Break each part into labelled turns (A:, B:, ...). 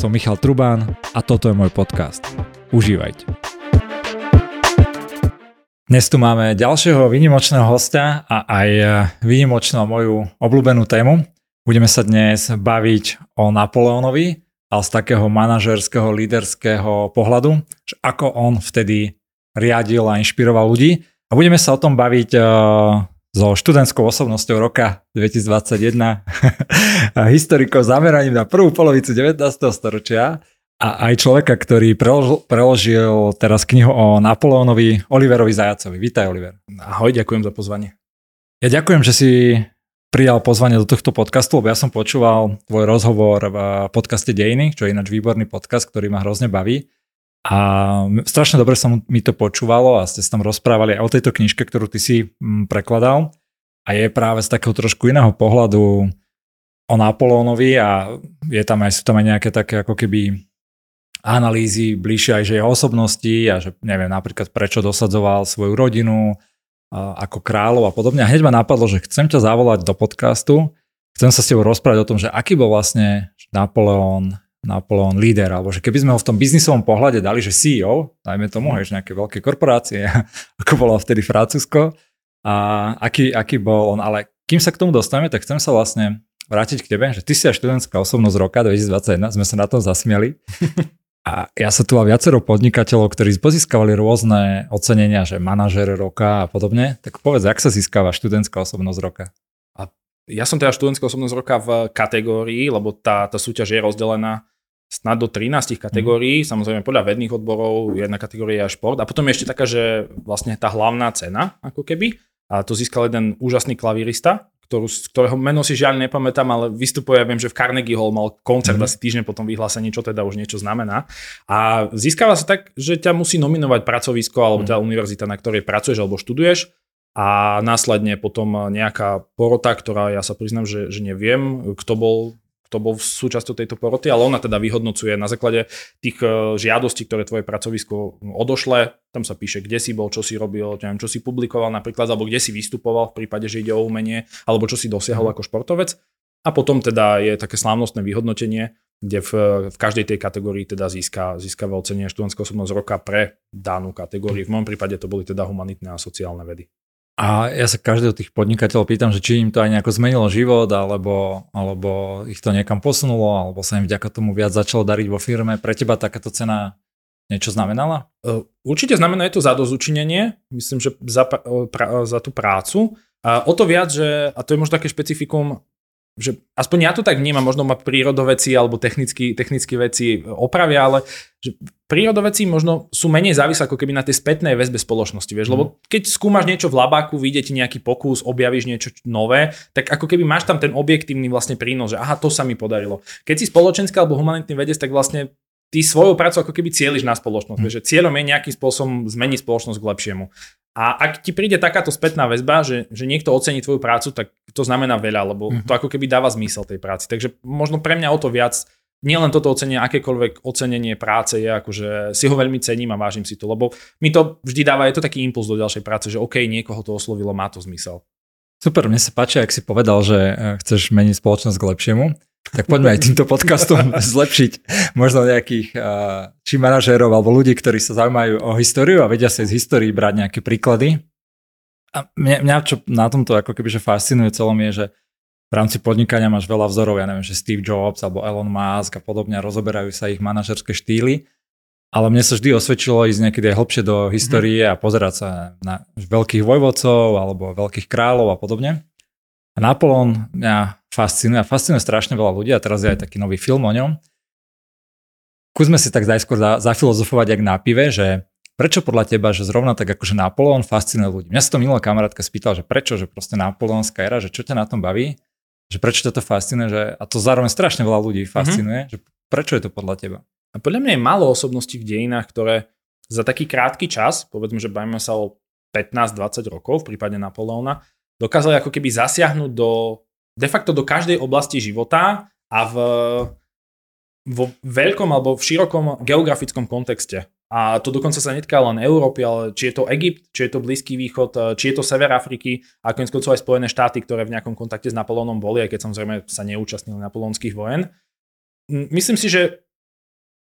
A: som Michal Trubán a toto je môj podcast. Užívajte. Dnes tu máme ďalšieho výnimočného hostia a aj výnimočnú moju obľúbenú tému. Budeme sa dnes baviť o Napoleónovi, ale z takého manažerského, líderského pohľadu, že ako on vtedy riadil a inšpiroval ľudí. A budeme sa o tom baviť so študentskou osobnosťou roka 2021, historikou zameraním na prvú polovicu 19. storočia a aj človeka, ktorý preložil, preložil teraz knihu o Napoleónovi Oliverovi Zajacovi. Vítaj, Oliver.
B: Ahoj, ďakujem za pozvanie.
A: Ja ďakujem, že si prijal pozvanie do tohto podcastu, lebo ja som počúval tvoj rozhovor v podcaste Dejiny, čo je ináč výborný podcast, ktorý ma hrozne baví. A strašne dobre sa mi to počúvalo a ste sa tam rozprávali aj o tejto knižke, ktorú ty si mm, prekladal. A je práve z takého trošku iného pohľadu o Napoleónovi a je tam aj, sú tam aj nejaké také ako keby analýzy bližšie aj že jeho osobnosti a že neviem napríklad prečo dosadzoval svoju rodinu ako kráľov a podobne. A hneď ma napadlo, že chcem ťa zavolať do podcastu, chcem sa s tebou rozprávať o tom, že aký bol vlastne Napoleón Napoleon líder, alebo že keby sme ho v tom biznisovom pohľade dali, že CEO, dajme tomu, hej, nejaké veľké korporácie, ako bolo vtedy Francúzsko, a aký, aký bol on, ale kým sa k tomu dostaneme, tak chcem sa vlastne vrátiť k tebe, že ty si aj študentská osobnosť roka 2021, sme sa na tom zasmiali. A ja sa tu mal viacero podnikateľov, ktorí pozískavali rôzne ocenenia, že manažer roka a podobne. Tak povedz, ak sa získava študentská osobnosť roka?
B: Ja som teda študentská osobnosť roka v kategórii, lebo tá, tá súťaž je rozdelená snad do 13 kategórií, mm. samozrejme podľa vedných odborov, jedna kategória je šport a potom je ešte taká, že vlastne tá hlavná cena, ako keby, a to získal jeden úžasný klavírista, ktorú, ktorého meno si žiaľ nepamätám, ale vystupuje, ja viem, že v Carnegie Hall mal koncert mm. asi týždeň potom vyhlásení, čo teda už niečo znamená. A získava sa tak, že ťa musí nominovať pracovisko alebo tá univerzita, na ktorej pracuješ alebo študuješ a následne potom nejaká porota, ktorá ja sa priznám, že, že neviem, kto bol kto bol súčasťou tejto poroty, ale ona teda vyhodnocuje na základe tých e, žiadostí, ktoré tvoje pracovisko odošle. Tam sa píše, kde si bol, čo si robil, neviem, čo si publikoval napríklad, alebo kde si vystupoval v prípade, že ide o umenie, alebo čo si dosiahol mhm. ako športovec. A potom teda je také slávnostné vyhodnotenie, kde v, v každej tej kategórii teda získa, získava ocenenie študentská osobnosť roka pre danú kategóriu. V môjom prípade to boli teda humanitné a sociálne vedy.
A: A ja sa každého tých podnikateľov pýtam, že či im to aj nejako zmenilo život, alebo, alebo ich to niekam posunulo, alebo sa im vďaka tomu viac začalo dariť vo firme. Pre teba takáto cena niečo znamenala?
B: Určite znamená je to za dozučinenie, myslím, že za, pra, za tú prácu. A o to viac, že, a to je možno také špecifikum že aspoň ja to tak vnímam, možno ma prírodoveci alebo technické veci opravia, ale že prírodoveci možno sú menej závislé ako keby na tej spätnej väzbe spoločnosti, vieš, mm. lebo keď skúmaš niečo v labáku, vyjde ti nejaký pokus, objavíš niečo nové, tak ako keby máš tam ten objektívny vlastne prínos, že aha, to sa mi podarilo. Keď si spoločenský alebo humanitný vedec, tak vlastne ty svojou prácu ako keby cieliš na spoločnosť, mm. že cieľom je nejakým spôsobom zmeniť spoločnosť k lepšiemu. A ak ti príde takáto spätná väzba, že, že niekto ocení tvoju prácu, tak to znamená veľa, lebo mm-hmm. to ako keby dáva zmysel tej práci. Takže možno pre mňa o to viac, nielen toto ocenenie, akékoľvek ocenenie práce je, akože si ho veľmi cením a vážim si to, lebo mi to vždy dáva, je to taký impuls do ďalšej práce, že OK, niekoho to oslovilo, má to zmysel.
A: Super, mne sa páči, ak si povedal, že eh, chceš meniť spoločnosť k lepšiemu. Tak poďme aj týmto podcastom zlepšiť možno nejakých či manažérov alebo ľudí, ktorí sa zaujímajú o históriu a vedia sa z histórii brať nejaké príklady. A mňa, mňa čo na tomto ako keby že fascinuje celom je, že v rámci podnikania máš veľa vzorov, ja neviem, že Steve Jobs alebo Elon Musk a podobne, rozoberajú sa ich manažerské štýly, ale mne sa vždy osvedčilo ísť niekedy aj hlbšie do histórie mm. a pozerať sa na veľkých vojvodcov alebo veľkých kráľov a podobne. Napoleon mňa fascinuje a fascinuje strašne veľa ľudí a teraz je aj taký nový film o ňom. Skúsme si tak najskôr za, zafilozofovať jak na pive, že prečo podľa teba, že zrovna tak akože Napoleon fascinuje ľudí. Mňa sa to milá kamarátka spýtala, že prečo, že proste napoleonská era, že čo ťa na tom baví, že prečo ťa to fascinuje, že, a to zároveň strašne veľa ľudí mhm. fascinuje, mm-hmm. že prečo je to podľa teba?
B: A podľa mňa je málo osobností v dejinách, ktoré za taký krátky čas, povedzme, že bavíme sa o 15-20 rokov v prípade Napoleona, dokázali ako keby zasiahnuť do, de facto do každej oblasti života a v, vo veľkom alebo v širokom geografickom kontexte. A to dokonca sa netká len Európy, ale či je to Egypt, či je to Blízky východ, či je to Sever Afriky a konec koncov aj Spojené štáty, ktoré v nejakom kontakte s Napoleónom boli, aj keď samozrejme sa neúčastnili napoleonských vojen. Myslím si, že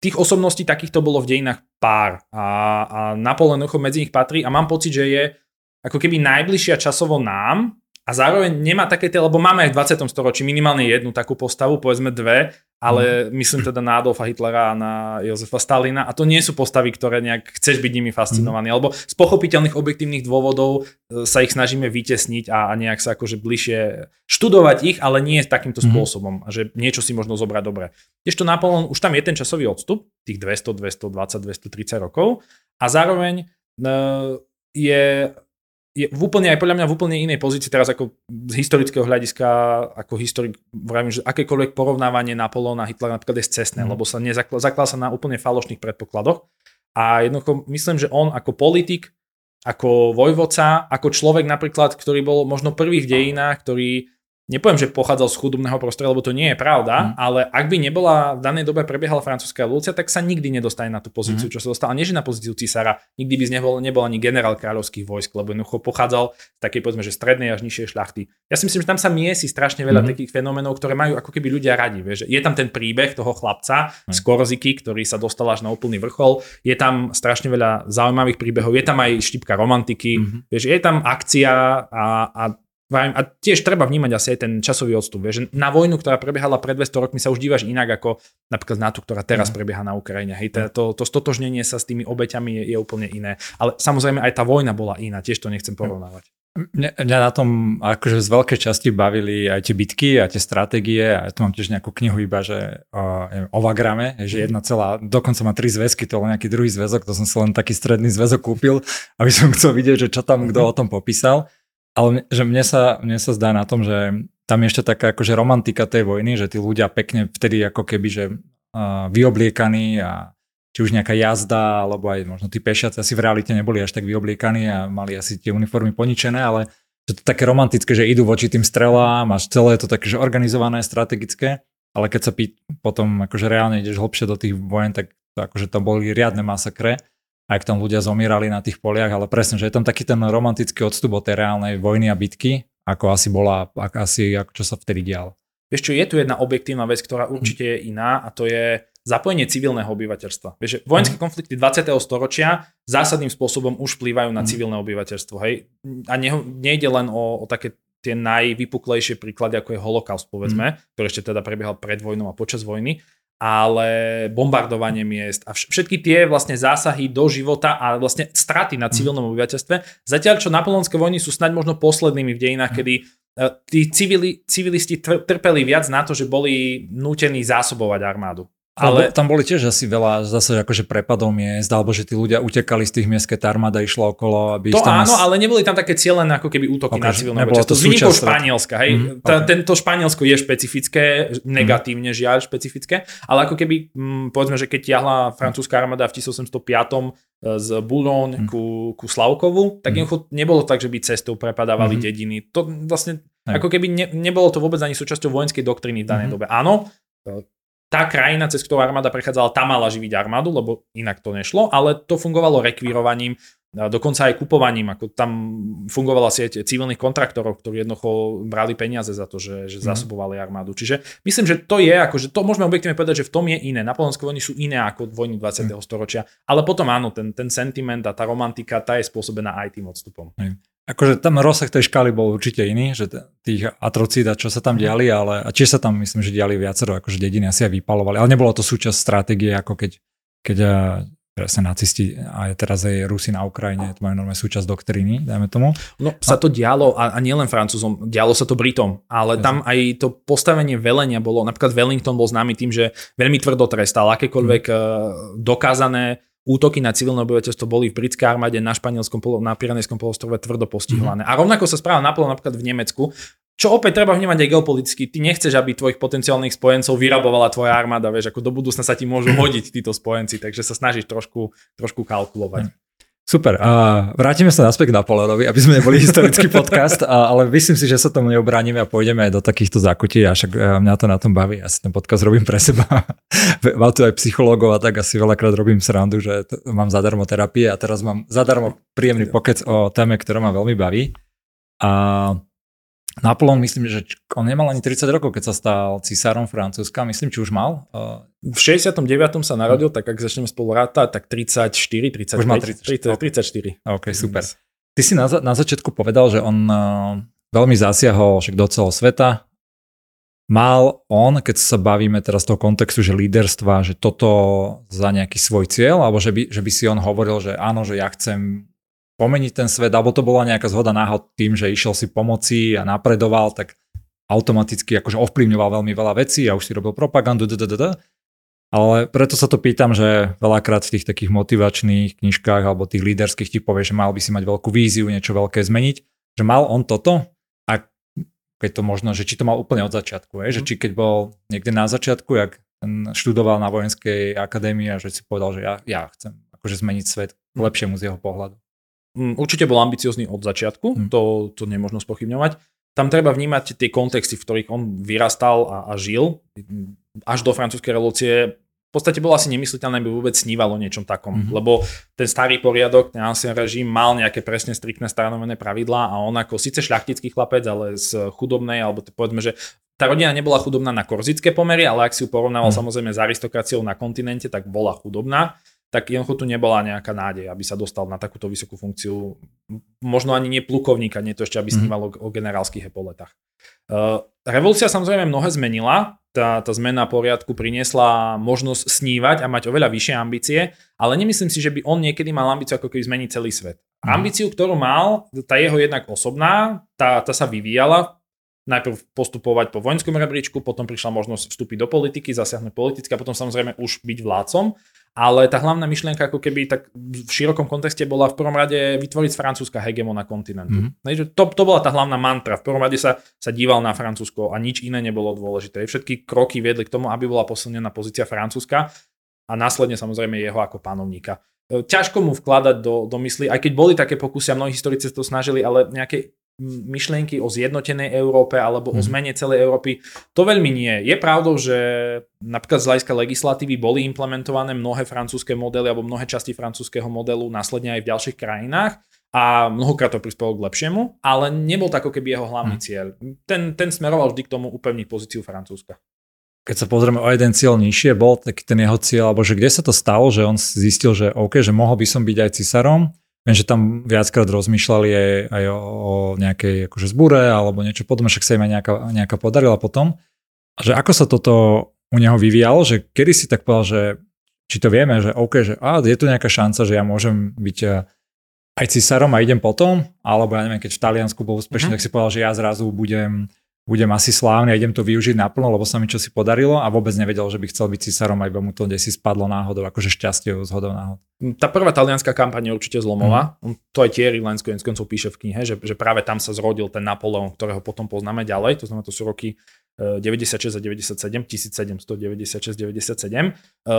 B: tých osobností takýchto bolo v dejinách pár a, a Napoleon medzi nich patrí a mám pocit, že je ako keby najbližšia časovo nám a zároveň nemá také tie, lebo máme aj v 20. storočí minimálne jednu takú postavu, povedzme dve, ale mm. myslím teda na Adolfa Hitlera a na Jozefa Stalina a to nie sú postavy, ktoré nejak chceš byť nimi fascinovaný, mm. alebo z pochopiteľných objektívnych dôvodov e, sa ich snažíme vytesniť a, a nejak sa akože bližšie študovať ich, ale nie takýmto mm. spôsobom, že niečo si možno zobrať dobre. Tiež to Napoleon, už tam je ten časový odstup, tých 200, 220, 230 rokov a zároveň uh, je je v úplne, aj podľa mňa v úplne inej pozícii teraz ako z historického hľadiska, ako historik, vravím, že akékoľvek porovnávanie Napoleona a Hitlera napríklad je cestné, mm. lebo sa zaklada sa na úplne falošných predpokladoch. A jednoducho myslím, že on ako politik, ako vojvodca, ako človek napríklad, ktorý bol možno prvý v dejinách, ktorý nepoviem, že pochádzal z chudobného prostredia, lebo to nie je pravda, mm. ale ak by nebola v danej dobe prebiehala francúzska revolúcia, tak sa nikdy nedostane na tú pozíciu, mm. čo sa dostal. Nie, že na pozíciu cisára, nikdy by z nebol, nebol ani generál kráľovských vojsk, lebo jednoducho pochádzal z takej, povedzme, že strednej až nižšej šľachty. Ja si myslím, že tam sa miesi strašne veľa mm. takých fenomenov, ktoré majú ako keby ľudia radi. Vieš. Je tam ten príbeh toho chlapca mm. z Korziky, ktorý sa dostal až na úplný vrchol. Je tam strašne veľa zaujímavých príbehov, je tam aj štipka romantiky, mm. vieš, je tam akcia a, a a tiež treba vnímať asi aj ten časový odstup. Že na vojnu, ktorá prebiehala pred 200 rokmi, sa už dívaš inak ako napríklad na tú, ktorá teraz mm. prebieha na Ukrajine. Hej, to, to, to stotožnenie sa s tými obeťami je, je úplne iné. Ale samozrejme aj tá vojna bola iná, tiež to nechcem porovnávať.
A: Mňa, mňa na tom akože z veľkej časti bavili aj tie bitky a tie stratégie a ja tu mám tiež nejakú knihu iba, že o, neviem, o Vagrame, že mhm. jedna celá, dokonca má tri zväzky, to bol nejaký druhý zväzok, to som si len taký stredný zväzok kúpil, aby som chcel vidieť, že čo tam kto mhm. o tom popísal. Ale že mne sa, mne sa zdá na tom, že tam je ešte taká akože romantika tej vojny, že tí ľudia pekne vtedy ako keby, že uh, vyobliekaní a či už nejaká jazda, alebo aj možno tí pešiaci asi v realite neboli až tak vyobliekaní a mali asi tie uniformy poničené, ale že to také romantické, že idú voči tým strelám, až celé je to také, že organizované, strategické, ale keď sa pí, potom akože reálne ideš hlbšie do tých vojen, tak to akože to boli riadne masakre ak tam ľudia zomierali na tých poliach, ale presne, že je tam taký ten romantický odstup od tej reálnej vojny a bitky, ako asi bola, ako asi, ako čo sa vtedy dialo.
B: Vieš čo, je tu jedna objektívna vec, ktorá určite je iná a to je zapojenie civilného obyvateľstva. Vieš, vojenské mhm. konflikty 20. storočia zásadným spôsobom už vplyvajú na mhm. civilné obyvateľstvo. Hej? A ne, nejde len o, o také tie najvypuklejšie príklady, ako je holokaust, povedzme, mm. ktorý ešte teda prebiehal pred vojnou a počas vojny, ale bombardovanie miest a všetky tie vlastne zásahy do života a vlastne straty na civilnom obyvateľstve. Zatiaľ, čo napoleonské vojny sú snáď možno poslednými v dejinách, kedy e, tí civili, civilisti trpeli viac na to, že boli nútení zásobovať armádu.
A: Ale tam boli tiež asi veľa zase akože prepadov miest, alebo že tí ľudia utekali z tých miest, keď armáda išla okolo. Aby
B: to tam áno, ale neboli tam také cieľené ako keby útoky okay, na civilné obyvateľstvo. S výnimkou Španielska, hej. Mm, okay. Tento Španielsko je špecifické, negatívne žiaľ špecifické, ale ako keby, hm, povedzme, že keď tiahla francúzska armáda v 1805 e, z Boulogne mm. ku, ku Slavkovu, tak mm. nebolo tak, že by cestou prepadávali mm. dediny. To vlastne, ako keby ne, nebolo to vôbec ani súčasťou vojenskej doktriny v danej mm. dobe. Áno, tá krajina, cez ktorú armáda prechádzala, tam mala živiť armádu, lebo inak to nešlo, ale to fungovalo rekvírovaním, dokonca aj kupovaním, ako tam fungovala sieť civilných kontraktorov, ktorí jednoducho brali peniaze za to, že, že mhm. zasobovali armádu. Čiže myslím, že to je, akože to môžeme objektívne povedať, že v tom je iné. Napoleonské vojny sú iné ako vojny 20. Mm. storočia, ale potom áno, ten, ten sentiment a tá romantika, tá je spôsobená aj tým odstupom. Mm.
A: Akože tam rozsah tej škály bol určite iný, že tých atrocít a čo sa tam mhm. diali, ale a tiež sa tam myslím, že diali viacero, akože dediny asi aj vypalovali, ale nebolo to súčasť stratégie, ako keď, keď presne nacisti a teraz aj Rusi na Ukrajine, to majú normálne súčasť doktríny, dajme tomu.
B: No sa to dialo a, a nielen Francúzom, dialo sa to Britom, ale Jasne. tam aj to postavenie velenia bolo, napríklad Wellington bol známy tým, že veľmi tvrdo trestal akékoľvek hmm. dokázané útoky na civilné obyvateľstvo boli v britskej armáde na španielskom, na Piranejskom polostrove tvrdo postihované. Mm-hmm. A rovnako sa správa Napoleon napríklad v Nemecku, čo opäť treba vnímať aj geopoliticky. Ty nechceš, aby tvojich potenciálnych spojencov vyrabovala tvoja armáda, vieš, ako do budúcna sa ti môžu hodiť títo spojenci, takže sa snažíš trošku, trošku kalkulovať. Mm.
A: Super. A vrátime sa naspäť k Napoleonovi, aby sme neboli historický podcast, a, ale myslím si, že sa tomu neobránime a pôjdeme aj do takýchto zákutí a však e, mňa to na tom baví. Asi ten podcast robím pre seba. Mám tu aj psychológov a tak asi veľakrát robím srandu, že t- mám zadarmo terapie a teraz mám zadarmo príjemný pokec o téme, ktorá ma veľmi baví. A Napoleon, myslím, že on nemal ani 30 rokov, keď sa stal cisárom Francúzska. Myslím, či už mal.
B: V 69. sa narodil, tak ak začneme spolu rátať, tak 34, 35.
A: Už mal 34.
B: 30, 34.
A: OK, super. Ty si na, na začiatku povedal, že on uh, veľmi zasiahol však do celého sveta. Mal on, keď sa bavíme teraz z toho kontextu, že líderstva, že toto za nejaký svoj cieľ, alebo že by, že by si on hovoril, že áno, že ja chcem pomeniť ten svet, alebo to bola nejaká zhoda náhod tým, že išiel si pomoci a napredoval, tak automaticky akože ovplyvňoval veľmi veľa vecí a už si robil propagandu, ddd. Ale preto sa to pýtam, že veľakrát v tých takých motivačných knižkách alebo tých líderských ti povie, že mal by si mať veľkú víziu, niečo veľké zmeniť, že mal on toto a keď to možno, že či to mal úplne od začiatku, je, že mhm. či keď bol niekde na začiatku, jak študoval na vojenskej akadémii a že si povedal, že ja, ja chcem akože zmeniť svet k mhm. lepšiemu z jeho pohľadu.
B: Mm, určite bol ambiciozný od začiatku, hmm. to, to nemôžno spochybňovať. Tam treba vnímať tie kontexty, v ktorých on vyrastal a, a žil. Až do francúzskej revolúcie v podstate bolo asi nemysliteľné, aby vôbec snívalo o niečom takom, mm-hmm. lebo ten starý poriadok, ten ancien režim mal nejaké presne striktné stanovené pravidlá a on ako síce šľachtický chlapec, ale z chudobnej, alebo to povedzme, že tá rodina nebola chudobná na korzické pomery, ale ak si ju porovnával mm. samozrejme s aristokraciou na kontinente, tak bola chudobná tak jednoducho tu nebola nejaká nádej, aby sa dostal na takúto vysokú funkciu. Možno ani nie plukovníka, nie to ešte, aby mhm. snímal mm. o, o generálskych epoletách. Uh, revolúcia samozrejme mnohé zmenila. Tá, tá zmena poriadku priniesla možnosť snívať a mať oveľa vyššie ambície, ale nemyslím si, že by on niekedy mal ambíciu ako keby zmeniť celý svet. Mm. Ambíciu, ktorú mal, tá jeho jednak osobná, tá, tá sa vyvíjala, najprv postupovať po vojenskom rebríčku, potom prišla možnosť vstúpiť do politiky, zasiahnuť politicky a potom samozrejme už byť vládcom ale tá hlavná myšlienka ako keby tak v širokom kontexte bola v prvom rade vytvoriť z Francúzska hegemona kontinentu. Mm-hmm. To, to bola tá hlavná mantra. V prvom rade sa, sa díval na Francúzsko a nič iné nebolo dôležité. Všetky kroky viedli k tomu, aby bola posilnená pozícia Francúzska a následne samozrejme jeho ako panovníka. E, ťažko mu vkladať do, do mysli, aj keď boli také pokusy a mnohí historici to snažili, ale nejaké myšlienky o zjednotenej Európe alebo o mhm. zmene celej Európy. To veľmi nie. Je pravdou, že napríklad z hľadiska legislatívy boli implementované mnohé francúzske modely alebo mnohé časti francúzského modelu následne aj v ďalších krajinách a mnohokrát to prispelo k lepšiemu, ale nebol to ako keby jeho hlavný hmm. cieľ. Ten, ten smeroval vždy k tomu upevniť pozíciu Francúzska.
A: Keď sa pozrieme o jeden cieľ nižšie, bol taký ten jeho cieľ, alebo že kde sa to stalo, že on zistil, že OK, že mohol by som byť aj cisárom, Viem, že tam viackrát rozmýšľali aj, aj o, o nejakej akože zbure alebo niečo podobné, však sa im aj nejaká, nejaká podarila potom. A že ako sa toto u neho vyvíjalo, že kedy si tak povedal, že či to vieme, že OK, že á, je tu nejaká šanca, že ja môžem byť eh, aj cisárom a idem potom, alebo ja neviem, keď v Taliansku bol úspešný, mm-hmm. tak si povedal, že ja zrazu budem budem asi slávny a idem to využiť naplno, lebo sa mi čo si podarilo a vôbec nevedel, že by chcel byť cisárom, aj mu to si spadlo náhodou, akože šťastie z hodou náhod.
B: Tá prvá talianská kampaň je určite zlomová. Mm. To aj Thierry Lenz konec koncov píše v knihe, že, že práve tam sa zrodil ten Napoleon, ktorého potom poznáme ďalej, to znamená, to sú roky 96 a 97, 1796-97.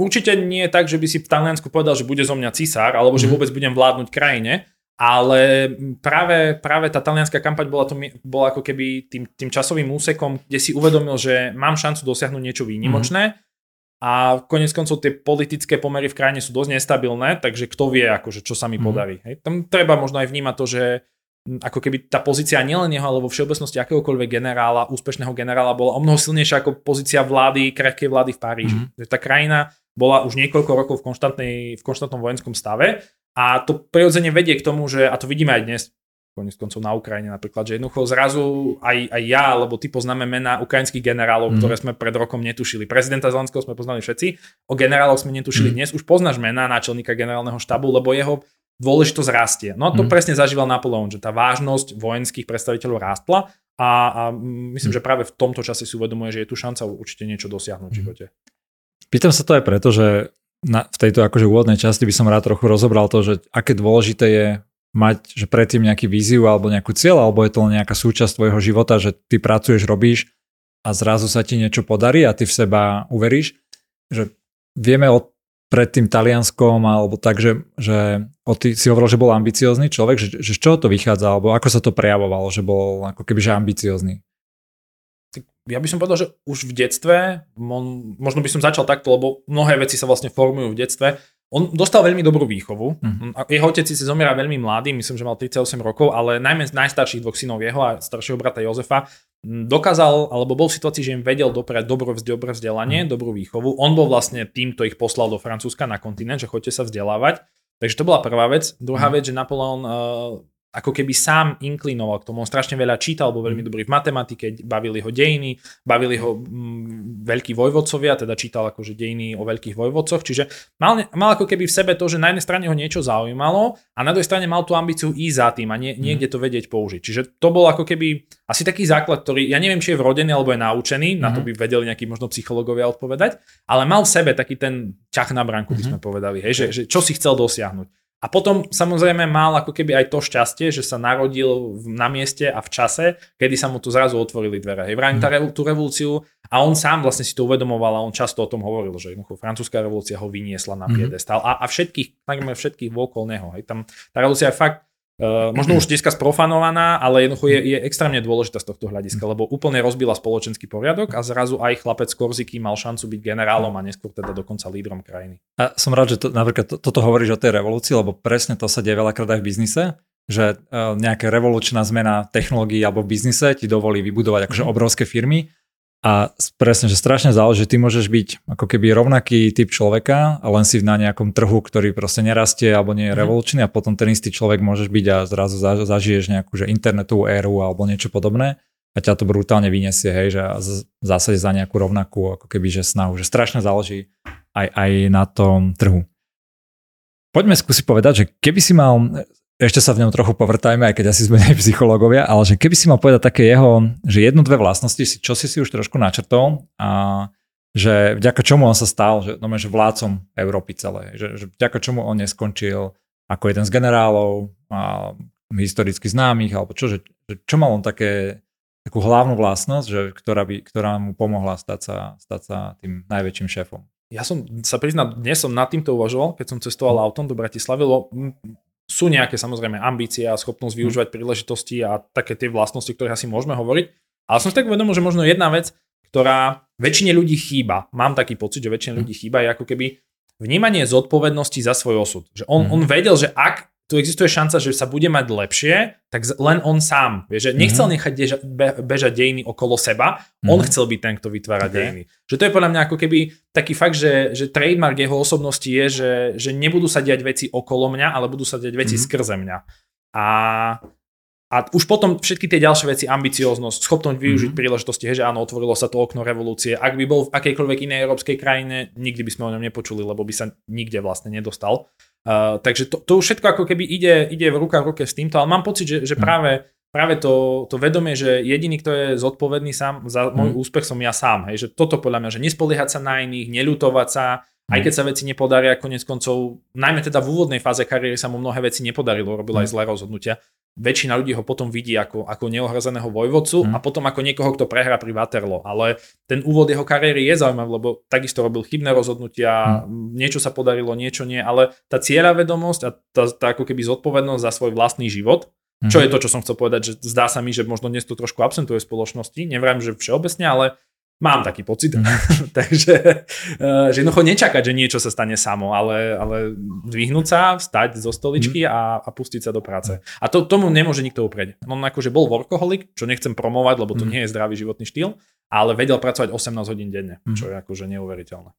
B: Určite nie je tak, že by si v Taliansku povedal, že bude zo mňa cisár, alebo že mhm. vôbec budem vládnuť krajine, ale práve, práve tá talianská kampaň bola, to, bola ako keby tým, tým časovým úsekom, kde si uvedomil, že mám šancu dosiahnuť niečo výnimočné mm. a konec koncov tie politické pomery v krajine sú dosť nestabilné, takže kto vie, akože, čo sa mi mm. podarí. Hej. Tam treba možno aj vnímať to, že ako keby tá pozícia nielen jeho, alebo vo všeobecnosti akéhokoľvek generála, úspešného generála bola o mnoho silnejšia ako pozícia vlády, krehkej vlády v Paríži. Mm. Tá krajina bola už niekoľko rokov v, v konštantnom vojenskom stave a to prirodzene vedie k tomu, že, a to vidíme aj dnes, konec koncov na Ukrajine napríklad, že jednoducho zrazu aj, aj ja, alebo ty poznáme mená ukrajinských generálov, mm. ktoré sme pred rokom netušili. Prezidenta Zelenského sme poznali všetci, o generáloch sme netušili mm. dnes. Už poznáš mená náčelníka generálneho štabu, lebo jeho dôležitosť rastie. No to mm. presne zažíval Napoleon, že tá vážnosť vojenských predstaviteľov rástla a, a myslím, mm. že práve v tomto čase si uvedomuje, že je tu šanca určite niečo dosiahnuť v živote.
A: Pýtam sa to aj preto, že na, v tejto akože úvodnej časti by som rád trochu rozobral to, že aké dôležité je mať že predtým nejaký víziu alebo nejakú cieľ, alebo je to len nejaká súčasť tvojho života, že ty pracuješ, robíš a zrazu sa ti niečo podarí a ty v seba uveríš. Že vieme o pred tým Talianskom alebo tak, že, že o ty si hovoril, že bol ambiciózny človek, že, že z čoho to vychádza, alebo ako sa to prejavovalo, že bol ako keby že ambiciózny?
B: Ja by som povedal, že už v detstve, možno by som začal takto, lebo mnohé veci sa vlastne formujú v detstve. on dostal veľmi dobrú výchovu. Mm. Jeho otec si zomiera veľmi mladý, myslím, že mal 38 rokov, ale najmä z najstarších dvoch synov jeho a staršieho brata Jozefa dokázal, alebo bol v situácii, že im vedel doprať dobré, dobré vzdelanie, mm. dobrú výchovu. On bol vlastne tým, kto ich poslal do Francúzska na kontinent, že chodte sa vzdelávať. Takže to bola prvá vec. Druhá mm. vec, že Napoleon uh, ako keby sám inklinoval k tomu. On strašne veľa čítal, bol veľmi mm. dobrý v matematike, bavili ho dejiny, bavili ho mm, veľkí vojvodcovia, teda čítal akože dejiny o veľkých vojvodcoch, čiže mal, mal ako keby v sebe to, že na jednej strane ho niečo zaujímalo a na druhej strane mal tú ambíciu ísť za tým a nie, mm. niekde to vedieť použiť. Čiže to bol ako keby asi taký základ, ktorý, ja neviem, či je vrodený alebo je naučený, mm. na to mhm. by vedeli nejakí možno psychológovia odpovedať, ale mal v sebe taký ten ťah na bránku, by mhm. sme povedali, hej, že, že čo si chcel dosiahnuť. A potom samozrejme mal ako keby aj to šťastie, že sa narodil na mieste a v čase, kedy sa mu tu zrazu otvorili dvere. Hej, vrajím mm. tú revolúciu a on sám vlastne si to uvedomoval a on často o tom hovoril, že jednoducho francúzska revolúcia ho vyniesla na mhm. piedestal a, a všetkých, takmer všetkých okolo neho. Hej, tam tá revolúcia je fakt Uh, možno už dneska sprofanovaná, ale jednoducho je, je extrémne dôležitá z tohto hľadiska, lebo úplne rozbila spoločenský poriadok a zrazu aj chlapec Korziky mal šancu byť generálom a neskôr teda dokonca lídrom krajiny.
A: A som rád, že to, napríklad to, toto hovoríš o tej revolúcii, lebo presne to sa deje veľakrát aj v biznise, že uh, nejaká revolučná zmena technológií alebo v biznise ti dovolí vybudovať akože obrovské firmy a presne, že strašne záleží, ty môžeš byť ako keby rovnaký typ človeka a len si na nejakom trhu, ktorý proste nerastie alebo nie je mm. revolučný a potom ten istý človek môžeš byť a zrazu zažiješ nejakú že internetovú éru alebo niečo podobné a ťa to brutálne vyniesie, hej, že v zásade za nejakú rovnakú ako keby že snahu, že strašne záleží aj, aj na tom trhu. Poďme skúsiť povedať, že keby si mal ešte sa v ňom trochu povrtajme, aj keď asi sme aj psychológovia, ale že keby si mal povedať také jeho, že jednu, dve vlastnosti, čo si si už trošku načrtol a že vďaka čomu on sa stal, že, no, že vládcom Európy celé, že, že vďaka čomu on neskončil ako jeden z generálov a historicky známych, alebo čo, že, čo mal on také, takú hlavnú vlastnosť, že, ktorá, by, ktorá mu pomohla stať sa, stať sa tým najväčším šéfom.
B: Ja som sa priznal, dnes som nad týmto uvažoval, keď som cestoval autom do Bratislavy, lebo sú nejaké samozrejme ambície a schopnosť mhm. využívať príležitosti a také tie vlastnosti, ktoré asi môžeme hovoriť. Ale som si tak uvedomil, že možno jedna vec, ktorá väčšine ľudí chýba, mám taký pocit, že väčšine mhm. ľudí chýba, je ako keby vnímanie zodpovednosti za svoj osud. Že on, mm. on vedel, že ak tu existuje šanca, že sa bude mať lepšie, tak len on sám. Vie, že nechcel mm-hmm. nechať deža, be, bežať dejiny okolo seba, mm-hmm. on chcel byť ten, kto vytvára okay. dejiny. Že to je podľa mňa ako keby taký fakt, že, že trademark jeho osobnosti je, že, že nebudú sa diať veci okolo mňa, ale budú sa diať veci mm-hmm. skrze mňa. A a už potom všetky tie ďalšie veci, ambicióznosť, schopnosť využiť mm-hmm. príležitosti, že áno, otvorilo sa to okno revolúcie. Ak by bol v akejkoľvek inej európskej krajine, nikdy by sme o ňom nepočuli, lebo by sa nikde vlastne nedostal. Uh, takže to, to už všetko ako keby ide, ide v ruka v ruke s týmto, ale mám pocit, že, že mhm. práve, práve to, to vedomie, že jediný, kto je zodpovedný sám za môj mm. úspech som ja sám. Hej, že toto podľa mňa, že nespoliehať sa na iných, neľutovať sa, aj keď sa veci nepodaria, konec koncov, najmä teda v úvodnej fáze kariéry sa mu mnohé veci nepodarilo, robil aj zlé rozhodnutia väčšina ľudí ho potom vidí ako, ako neohrozeného vojvodcu mm. a potom ako niekoho, kto prehrá pri Waterloo. Ale ten úvod jeho kariéry je zaujímavý, lebo takisto robil chybné rozhodnutia, mm. niečo sa podarilo, niečo nie, ale tá vedomosť a tá, tá ako keby zodpovednosť za svoj vlastný život, mm. čo je to, čo som chcel povedať, že zdá sa mi, že možno dnes to trošku absentuje v spoločnosti, neviem, že všeobecne, ale Mám taký pocit. Mm. Takže eh, že jednoducho nečakať, že niečo sa stane samo, ale, ale dvihnúť sa, vstať zo stoličky mm. a, a pustiť sa do práce. A to, tomu nemôže nikto uprieť. On akože bol workoholik, čo nechcem promovať, lebo to mm. nie je zdravý životný štýl, ale vedel pracovať 18 hodín denne, mm. čo je akože neuveriteľné.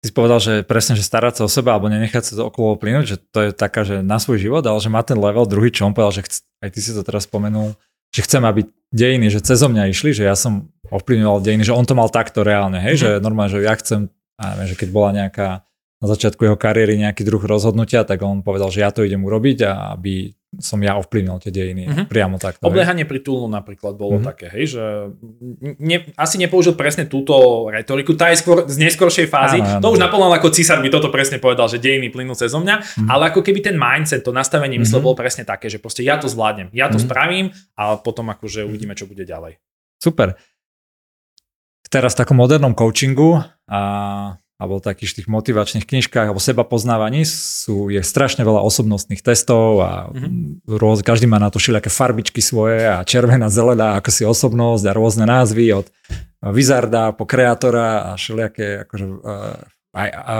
A: Ty si povedal, že presne, že starať sa o seba alebo nenechať sa to okolo plynúť, že to je taká, že na svoj život, ale že má ten level druhý, čo on povedal, že chc- aj ty si to teraz spomenul, že chcem, aby dejiny, že cez mňa išli, že ja som ovplyvňoval dejiny, že on to mal takto reálne, hej, mm-hmm. že normálne, že ja chcem, neviem, že keď bola nejaká na začiatku jeho kariéry nejaký druh rozhodnutia, tak on povedal, že ja to idem urobiť a aby som ja ovplyvnil tie dejiny mm-hmm. priamo takto.
B: Obliehanie pri Tulnu napríklad bolo mm-hmm. také, hej, že ne, asi nepoužil presne túto retoriku, tá je skôr z neskoršej fázy. Áno, áno. To už Napoleon ako císar mi toto presne povedal, že dejiny plynú cez mňa, mm-hmm. ale ako keby ten mindset, to nastavenie mm-hmm. mysle bolo presne také, že proste ja to zvládnem, ja to mm-hmm. spravím a potom akože uvidíme, čo bude ďalej.
A: Super teraz v takom modernom coachingu a alebo takých tých motivačných knižkách alebo seba poznávaní sú, je strašne veľa osobnostných testov a mm-hmm. rôz, každý má na to všelijaké farbičky svoje a červená, zelená ako si osobnosť a rôzne názvy od Wizarda po kreatora a všelijaké akože, a, a, a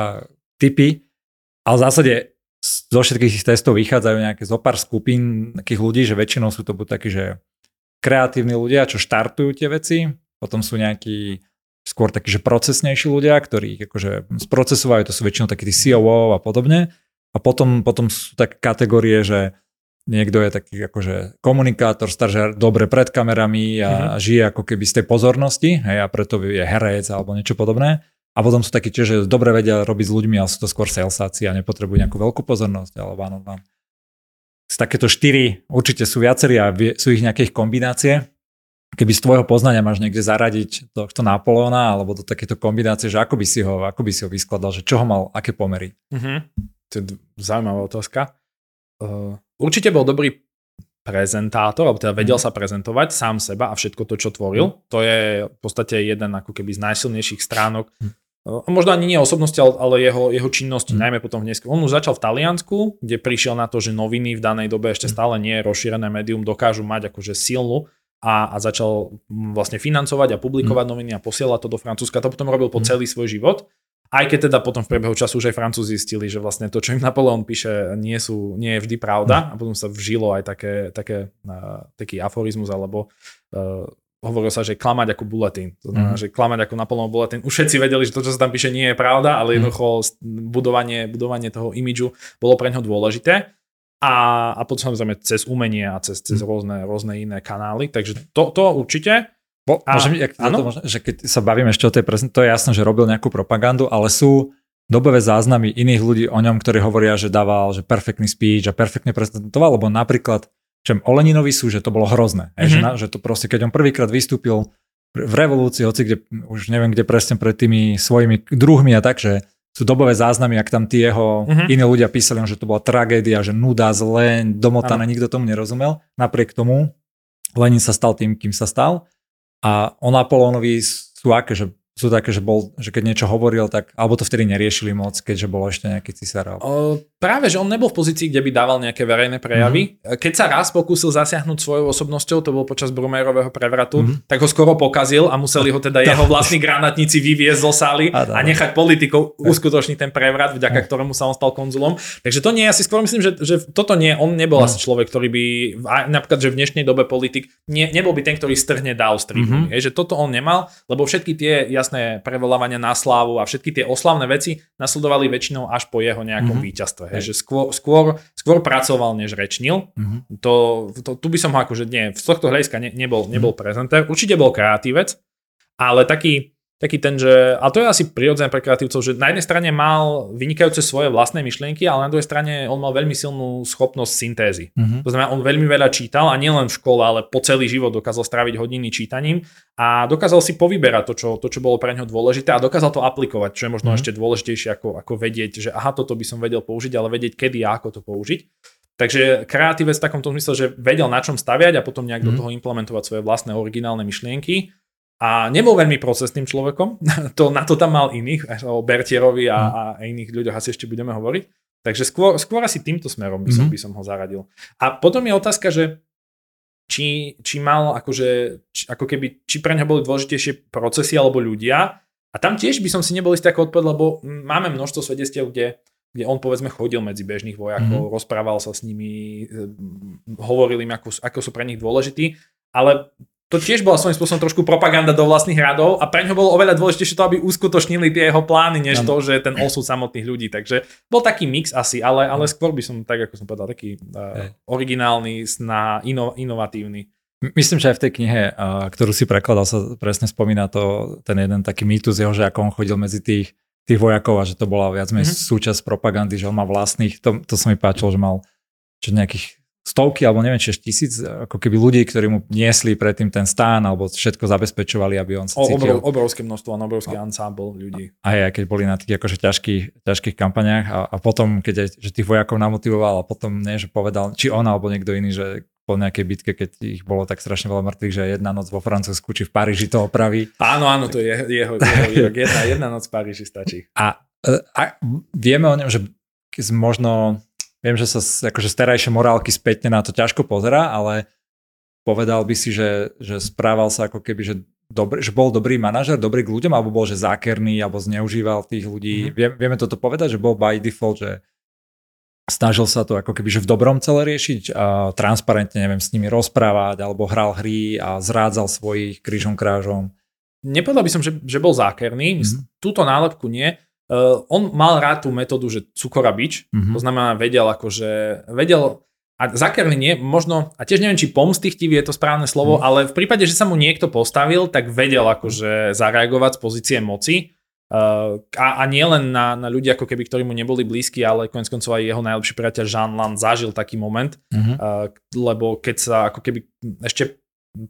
A: typy ale v zásade zo všetkých tých testov vychádzajú nejaké zo pár skupín takých ľudí, že väčšinou sú to buď takí, že kreatívni ľudia, čo štartujú tie veci, potom sú nejakí skôr takí, že procesnejší ľudia, ktorí akože sprocesovajú, to sú väčšinou takí tí COO a podobne. A potom, potom sú také kategórie, že niekto je taký akože komunikátor, starže dobre pred kamerami a mm-hmm. žije ako keby z tej pozornosti, hej, a preto je herec alebo niečo podobné. A potom sú takí tiež, že dobre vedia robiť s ľuďmi, ale sú to skôr salesáci a nepotrebujú nejakú veľkú pozornosť, alebo áno, áno. Z takéto štyri určite sú viacerí a sú ich nejaké kombinácie. Keby z tvojho poznania máš niekde zaradiť tohto Napoleona alebo do takéto kombinácie, že ako by si ho, ako by si ho vyskladal, že čo ho mal, aké pomery?
B: Mm-hmm. To je zaujímavá otázka. Uh, určite bol dobrý prezentátor, alebo teda vedel mm. sa prezentovať sám seba a všetko to, čo tvoril. Mm. To je v podstate jeden ako keby z najsilnejších stránok. Mm. A možno ani nie osobnosti, ale jeho, jeho činnosti, mm. najmä potom dnes. On už začal v Taliansku, kde prišiel na to, že noviny v danej dobe ešte mm. stále nie je rozšírené médium, dokážu mať akože silnú a, a začal vlastne financovať a publikovať mm. noviny a posielať to do Francúzska. To potom robil po mm. celý svoj život. Aj keď teda potom v priebehu času už aj Francúzi zistili, že vlastne to, čo im Napoleon píše, nie, sú, nie je vždy pravda. A potom sa vžilo aj také, také, uh, taký aforizmus, alebo uh, hovorilo sa, že klamať ako buletín. To znamená, mm. že klamať ako Napoleon buletín. Už všetci vedeli, že to, čo sa tam píše, nie je pravda, ale mhm. jednoducho budovanie, budovanie toho imidžu bolo pre ňo dôležité. A, a potom samozrejme cez umenie a cez, cez mhm. rôzne, rôzne iné kanály. Takže to, to určite.
A: Bo, a, môžem, jak to možno, že keď sa bavíme ešte o tej prezentácii, to je jasné, že robil nejakú propagandu, ale sú dobové záznamy iných ľudí o ňom, ktorí hovoria, že dával že perfektný speech a perfektne prezentoval, lebo napríklad čem o Leninovi sú, že to bolo hrozné. Mm-hmm. Že, mhm. na, že to proste, keď on prvýkrát vystúpil v revolúcii, hoci kde, už neviem kde presne pred tými svojimi druhmi a tak, že sú dobové záznamy, ak tam tí jeho mm-hmm. iní ľudia písali, že to bola tragédia, že nuda, zle, domotané, ano. nikto tomu nerozumel. Napriek tomu Lenin sa stal tým, kým sa stal a o Napoleónovi sú aké, že sú také, že, bol, že keď niečo hovoril, tak, alebo to vtedy neriešili moc, keďže bol ešte nejaký cisár.
B: O, práve, že on nebol v pozícii, kde by dával nejaké verejné prejavy. Mm-hmm. Keď sa raz pokúsil zasiahnuť svojou osobnosťou, to bol počas Brumérového prevratu, mm-hmm. tak ho skoro pokazil a museli ho teda jeho vlastní granatníci vyviezť zo sály a, a nechať politikov uskutočniť ten prevrat, vďaka ktorému sa on stal konzulom. Takže to nie, ja si skôr myslím, že, že toto nie, on nebol asi človek, ktorý by, napríklad, že v dnešnej dobe politik, nie, nebol by ten, ktorý strhne dal z tribúny. Mm-hmm. že toto on nemal, lebo všetky tie, jasné, prevolávania na slávu a všetky tie oslavné veci nasledovali väčšinou až po jeho nejakom mm-hmm. víťazstve. Hej, že skôr, skôr, skôr pracoval, než rečnil. Mm-hmm. To, to, tu by som ho akože nie, z tohto hľadiska ne, nebol, nebol mm-hmm. prezentér. Určite bol kreatívec, ale taký, taký ten, že, a to je asi prirodzené pre kreatívcov, že na jednej strane mal vynikajúce svoje vlastné myšlienky, ale na druhej strane on mal veľmi silnú schopnosť syntézy. Mm-hmm. To znamená, on veľmi veľa čítal a nielen v škole, ale po celý život dokázal stráviť hodiny čítaním a dokázal si povyberať to, čo, to, čo bolo pre neho dôležité a dokázal to aplikovať, čo je možno mm-hmm. ešte dôležitejšie ako, ako vedieť, že aha, toto by som vedel použiť, ale vedieť, kedy a ako to použiť. Takže kreatívec v takomto zmysle, že vedel na čom staviať a potom nejak mm. do mhm. toho implementovať svoje vlastné originálne myšlienky a nebol veľmi procesným človekom, to, na to tam mal iných, o Bertierovi a, mm. a iných ľuďoch asi ešte budeme hovoriť. Takže skôr, skôr asi týmto smerom by som, mm. by som ho zaradil. A potom je otázka, že či, či mal akože, či, ako keby, či pre neho boli dôležitejšie procesy alebo ľudia. A tam tiež by som si nebol istý ako odpoveď, lebo máme množstvo svedectiev, kde, kde on povedzme chodil medzi bežných vojakov, mm-hmm. rozprával sa s nimi, e, hovoril im, ako, ako sú pre nich dôležití, ale to tiež bola svojím spôsobom trošku propaganda do vlastných radov a pre ňo bolo oveľa dôležitejšie to, aby uskutočnili tie jeho plány, než to, že ten osud samotných ľudí. Takže bol taký mix asi, ale, ale skôr by som, tak ako som povedal, taký uh, originálny, sná, ino, inovatívny.
A: Myslím, že aj v tej knihe, uh, ktorú si prekladal, sa presne spomína to, ten jeden taký mýtus jeho, že ako on chodil medzi tých, tých vojakov a že to bola viac menej mm-hmm. súčasť propagandy, že on má vlastných, to, to sa mi páčilo, že mal že nejakých stovky, alebo neviem, či tisíc, ako keby ľudí, ktorí mu niesli predtým ten stán, alebo všetko zabezpečovali, aby on sa cítil.
B: Obrov, obrovské množstvo, obrovský no. ansábl ľudí.
A: A aj keď boli na tých akože ťažkých, ťažkých kampaniách a, a potom, keď aj, že tých vojakov namotivoval a potom nie, že povedal, či on alebo niekto iný, že po nejakej bitke, keď ich bolo tak strašne veľa mŕtvych, že jedna noc vo Francúzsku či v Paríži to opraví.
B: Áno, áno, to je jeho, jeho, jeho jedna, jedna noc v Paríži stačí.
A: A, e, a vieme o ňom, že možno Viem, že sa akože z terajšie morálky spätne na to ťažko pozera, ale povedal by si, že, že správal sa ako keby, že, dobrý, že bol dobrý manažer, dobrý k ľuďom, alebo bol, že zákerný, alebo zneužíval tých ľudí. Mm-hmm. Vie, vieme toto povedať, že bol by default, že snažil sa to ako keby že v dobrom celé riešiť a transparentne, neviem, s nimi rozprávať alebo hral hry a zrádzal svojich krížom krážom.
B: Nepovedal by som, že, že bol zákerný, mm-hmm. túto nálepku nie. Uh, on mal rád tú metódu, že cukor a bič, mm-hmm. to znamená vedel akože, vedel a zakerný nie, možno, a tiež neviem, či pomstichtivý je to správne slovo, mm. ale v prípade, že sa mu niekto postavil, tak vedel akože zareagovať z pozície moci. Uh, a, a nie len na, na ľudí, ako keby, ktorí mu neboli blízki, ale konec koncov aj jeho najlepší priateľ Jean Land zažil taký moment, mm-hmm. uh, lebo keď sa ako keby ešte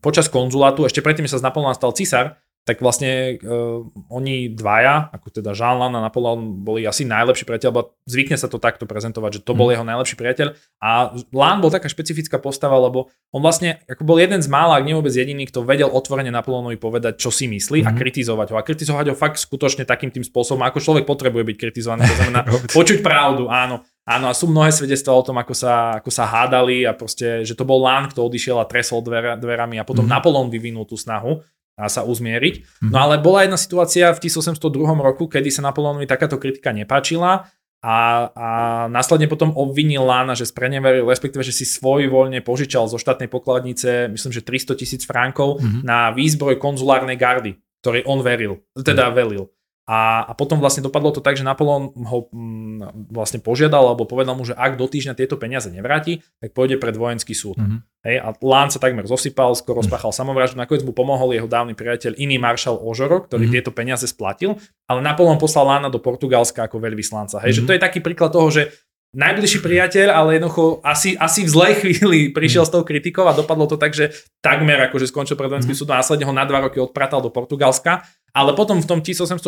B: počas konzulátu, ešte predtým sa z Napoleona stal cisár, tak vlastne uh, oni dvaja, ako teda Jean Lan a Napoleon, boli asi najlepší priateľ, lebo zvykne sa to takto prezentovať, že to bol mm. jeho najlepší priateľ. A Lan bol taká špecifická postava, lebo on vlastne ako bol jeden z mála, ak nie vôbec jediný, kto vedel otvorene Napoleonovi povedať, čo si myslí mm. a mhm. kritizovať ho. A kritizovať ho fakt skutočne takým tým spôsobom, ako človek potrebuje byť kritizovaný. To znamená počuť pravdu, áno. Áno, a sú mnohé svedectvá o tom, ako sa, ako sa hádali a proste, že to bol Lán, kto odišiel a tresol dver, dverami a potom mm. Napoleon vyvinul tú snahu a sa uzmieriť. Mm-hmm. No ale bola jedna situácia v 1802 roku, kedy sa Napoleonovi takáto kritika nepáčila a, a následne potom obvinil Lána, že spreneveril, respektíve, že si svoj voľne požičal zo štátnej pokladnice, myslím, že 300 tisíc frankov mm-hmm. na výzbroj konzulárnej gardy, ktorý on veril, teda mm-hmm. velil. A, a potom vlastne dopadlo to tak, že Napoleon ho mm, vlastne požiadal alebo povedal mu, že ak do týždňa tieto peniaze nevráti, tak pôjde pred vojenský súd. Mm-hmm. Hej, a Lán sa takmer zosypal, skoro spáchal samovraždu, nakoniec mu pomohol jeho dávny priateľ, iný maršal Ožoro, ktorý mm-hmm. tieto peniaze splatil, ale Napoleon poslal Lána do Portugalska ako veľvyslanca. Hej, mm-hmm. že mhm. to je taký príklad toho, že najbližší priateľ, ale jednoducho asi, asi v zlej chvíli prišiel s tou kritikou a dopadlo to tak, že takmer akože skončil pred vojenským mm. súdom a následne ho na dva roky odpratal do Portugalska. Ale potom v tom 1804.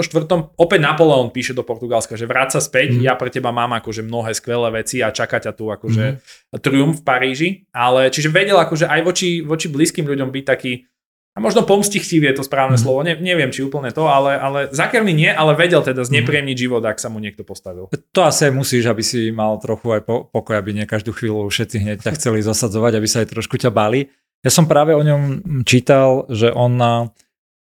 B: opäť Napoleon píše do Portugalska, že vráca späť, mm. ja pre teba mám akože mnohé skvelé veci a čaká ťa tu akože mm. triumf v Paríži. Ale čiže vedel akože aj voči, voči blízkym ľuďom byť taký, a možno pomstichtivý je to správne mm. slovo, ne, neviem či úplne to, ale, ale zakerný nie, ale vedel teda znepríjemniť mm. život, ak sa mu niekto postavil.
A: To asi musíš, aby si mal trochu aj po, pokoj, aby nie každú chvíľu všetci hneď ťa chceli zasadzovať, aby sa aj trošku ťa bali. Ja som práve o ňom čítal, že on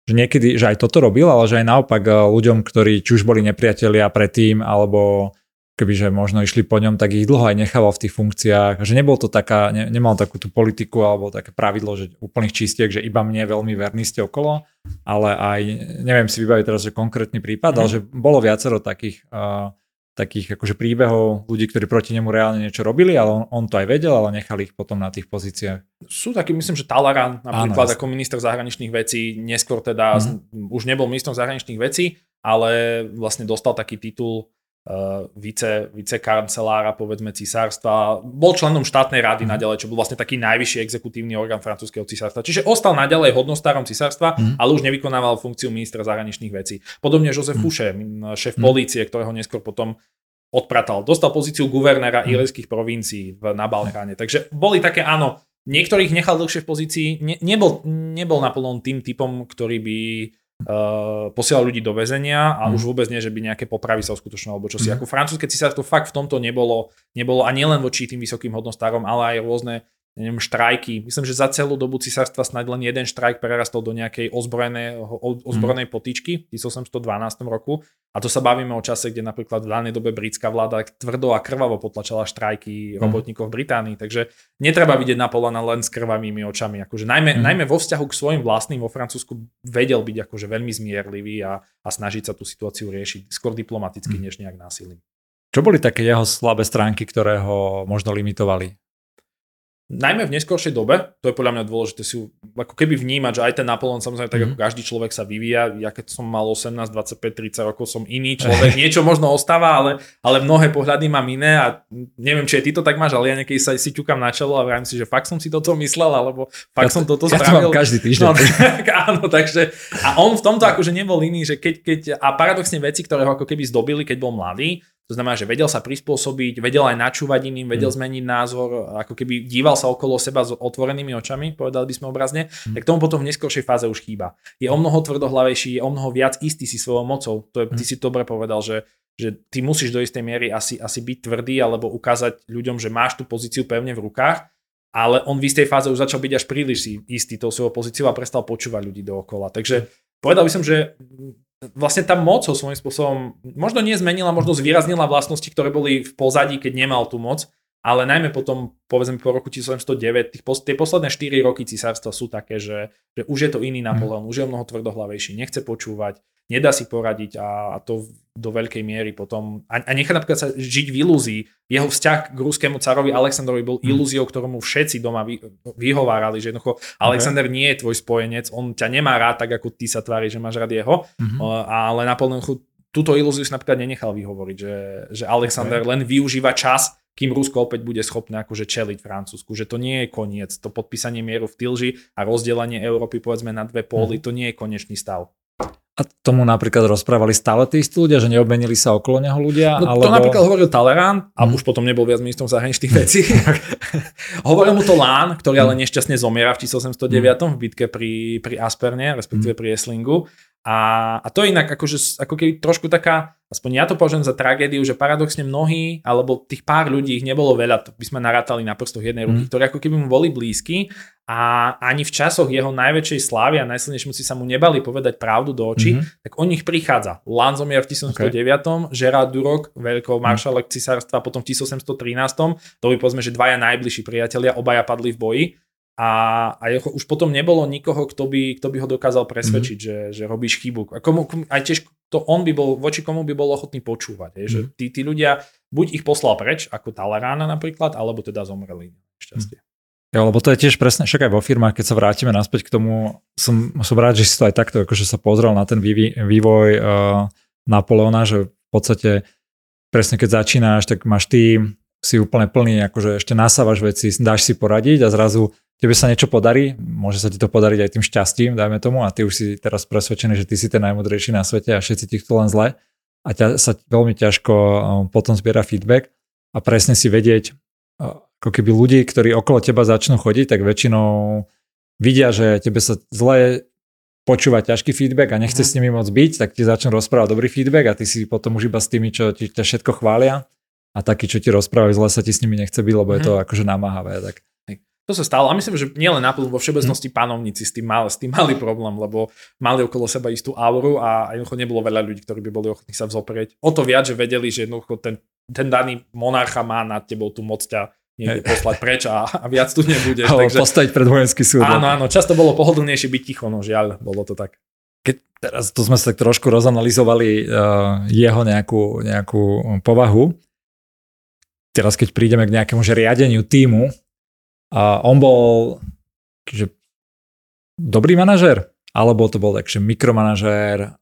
A: že niekedy, že aj toto robil, ale že aj naopak ľuďom, ktorí či už boli nepriatelia predtým, alebo kebyže možno išli po ňom, tak ich dlho aj nechával v tých funkciách, že nebol to taká, ne, nemal takú tú politiku alebo také pravidlo, že úplných čistiek, že iba mne veľmi verní ste okolo, ale aj, neviem si vybaviť teraz, že konkrétny prípad, mm. ale že bolo viacero takých, uh, takých akože príbehov ľudí, ktorí proti nemu reálne niečo robili, ale on, on to aj vedel, ale nechali ich potom na tých pozíciách.
B: Sú takí, myslím, že Talaran napríklad Áno, ako minister zahraničných vecí, neskôr teda mm. už nebol ministrom zahraničných vecí, ale vlastne dostal taký titul vice, vicekancelára, povedzme, cisárstva. Bol členom štátnej rady mm. naďalej, čo bol vlastne taký najvyšší exekutívny orgán francúzského cisárstva. Čiže ostal naďalej hodnostárom cisárstva, mm. ale už nevykonával funkciu ministra zahraničných vecí. Podobne Joseph mm. Fouché, šéf mm. polície, ktorého neskôr potom odpratal. Dostal pozíciu guvernéra mm. irských provincií v, na Balkáne. Takže boli také, áno, niektorých nechal dlhšie v pozícii. Ne, nebol, nebol Napoleon tým typom, ktorý by uh, posielal ľudí do väzenia a mm. už vôbec nie, že by nejaké popravy sa uskutočnilo alebo čo si. Mm. Ako francúzske cisárstvo fakt v tomto nebolo, nebolo a nielen voči tým vysokým hodnostárom, ale aj rôzne neviem, štrajky. Myslím, že za celú dobu cisárstva snad len jeden štrajk prerastol do nejakej ozbrojenej, ozbrojenej mm. potýčky v 1812 roku. A to sa bavíme o čase, kde napríklad v danej dobe britská vláda tvrdo a krvavo potlačala štrajky mm. robotníkov v Británii. Takže netreba vidieť Napoleona len s krvavými očami. Akože najmä, mm. najmä vo vzťahu k svojim vlastným vo Francúzsku vedel byť akože veľmi zmierlivý a, a snažiť sa tú situáciu riešiť skôr diplomaticky, mm. než nejak násilím.
A: Čo boli také jeho slabé stránky, ktoré ho možno limitovali?
B: Najmä v neskôršej dobe, to je podľa mňa dôležité si ako keby vnímať, že aj ten Napoleon samozrejme tak mm. ako mhm. každý človek sa vyvíja, ja keď som mal 18, 25, 30 rokov som iný človek, niečo možno ostáva, ale, ale mnohé pohľady mám iné a neviem, či aj ty to tak máš, ale ja niekedy sa si ťukám na čelo a vravím si, že fakt som si toto myslel, alebo fakt ja som toto
A: ja
B: spravil.
A: To mám každý týždeň. No,
B: tak, áno, takže a on v tomto akože nebol iný, že keď, keď a paradoxne veci, ktoré ho ako keby zdobili, keď bol mladý, to znamená, že vedel sa prispôsobiť, vedel aj načúvať iným, vedel mm. zmeniť názor, ako keby díval sa okolo seba s otvorenými očami, povedali by sme obrazne, mm. tak tomu potom v neskôršej fáze už chýba. Je o mnoho tvrdohlavejší, je o mnoho viac istý si svojou mocou. To je, mm. ty si dobre povedal, že, že ty musíš do istej miery asi, asi byť tvrdý alebo ukázať ľuďom, že máš tú pozíciu pevne v rukách, ale on v istej fáze už začal byť až príliš istý tou svojou pozíciou a prestal počúvať ľudí dookola. Takže povedal by som, že vlastne tá moc ho svojím spôsobom možno nie zmenila, možno zvýraznila vlastnosti, ktoré boli v pozadí, keď nemal tú moc, ale najmä potom, povedzme po roku 1709, tých, tie posledné 4 roky cisárstva sú také, že, že už je to iný Napoleon, mm. už je mnoho tvrdohlavejší, nechce počúvať, nedá si poradiť a, a to do veľkej miery potom, a, a nechá napríklad sa žiť v ilúzii. Jeho vzťah k ruskému carovi Aleksandrovi bol mm. ilúziou, ktorému všetci doma vy, vyhovárali, že jednoducho okay. Alexander nie je tvoj spojenec, on ťa nemá rád tak, ako ty sa tvári, že máš rád jeho, mm-hmm. ale Napoleon túto ilúziu si napríklad nenechal vyhovoriť, že, že Alexander okay. len využíva čas, kým Rusko opäť bude schopné akože čeliť Francúzsku, že to nie je koniec, to podpísanie mieru v Tilži a rozdelenie Európy povedzme na dve póly, mm. to nie je konečný stav.
A: A tomu napríklad rozprávali stále tí istí ľudia, že neobmenili sa okolo neho ľudia?
B: No, alebo... To napríklad hovoril Talleyrand, a mm. už potom nebol viac ministrom zahraničných vecí. hovoril mu to Lán, ktorý ale mhm. nešťastne zomiera v 1809 mm. v bitke pri, pri Asperne, respektíve mm. pri Eslingu. A, a to je inak akože, ako keby trošku taká, aspoň ja to považujem za tragédiu, že paradoxne mnohí, alebo tých pár ľudí, ich nebolo veľa, to by sme narátali na prstoch jednej ruky, mm. ktorí ako keby mu boli blízky a ani v časoch jeho najväčšej slávy a najsilnejším si sa mu nebali povedať pravdu do očí, mm-hmm. tak o nich prichádza. Lanzomier v 1909, okay. Gerard Durok, veľkou maršalek mm. cisárstva, potom v 1813, to by povedzme, že dvaja najbližší priatelia, obaja padli v boji a, a jeho, už potom nebolo nikoho, kto by, kto by ho dokázal presvedčiť, mm-hmm. že, že robíš chybu. A komu, aj tiež to on by bol, voči komu by bol ochotný počúvať. Je, mm-hmm. Že mhm. tí, tí ľudia, buď ich poslal preč, ako Talerána napríklad, alebo teda zomreli. Šťastie.
A: Mm-hmm. Jo, lebo to je tiež presne, však aj vo firmách, keď sa vrátime naspäť k tomu, som, som rád, že si to aj takto akože sa pozrel na ten vývoj, vývoj uh, Napoleona, že v podstate presne keď začínaš, tak máš tým, si úplne plný, akože ešte nasávaš veci, dáš si poradiť a zrazu tebe sa niečo podarí, môže sa ti to podariť aj tým šťastím, dajme tomu, a ty už si teraz presvedčený, že ty si ten najmudrejší na svete a všetci ti chcú len zle a ťa, sa veľmi ťažko potom zbiera feedback a presne si vedieť, ako keby ľudí, ktorí okolo teba začnú chodiť, tak väčšinou vidia, že tebe sa zle počúva ťažký feedback a nechce mm. s nimi moc byť, tak ti začnú rozprávať dobrý feedback a ty si potom už iba s tými, čo ti ťa všetko chvália a takí, čo ti rozprávajú zle, sa ti s nimi nechce byť, lebo mm. je to mhm. akože namáhavé. Tak.
B: To sa stalo a myslím, že nielen Apple, vo všeobecnosti panovníci s tým, mali, s tým mali problém, lebo mali okolo seba istú auru a jednoducho nebolo veľa ľudí, ktorí by boli ochotní sa vzoprieť. O to viac, že vedeli, že jednoducho ten, ten daný monarcha má nad tebou tú moc ťa niekde poslať preč a, a viac tu nebudeš.
A: takže, postaviť pred vojenský súd.
B: Áno, áno, často bolo pohodlnejšie byť ticho, no žiaľ, bolo to tak.
A: Keď teraz tu sme sa tak trošku rozanalizovali uh, jeho nejakú, nejakú povahu, teraz keď prídeme k nejakému že riadeniu týmu, a on bol že dobrý manažér? Alebo to bol takže mikromanažér?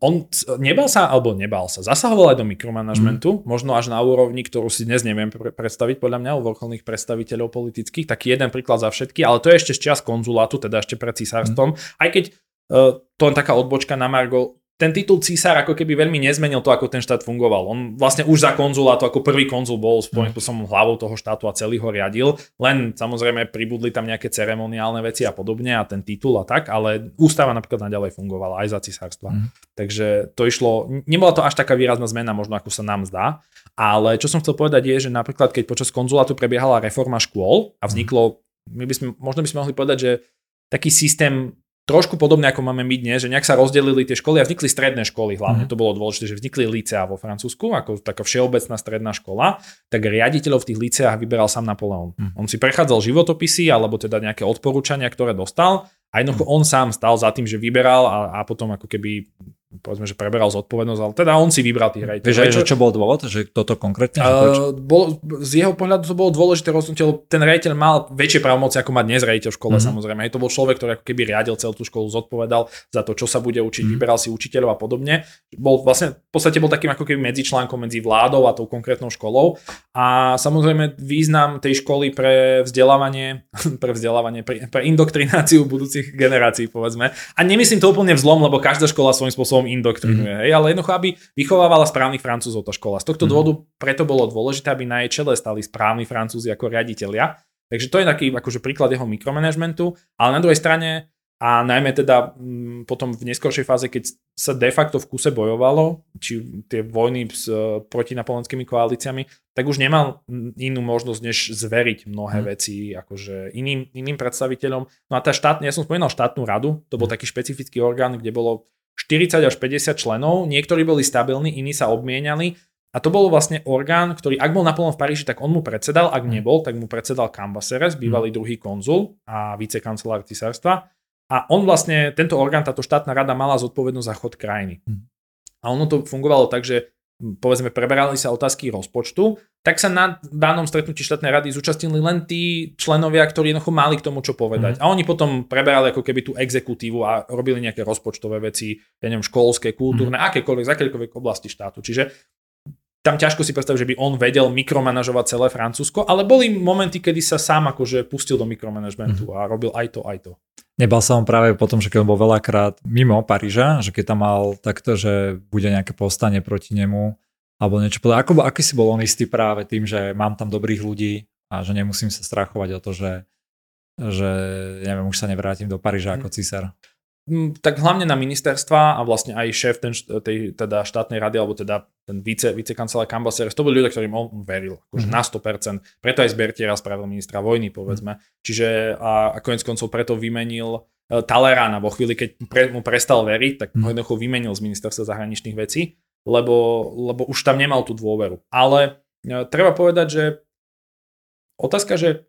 B: On nebal sa, alebo nebal sa, zasahoval aj do mikromanagementu, mm. možno až na úrovni, ktorú si dnes neviem predstaviť podľa mňa u vrcholných predstaviteľov politických. Taký jeden príklad za všetky, ale to je ešte z čas konzulátu, teda ešte pred císarstvom. Mm. Aj keď uh, to len taká odbočka na Margo, ten titul císar ako keby veľmi nezmenil to, ako ten štát fungoval. On vlastne už za konzulátu, ako prvý konzul bol svojím spôsobom hlavou toho štátu a celý ho riadil. Len samozrejme pribudli tam nejaké ceremoniálne veci a podobne a ten titul a tak, ale ústava napríklad naďalej fungovala aj za císarstva. Mm. Takže to išlo, nebola to až taká výrazná zmena, možno ako sa nám zdá, ale čo som chcel povedať je, že napríklad keď počas konzulátu prebiehala reforma škôl a vzniklo, my by sme, možno by sme mohli povedať, že taký systém trošku podobne ako máme my dnes, že nejak sa rozdelili tie školy a vznikli stredné školy hlavne. Mm. To bolo dôležité, že vznikli licea vo Francúzsku ako taká všeobecná stredná škola, tak riaditeľov v tých liceách vyberal sám Napoleon. Mm. On si prechádzal životopisy alebo teda nejaké odporúčania, ktoré dostal a jednoducho on sám stal za tým, že vyberal a, a potom ako keby povedzme, že preberal zodpovednosť, ale teda on si vybral tých rejiteľov.
A: Vieš, čo, čo bol dôvod, že toto konkrétne?
B: Uh, bol, z jeho pohľadu to bolo dôležité rozhodnutie, ten rejiteľ mal väčšie právomoci, ako má dnes rejiteľ v škole, mm-hmm. samozrejme. Hej, to bol človek, ktorý ako keby riadil celú tú školu, zodpovedal za to, čo sa bude učiť, mm-hmm. vyberal si učiteľov a podobne. Bol vlastne, v podstate bol takým ako keby medzičlánkom medzi vládou a tou konkrétnou školou. A samozrejme význam tej školy pre vzdelávanie, pre vzdelávanie, pre, pre indoktrináciu budúcich generácií, povedzme. A nemyslím to úplne vzlom, lebo každá škola svojím spôsobom tom indoktrinuje. Mm-hmm. Hej, ale jednoducho, aby vychovávala správnych francúzov tá škola. Z tohto mm-hmm. dôvodu preto bolo dôležité, aby na jej čele stali správni francúzi ako riaditeľia. Takže to je taký akože príklad jeho mikromanagementu, ale na druhej strane a najmä teda m, mm, potom v neskoršej fáze, keď sa de facto v kuse bojovalo, či tie vojny s uh, protinapolenskými koalíciami, tak už nemal inú možnosť, než zveriť mnohé hmm. veci akože iným, iným predstaviteľom. No a tá štát, ja som spomínal štátnu radu, to bol hmm. taký špecifický orgán, kde bolo 40 až 50 členov, niektorí boli stabilní, iní sa obmieniali a to bol vlastne orgán, ktorý ak bol Napoleon v Paríži, tak on mu predsedal, ak nebol, tak mu predsedal Cambaceres, bývalý druhý konzul a vicekancelár cisárstva. A on vlastne, tento orgán, táto štátna rada mala zodpovednosť za chod krajiny. A ono to fungovalo tak, že povedzme preberali sa otázky rozpočtu, tak sa na danom stretnutí štátnej rady zúčastnili len tí členovia, ktorí jednoducho mali k tomu čo povedať. Mm. A oni potom preberali ako keby tú exekutívu a robili nejaké rozpočtové veci, ja neviem, školské, kultúrne, mm. akékoľvek, z akékoľvek oblasti štátu. Čiže tam ťažko si predstaviť, že by on vedel mikromanažovať celé Francúzsko, ale boli momenty, kedy sa sám akože pustil do mikromanagementu mm. a robil aj to, aj to.
A: Nebal sa on práve potom, že keď on bol veľakrát mimo Paríža, že keď tam mal takto, že bude nejaké povstanie proti nemu, alebo niečo podobné. Ako, aký si bol on istý práve tým, že mám tam dobrých ľudí a že nemusím sa strachovať o to, že, že neviem, už sa nevrátim do Paríža ako cisár?
B: Mm, tak hlavne na ministerstva a vlastne aj šéf ten, tej teda štátnej rady, alebo teda ten vice, vicekancelár Cambaceres, to boli ľudia, ktorým on veril, akože mm-hmm. na 100%. Preto aj Zbertiera spravil ministra vojny, povedzme. Mm-hmm. Čiže a, a konec koncov preto vymenil uh, Talerána vo chvíli, keď pre, mu prestal veriť, tak mm-hmm. ho jednoducho vymenil z ministerstva zahraničných vecí, lebo, lebo už tam nemal tú dôveru. Ale uh, treba povedať, že otázka, že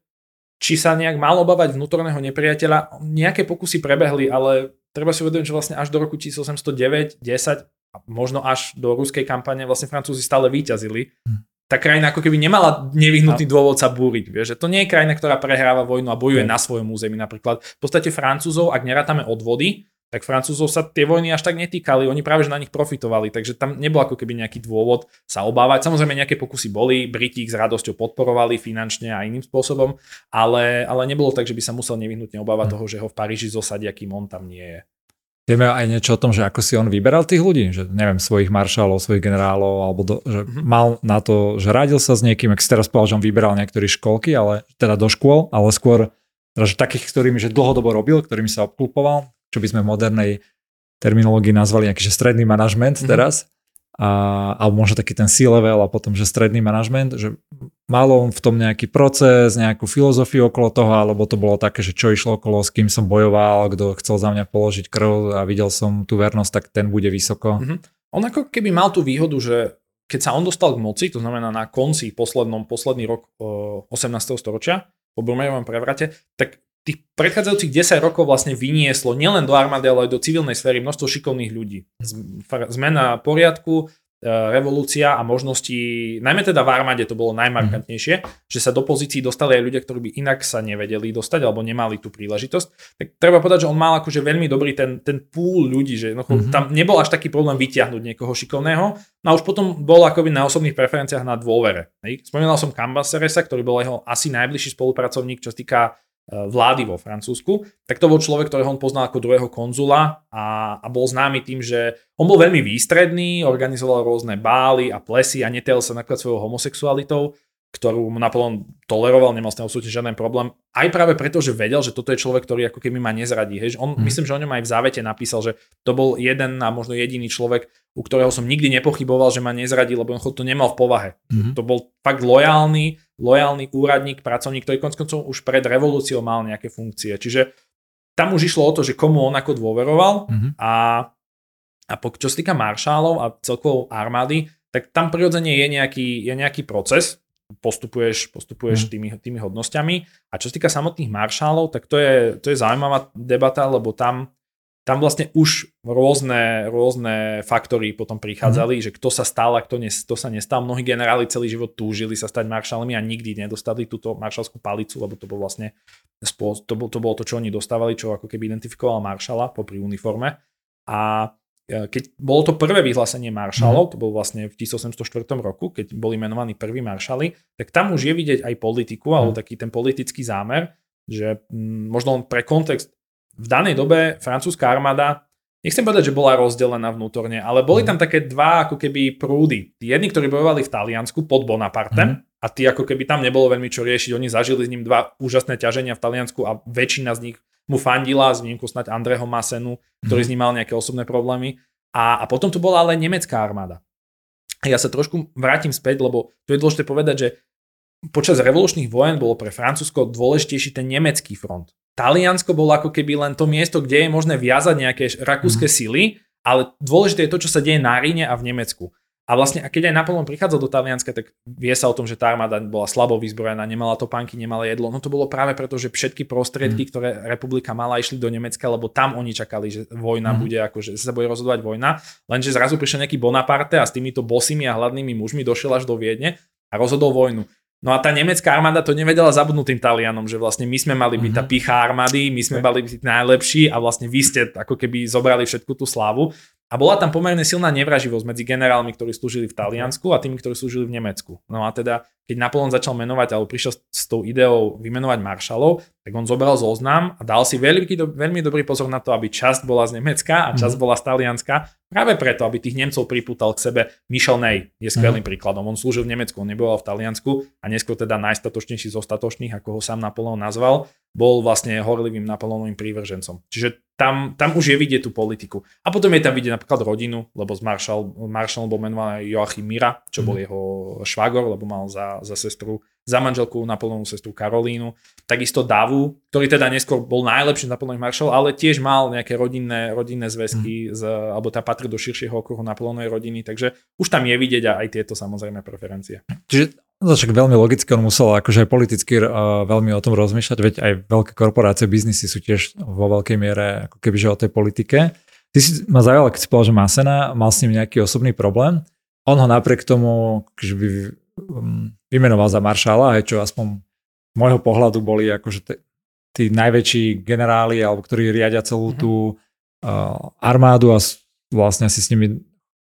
B: či sa nejak mal obávať vnútorného nepriateľa, nejaké pokusy prebehli, ale treba si uvedomiť, že vlastne až do roku 1809, 10 a možno až do ruskej kampane vlastne Francúzi stále vyťazili. Hm. Tá krajina ako keby nemala nevyhnutný dôvod sa búriť. Vieš, že to nie je krajina, ktorá prehráva vojnu a bojuje hm. na svojom území napríklad. V podstate Francúzov, ak nerátame odvody, tak Francúzov sa tie vojny až tak netýkali, oni práve že na nich profitovali, takže tam nebol ako keby nejaký dôvod sa obávať. Samozrejme nejaké pokusy boli, Briti ich s radosťou podporovali finančne a iným spôsobom, ale, ale nebolo tak, že by sa musel nevyhnutne obávať hm. toho, že ho v Paríži zosadia, kým on tam nie je.
A: Vieme aj niečo o tom, že ako si on vyberal tých ľudí, že neviem, svojich maršálov, svojich generálov, alebo do, že mm-hmm. mal na to, že radil sa s niekým, ak si teraz povedal, že on vyberal niektoré školky, ale teda do škôl, ale skôr teda, že takých, ktorými že dlhodobo robil, ktorými sa obklupoval, čo by sme v modernej terminológii nazvali nejaký že stredný manažment mm-hmm. teraz, a, alebo možno taký ten C-level a potom, že stredný manažment, že malo on v tom nejaký proces, nejakú filozofiu okolo toho, alebo to bolo také, že čo išlo okolo, s kým som bojoval, kto chcel za mňa položiť krv a videl som tú vernosť, tak ten bude vysoko. Mm-hmm.
B: On ako keby mal tú výhodu, že keď sa on dostal k moci, to znamená na konci poslednom, posledný rok 18. storočia, po Brumajerovom prevrate, tak tých predchádzajúcich 10 rokov vlastne vynieslo nielen do armády, ale aj do civilnej sféry množstvo šikovných ľudí. Zmena poriadku, E, revolúcia a možnosti, najmä teda v armáde to bolo najmarkantnejšie, že sa do pozícií dostali aj ľudia, ktorí by inak sa nevedeli dostať alebo nemali tú príležitosť. Tak treba povedať, že on mal akože veľmi dobrý ten, ten pool ľudí, že mm-hmm. tam nebol až taký problém vyťahnuť niekoho šikovného. No a už potom bol akoby na osobných preferenciách na dôvere. Spomínal som Cambaseresa, ktorý bol jeho asi najbližší spolupracovník, čo sa týka vlády vo Francúzsku, tak to bol človek, ktorého on poznal ako druhého konzula a, a bol známy tým, že on bol veľmi výstredný, organizoval rôzne bály a plesy a netel sa napríklad svojou homosexualitou ktorú Napoleon toleroval, nemal s tým absolútne žiaden problém. Aj práve preto, že vedel, že toto je človek, ktorý ako keby ma nezradí. Hej. On, mm. Myslím, že o ňom aj v závete napísal, že to bol jeden a možno jediný človek, u ktorého som nikdy nepochyboval, že ma nezradí, lebo on to nemal v povahe. Mm. To bol fakt lojálny, lojálny úradník, pracovník, ktorý konc koncov už pred revolúciou mal nejaké funkcie. Čiže tam už išlo o to, že komu on ako dôveroval mm. a, a po, čo sa týka maršálov a celkovo armády, tak tam prirodzene je nejaký, je nejaký proces, postupuješ, postupuješ mm. tými, tými hodnosťami. A čo sa týka samotných maršálov, tak to je, to je zaujímavá debata, lebo tam, tam vlastne už rôzne, rôzne faktory potom prichádzali, mm. že kto sa stal a kto, ne, kto sa nestal. Mnohí generáli celý život túžili sa stať maršálmi a nikdy nedostali túto maršalskú palicu, lebo to bol vlastne to, bol, to bolo to, čo oni dostávali, čo ako keby identifikoval maršala popri uniforme. A keď bolo to prvé vyhlásenie maršalov, mm. to bol vlastne v 1804 roku, keď boli menovaní prví maršali, tak tam už je vidieť aj politiku, alebo taký ten politický zámer, že mm, možno pre kontext, v danej dobe francúzska armáda, nechcem povedať, že bola rozdelená vnútorne, ale boli mm. tam také dva ako keby prúdy. Tí jedni, ktorí bojovali v Taliansku pod Bonapartem, a tí ako keby tam nebolo veľmi čo riešiť, oni zažili s ním dva úžasné ťaženia v Taliansku a väčšina z nich mu fandila, s výnimkou snať Andreho Masenu, ktorý mm. s ním mal nejaké osobné problémy. A, a potom tu bola ale nemecká armáda. Ja sa trošku vrátim späť, lebo tu je dôležité povedať, že počas revolučných vojen bolo pre Francúzsko dôležitejší ten nemecký front. Taliansko bolo ako keby len to miesto, kde je možné viazať nejaké rakúske mm. sily ale dôležité je to, čo sa deje na Ríne a v Nemecku. A vlastne, a keď aj Napoleon prichádzal do Talianska, tak vie sa o tom, že tá armáda bola slabo vyzbrojená, nemala topánky, nemala jedlo. No to bolo práve preto, že všetky prostriedky, mm. ktoré republika mala, išli do Nemecka, lebo tam oni čakali, že vojna mm. bude, akože sa bude rozhodovať vojna. Lenže zrazu prišiel nejaký Bonaparte a s týmito bosými a hladnými mužmi došiel až do Viedne a rozhodol vojnu. No a tá nemecká armáda to nevedela zabudnúť tým Talianom, že vlastne my sme mali byť tá mhm. picha armády, my sme mali byť najlepší a vlastne vy ste ako keby zobrali všetku tú slávu. A bola tam pomerne silná nevraživosť medzi generálmi, ktorí slúžili v Taliansku a tými, ktorí slúžili v Nemecku. No a teda, keď Napoleon začal menovať, alebo prišiel s tou ideou vymenovať maršalov, tak on zobral zoznam a dal si veľmi, veľmi dobrý pozor na to, aby časť bola z Nemecka a časť mm. bola z Talianska, práve preto, aby tých Nemcov pripútal k sebe. Michel Ney je skvelým mm. príkladom. On slúžil v Nemecku, on nebol v Taliansku a neskôr teda najstatočnejší z ostatočných, ako ho sám Napoleon nazval, bol vlastne horlivým Napoleonovým prívržencom. Čiže tam, tam už je vidieť tú politiku. A potom je tam vidieť napríklad rodinu, lebo z Marshall, Marshall bol menovaný Joachim Mira, čo bol mm. jeho švagor, lebo mal za, za sestru, za manželku Napoleónovú sestru Karolínu. Takisto Davu, ktorý teda neskôr bol najlepší Napoleon Marshall, ale tiež mal nejaké rodinné, rodinné zväzky, mm. z, alebo tá patrí do širšieho okruhu Napoleónovej rodiny, takže už tam je vidieť aj tieto samozrejme preferencie.
A: Čiže No však veľmi logicky, on musel akože aj politicky uh, veľmi o tom rozmýšľať, veď aj veľké korporácie, biznisy sú tiež vo veľkej miere ako kebyže o tej politike. Ty si ma zaujal, keď si povedal, že Masena mal s ním nejaký osobný problém. On ho napriek tomu že by um, vymenoval za maršála, aj čo aspoň z môjho pohľadu boli akože t- tí najväčší generáli, alebo ktorí riadia celú mm-hmm. tú uh, armádu a vlastne si s nimi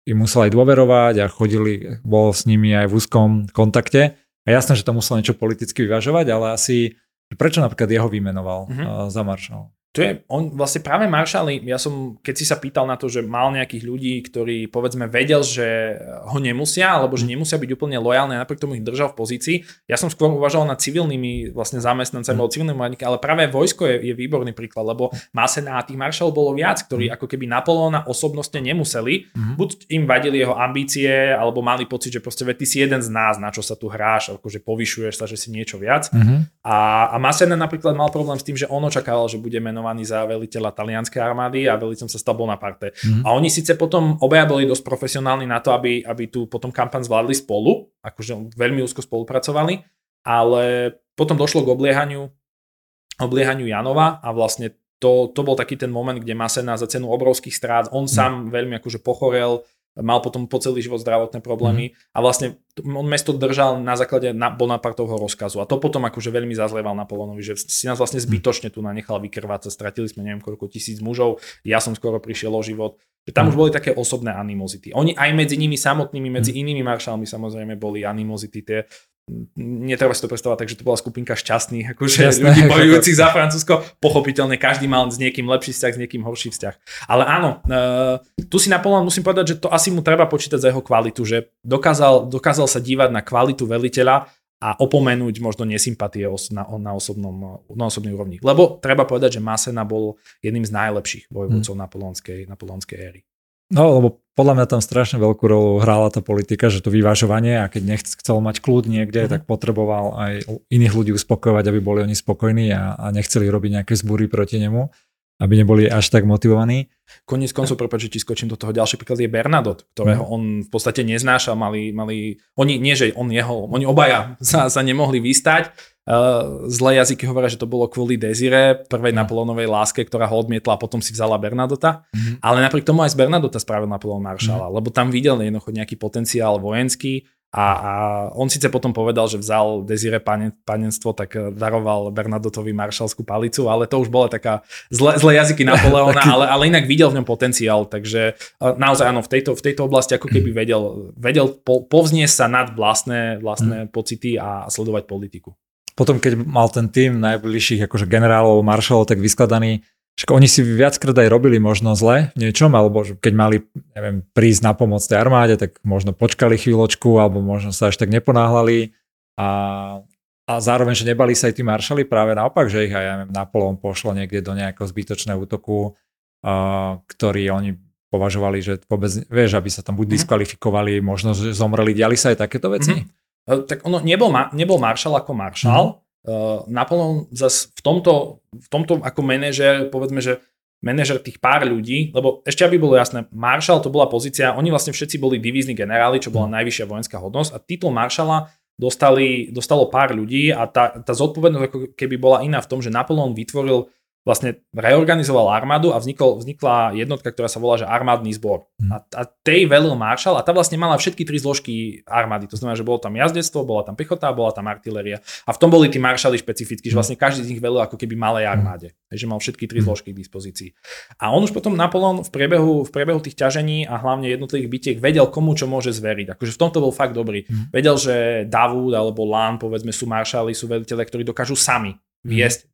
A: im musel aj dôverovať a chodili, bol s nimi aj v úzkom kontakte. A jasné, že to musel niečo politicky vyvažovať, ale asi prečo napríklad jeho vymenoval mm-hmm. za maršal?
B: To je, on vlastne práve maršali, ja som, keď si sa pýtal na to, že mal nejakých ľudí, ktorí povedzme vedel, že ho nemusia, alebo že nemusia byť úplne lojálne, napriek tomu ich držal v pozícii. Ja som skôr uvažoval nad civilnými vlastne zamestnancami, mm. alebo civilnými mladíkmi, ale práve vojsko je, je výborný príklad, lebo má sa na tých maršalov bolo viac, ktorí ako keby Napoleona osobnostne nemuseli, buď im vadili jeho ambície, alebo mali pocit, že proste ty si jeden z nás, na čo sa tu hráš, akože povyšuješ sa, že si niečo viac. Mm. A, a Masena napríklad mal problém s tým, že on očakával, že bude meno menovaný za veliteľa talianskej armády a veliteľom sa stal Bonaparte. Mm-hmm. A oni síce potom obaja boli dosť profesionálni na to, aby, aby tu potom kampaň zvládli spolu, akože veľmi úzko spolupracovali, ale potom došlo k obliehaniu, obliehaniu Janova a vlastne to, to bol taký ten moment, kde Masena za cenu obrovských strát, on mm. sám veľmi akože pochorel, mal potom po celý život zdravotné problémy mm. a vlastne on mesto držal na základe na Bonapartovho rozkazu a to potom akože veľmi zazlieval Napoleonovi, že si nás vlastne zbytočne tu nanechal vykrvácať, stratili sme neviem koľko tisíc mužov, ja som skoro prišiel o život, tam už boli také osobné animozity. Oni aj medzi nimi samotnými, medzi mm. inými maršálmi samozrejme boli animozity, tie netreba si to predstavovať, takže to bola skupinka šťastných, akože Jasné, ľudí bojujúcich za Francúzsko. Pochopiteľne každý mal s niekým lepší vzťah, s niekým horší vzťah. Ale áno, uh, tu si Napoleon musím povedať, že to asi mu treba počítať za jeho kvalitu, že dokázal, dokázal sa dívať na kvalitu veliteľa a opomenúť možno nesympatie na, na, osobnom, na osobnej úrovni. Lebo treba povedať, že Masena bol jedným z najlepších vojvodcov hmm. napoleonskej, napoleonskej éry.
A: No, lebo podľa mňa tam strašne veľkú rolu hrála tá politika, že to vyvážovanie a keď nechcel mať kľud niekde, mm-hmm. tak potreboval aj iných ľudí uspokojovať, aby boli oni spokojní a, a nechceli robiť nejaké zbúry proti nemu, aby neboli až tak motivovaní.
B: Koniec koncov, prepáč, ti skočím do toho, ďalší príklad je Bernadotte, ktorého mm. on v podstate neznášal, mali, mali, oni, nie že on jeho, oni obaja sa, sa nemohli vystať, zlé jazyky hovoria, že to bolo kvôli Desire, prvej mm. Napoleonovej láske, ktorá ho odmietla a potom si vzala Bernadota. Mm. Ale napriek tomu aj z Bernadota spravil Napoleon Maršala, mm. lebo tam videl jednoducho nejaký potenciál vojenský a, a on síce potom povedal, že vzal Desire pane, panenstvo, tak eh, daroval Bernadotovi maršalskú palicu, ale to už bola taká zlé, zlé jazyky Napoleona, ale, ale inak videl v ňom potenciál, takže eh, naozaj áno, v tejto, v tejto oblasti ako keby vedel, vedel po, povzniesť sa nad vlastné, vlastné mm. pocity a sledovať politiku
A: potom, keď mal ten tým najbližších akože generálov, maršalov, tak vyskladaný, však oni si viackrát aj robili možno zle v niečom, alebo keď mali, neviem, prísť na pomoc tej armáde, tak možno počkali chvíľočku, alebo možno sa až tak neponáhľali a, a zároveň, že nebali sa aj tí maršali, práve naopak, že ich aj ja neviem, Napoleon pošlo niekde do nejakého zbytočného útoku, uh, ktorý oni považovali, že vôbec, vieš, aby sa tam buď mhm. diskvalifikovali, možno, že zomreli, diali sa aj takéto veci? Mm-hmm.
B: E, tak ono nebol, nebol maršal ako maršal. Mm. Uh, Napoleon zase v tomto, v tomto ako manažer, povedzme, že manažer tých pár ľudí, lebo ešte aby bolo jasné, maršal to bola pozícia, oni vlastne všetci boli divízni generáli, čo bola najvyššia vojenská hodnosť a titul maršala dostali, dostalo pár ľudí a tá, tá zodpovednosť ako keby bola iná v tom, že Napoleon vytvoril vlastne reorganizoval armádu a vznikol, vznikla jednotka, ktorá sa volá že armádny zbor. Hmm. A, a tej velil maršal a tá vlastne mala všetky tri zložky armády. To znamená, že bolo tam jazdectvo, bola tam pechota, bola tam artiléria. A v tom boli tí maršali špecificky, že hm. vlastne každý z nich velil ako keby malej hm. armáde. Takže mal všetky tri zložky k dispozícii. A on už potom Napoleon v priebehu, v priebehu tých ťažení a hlavne jednotlivých bitiek vedel, komu čo môže zveriť. Akože v tomto bol fakt dobrý. Hmm. Vedel, že Davud alebo Lán, povedzme, sú maršali, sú veliteľe, ktorí dokážu sami viesť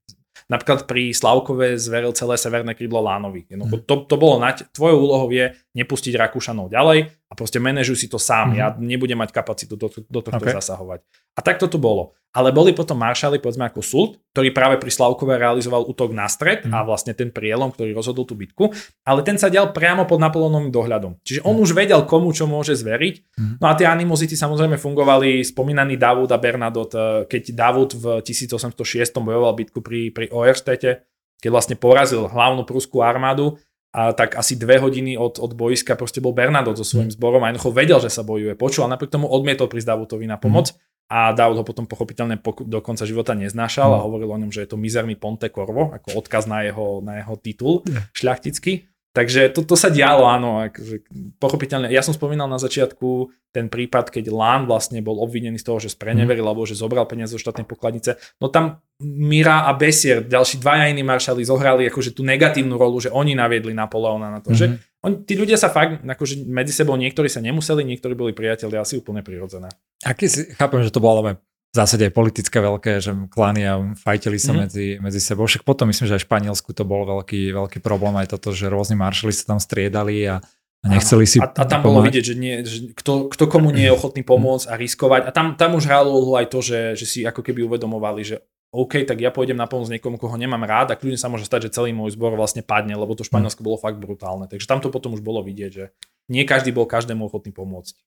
B: Napríklad pri Slavkove zveril celé severné krídlo Lánovi. Mm. To, to bolo na tvojou úlohou je nepustiť Rakúšanov ďalej a proste manažuj si to sám. Mm. Ja nebudem mať kapacitu do, do tohto okay. zasahovať. A tak to bolo. Ale boli potom maršali, povedzme ako Sult, ktorý práve pri Slavkove realizoval útok na stred mm. a vlastne ten prielom, ktorý rozhodol tú bitku, ale ten sa dial priamo pod Napoleónovým dohľadom. Čiže on mm. už vedel, komu čo môže zveriť. Mm. No a tie animozity samozrejme fungovali, spomínaný Davud a Bernadotte, eh, keď Davud v 1806 bojoval bitku pri, pri Oerstete, keď vlastne porazil hlavnú prúskú armádu, a tak asi dve hodiny od, od boiska proste bol Bernadotte so svojím mm. zborom a jednoducho vedel, že sa bojuje. Počul a napriek tomu odmietol prísť Davutovi na pomoc. Mm a Daud ho potom pochopiteľne do konca života neznášal a mm. hovoril o ňom, že je to mizerný Ponte Corvo, ako odkaz na jeho, na jeho titul šľachtický. Takže to, to sa dialo, áno, akože, pochopiteľne. Ja som spomínal na začiatku ten prípad, keď Lán vlastne bol obvinený z toho, že spreneveril, alebo že zobral peniaze zo štátnej pokladnice. No tam Mira a Besier, ďalší dvaja iní maršali, zohrali akože tú negatívnu rolu, že oni naviedli Napoleona na to, mm. že mhm. on, tí ľudia sa fakt, akože medzi sebou niektorí sa nemuseli, niektorí boli priatelia, asi úplne prirodzené.
A: Aký si, chápem, že to bolo ale v zásade aj politické veľké, že klany a fajtili sa mm-hmm. medzi, medzi sebou. Však potom myslím, že aj v Španielsku to bol veľký, veľký problém aj toto, že rôzni maršali sa tam striedali a, a nechceli si
B: A, a tam bolo vidieť, že, nie, že kto, kto komu nie je ochotný pomôcť a riskovať. A tam, tam už hralo úlohu aj to, že, že si ako keby uvedomovali, že OK, tak ja pôjdem na pomoc niekomu, koho nemám rád a kľudne sa môže stať, že celý môj zbor vlastne padne, lebo to Španielsko bolo fakt brutálne. Takže tam to potom už bolo vidieť, že nie každý bol každému ochotný pomôcť.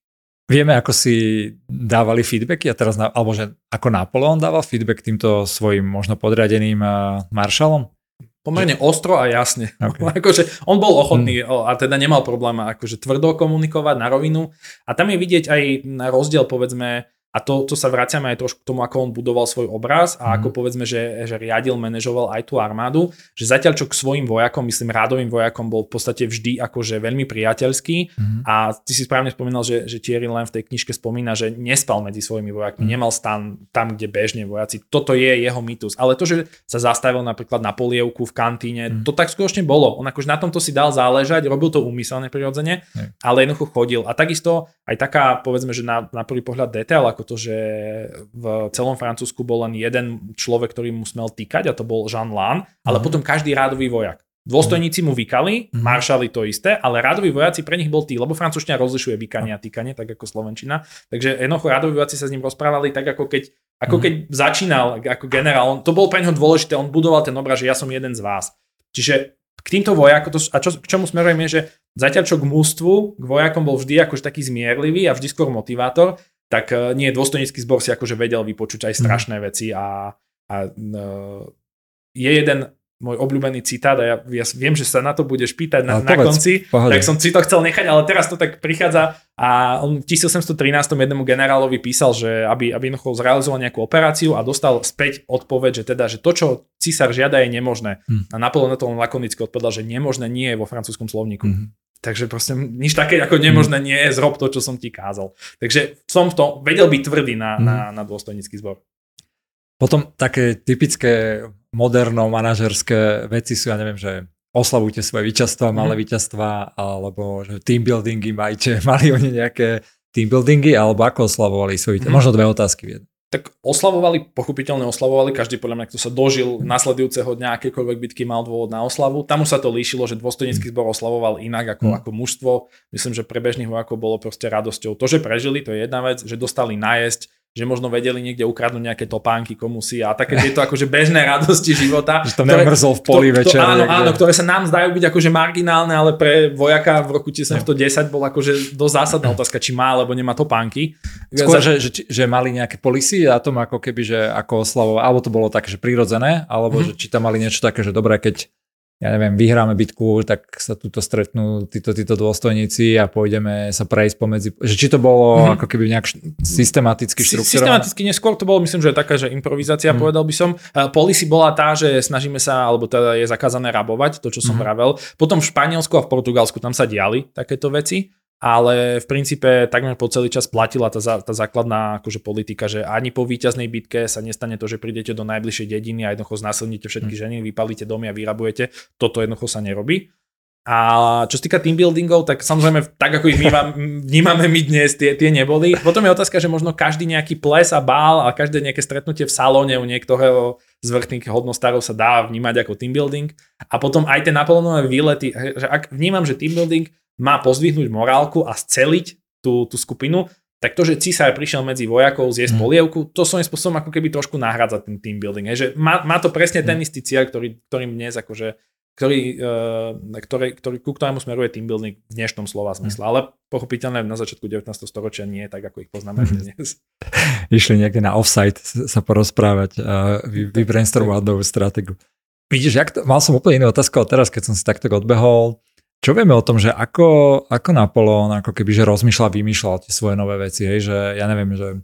A: Vieme, ako si dávali feedbacky a teraz, na, alebo že ako Napoleon dával feedback týmto svojim možno podriadeným uh, maršalom?
B: Pomerne že... ostro a jasne. Okay. akože on bol ochotný hmm. a teda nemal problém akože tvrdo komunikovať na rovinu. A tam je vidieť aj na rozdiel povedzme a to, to sa vraciame aj trošku k tomu, ako on budoval svoj obraz a ako povedzme, že, že riadil, manažoval aj tú armádu, že zatiaľ čo k svojim vojakom, myslím rádovým vojakom bol v podstate vždy akože veľmi priateľský mm. a ty si správne spomínal, že, že Thierry len v tej knižke spomína, že nespal medzi svojimi vojakmi, mm. nemal stan tam, kde bežne vojaci. Toto je jeho mýtus. Ale to, že sa zastavil napríklad na polievku v kantíne, mm. to tak skutočne bolo. On akože na tomto si dal záležať, robil to úmyselne prirodzene, mm. ale jednoducho chodil. A takisto aj taká, povedzme, že na, na prvý pohľad detail, ako to, že v celom Francúzsku bol len jeden človek, ktorý mu smel týkať a to bol Jean Lan, ale mm. potom každý rádový vojak. Dôstojníci mu vykali, mm. maršali to isté, ale rádoví vojaci pre nich bol tí, lebo francúzština rozlišuje vykanie a týkanie, tak ako slovenčina. Takže jednoducho rádoví vojaci sa s ním rozprávali tak, ako keď, ako mm. keď začínal ako generál. On, to bol pre neho dôležité, on budoval ten obraz, že ja som jeden z vás. Čiže k týmto vojakom, a čo, k čomu smerujem je, že zatiaľ čo k mústvu, k vojakom bol vždy akože taký zmierlivý a vždy skôr motivátor, tak e, nie, dôstojnícky zbor si akože vedel vypočuť aj mhm. strašné mm. veci a, a uh, je jeden môj obľúbený citát a ja, ja viem, že sa na to budeš pýtať na, na konci, pohode. tak som si to chcel nechať, ale teraz to tak prichádza a on v 1813 jednému generálovi písal, že aby, aby zrealizoval nejakú operáciu a dostal späť odpoveď, že teda, že to, čo císar žiada je nemožné. Hmm. A Napoleon na to on lakonicky odpovedal, že nemožné nie je vo francúzskom slovníku. Hmm. Takže proste nič také ako nemožné nie je, zrob to, čo som ti kázal. Takže som v tom, vedel byť tvrdý na, mm. na, na dôstojnícky zbor.
A: Potom také typické moderno manažerské veci sú, ja neviem, že oslavujte svoje víťazstva, mm. malé víťazstva, alebo že team buildingy majte, mali oni nejaké team buildingy, alebo ako oslavovali svoje víťazstva? Mm. Možno dve otázky v
B: tak oslavovali, pochopiteľne oslavovali, každý podľa mňa, kto sa dožil nasledujúceho dňa akékoľvek bitky mal dôvod na oslavu. Tam už sa to líšilo, že dôstojnícky zbor oslavoval inak ako, mm. ako mužstvo. Myslím, že pre bežných vojakov bolo proste radosťou. To, že prežili, to je jedna vec, že dostali najesť, že možno vedeli niekde ukradnúť nejaké topánky komu si a také tieto akože bežné radosti života.
A: Že to nemrzol v poli
B: to,
A: večer.
B: To, áno, áno, ktoré sa nám zdajú byť akože marginálne, ale pre vojaka v roku 1910 bol akože dosť zásadná otázka, či má alebo nemá topánky.
A: Skôr, že, že, že, mali nejaké polisy a tom ako keby, že ako oslavovať, alebo to bolo také, že prirodzené, alebo mm-hmm. že či tam mali niečo také, že dobré, keď ja neviem, vyhráme bitku, tak sa tuto stretnú títo, títo dôstojníci a pôjdeme sa prejsť pomedzi, že či to bolo mm-hmm. ako keby nejak systematicky štruktúrované?
B: Systematicky neskôr to bolo, myslím, že taká, že improvizácia, mm. povedal by som. Policy bola tá, že snažíme sa, alebo teda je zakázané rabovať, to, čo som mm. vravel. Potom v Španielsku a v Portugalsku tam sa diali takéto veci ale v princípe takmer po celý čas platila tá, tá základná akože politika, že ani po víťaznej bitke sa nestane to, že prídete do najbližšej dediny a jednoducho znásilníte všetky hm. ženy, vypalíte domy a vyrabujete. Toto jednoducho sa nerobí. A čo sa týka team buildingov, tak samozrejme, tak ako ich vnímam, vnímame my dnes, tie, tie neboli. Potom je otázka, že možno každý nejaký ples a bál a každé nejaké stretnutie v salóne u niektorého z vrchných hodnostárov sa dá vnímať ako team building. A potom aj tie Napoleonové výlety, že ak vnímam, že team building má pozdvihnúť morálku a sceliť tú, tú skupinu, tak to, že cisár prišiel medzi vojakov zjesť mm. polievku, to svojím spôsobom ako keby trošku nahrádza ten team building. Hej, že má, má to presne ten mhm. istý cieľ, ktorý, ktorým dnes akože ktorý, uh, ktorý, ktorý, ku ktorému smeruje team building v dnešnom slova zmysle. Mm. Ale pochopiteľne na začiatku 19. storočia nie je tak, ako ich poznáme dnes.
A: Išli niekde na offsite sa porozprávať a vy, vybrainstormovať novú stratégiu. Vidíš, jak to, mal som úplne inú otázku teraz, keď som si takto odbehol čo vieme o tom, že ako, ako Napoleon ako keby že rozmýšľal, vymýšľal tie svoje nové veci, hej, že ja neviem, že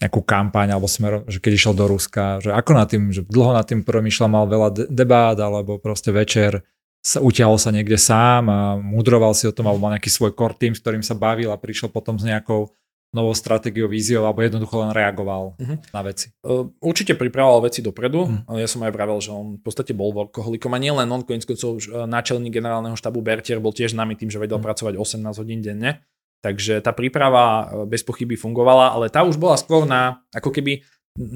A: nejakú kampaň alebo smer, že keď išiel do Ruska, že ako na tým, že dlho nad tým promýšľal, mal veľa debát alebo proste večer sa utiahol sa niekde sám a mudroval si o tom alebo mal nejaký svoj core team, s ktorým sa bavil a prišiel potom s nejakou novou stratégiou, víziou, alebo jednoducho len reagoval uh-huh. na veci?
B: Určite pripravoval veci dopredu, uh-huh. ja som aj vravel, že on v podstate bol workoholikom a nielen on, koniec koncov e, náčelník generálneho štabu Bertier bol tiež známy tým, že vedel uh-huh. pracovať 18 hodín denne. Takže tá príprava e, bez pochyby fungovala, ale tá už bola skôr na, ako keby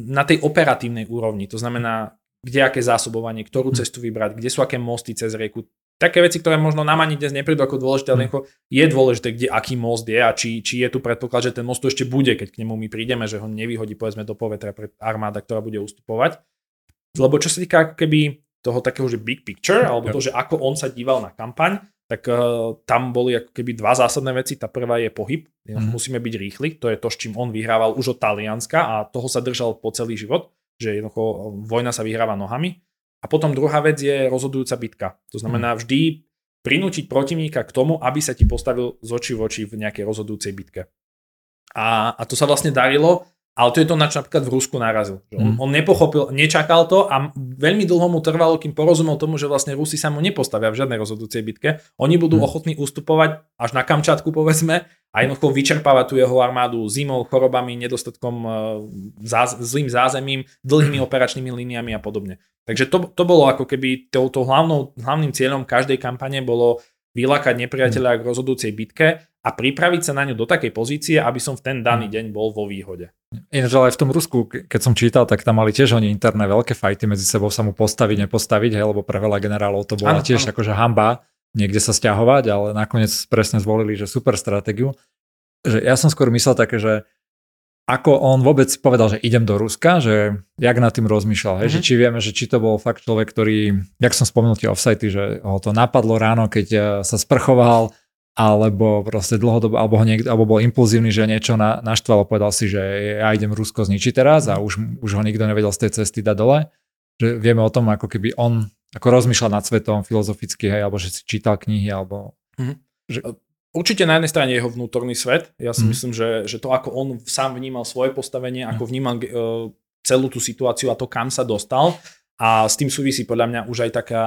B: na tej operatívnej úrovni. To znamená, kde aké zásobovanie, ktorú cestu vybrať, kde sú aké mosty cez rieku také veci, ktoré možno nám ani dnes neprídu ako dôležité, ale hm. je dôležité, kde aký most je a či, či je tu predpoklad, že ten most tu ešte bude, keď k nemu my prídeme, že ho nevyhodí povedzme do povetra pre armáda, ktorá bude ustupovať. Lebo čo sa týka ako keby toho takého, že big picture, alebo to, že ako on sa díval na kampaň, tak uh, tam boli ako keby dva zásadné veci. Tá prvá je pohyb, mm. musíme byť rýchli, to je to, s čím on vyhrával už od Talianska a toho sa držal po celý život, že jednoducho eh, vojna sa vyhráva nohami. A potom druhá vec je rozhodujúca bitka. To znamená mhm. vždy prinútiť protivníka k tomu, aby sa ti postavil z očí v oči v nejakej rozhodujúcej bitke. A, a to sa vlastne darilo, ale to je to, na čo napríklad v Rusku narazil. On, mm. on nepochopil, nečakal to a veľmi dlho mu trvalo, kým porozumel tomu, že vlastne Rusi sa mu nepostavia v žiadnej rozhodujúcej bitke. Oni budú mm. ochotní ustupovať až na Kamčatku, povedzme, a jednoducho vyčerpávať tú jeho armádu zimou, chorobami, nedostatkom, e, záz, zlým zázemím, dlhými operačnými líniami a podobne. Takže to, to bolo ako keby to, to hlavnou, hlavným cieľom každej kampane bolo vylákať nepriateľa k rozhodujúcej bitke a pripraviť sa na ňu do takej pozície, aby som v ten daný deň bol vo výhode.
A: Ináč ale aj v tom Rusku, keď som čítal, tak tam mali tiež oni interné veľké fajty medzi sebou sa mu postaviť, nepostaviť, hej, lebo pre veľa generálov to bola ano, tiež ano. akože hamba niekde sa stiahovať, ale nakoniec presne zvolili, že super stratégiu. Že ja som skôr myslel také, že ako on vôbec povedal, že idem do Ruska, že jak nad tým rozmýšľal, hej, mm-hmm. že mhm. či vieme, že či to bol fakt človek, ktorý, jak som spomenul tie offsity, že ho to napadlo ráno, keď eh, sa sprchoval, alebo proste dlhodobo, alebo, ho niekto, alebo bol impulzívny, že niečo na, naštval a povedal si, že ja idem Rusko zničiť teraz a už, už ho nikto nevedel z tej cesty dať dole. Že vieme o tom, ako keby on ako rozmýšľal nad svetom filozoficky, hej, alebo že si čítal knihy, alebo... Mm-hmm.
B: Že... Určite na jednej strane jeho vnútorný svet. Ja si mm. myslím, že, že to, ako on sám vnímal svoje postavenie, ako vnímal uh, celú tú situáciu a to, kam sa dostal, a s tým súvisí podľa mňa už aj taká,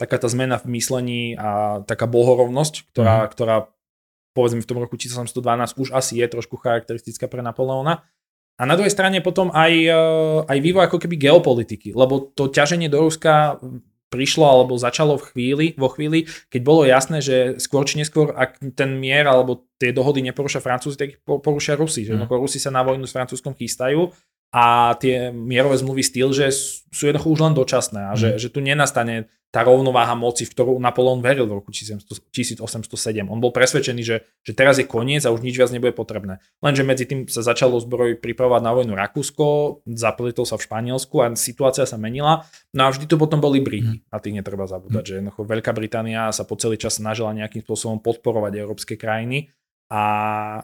B: taká tá zmena v myslení a taká bohorovnosť, ktorá, mm. ktorá povedzme v tom roku 1712 už asi je trošku charakteristická pre Napoleona. A na druhej strane potom aj, e, aj vývoj ako keby geopolitiky, lebo to ťaženie do Ruska prišlo alebo začalo v chvíli, vo chvíli, keď bolo jasné, že skôr či neskôr, ak ten mier alebo tie dohody neporušia Francúzi, tak ich porušia Rusi. Že mm. Rusi sa na vojnu s Francúzskom chystajú a tie mierové zmluvy styl, že sú jednoducho už len dočasné a že, mm. že tu nenastane tá rovnováha moci, v ktorú Napoleon veril v roku 1807. On bol presvedčený, že, že teraz je koniec a už nič viac nebude potrebné. Lenže medzi tým sa začalo zbroj pripravovať na vojnu Rakúsko, zaplitol sa v Španielsku a situácia sa menila. No a vždy tu potom boli Briti. Mm. A tých netreba zabúdať, mm. že jednoducho Veľká Británia sa po celý čas snažila nejakým spôsobom podporovať európske krajiny a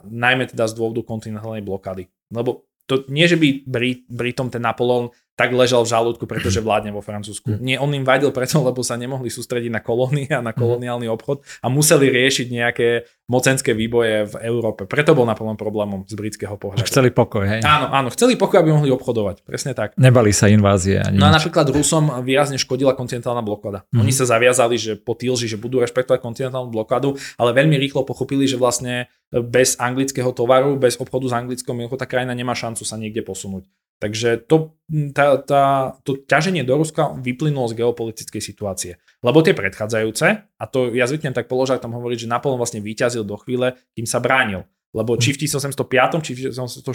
B: najmä teda z dôvodu kontinentálnej blokády. Lebo to nie, že by Brit, Britom ten Napoleon tak ležal v žalúdku, pretože vládne vo Francúzsku. Nie, on im vadil preto, lebo sa nemohli sústrediť na kolónie a na koloniálny obchod a museli riešiť nejaké mocenské výboje v Európe. Preto bol Napoleon problémom z britského pohľadu.
A: Chceli pokoj, hej?
B: Áno, áno, chceli pokoj, aby mohli obchodovať. Presne tak.
A: Nebali sa invázie. Ani
B: no a napríklad Rusom výrazne škodila kontinentálna blokáda. Mm-hmm. Oni sa zaviazali, že po Tilži, že budú rešpektovať kontinentálnu blokádu, ale veľmi rýchlo pochopili, že vlastne bez anglického tovaru, bez obchodu s anglickou milkou, tá krajina nemá šancu sa niekde posunúť. Takže to, tá, tá, to ťaženie do Ruska vyplynulo z geopolitickej situácie. Lebo tie predchádzajúce, a to ja zvyknem tak položať, tam hovoriť, že Napoleon vlastne vyťazil do chvíle, kým sa bránil. Lebo či v 1805, či v 1806,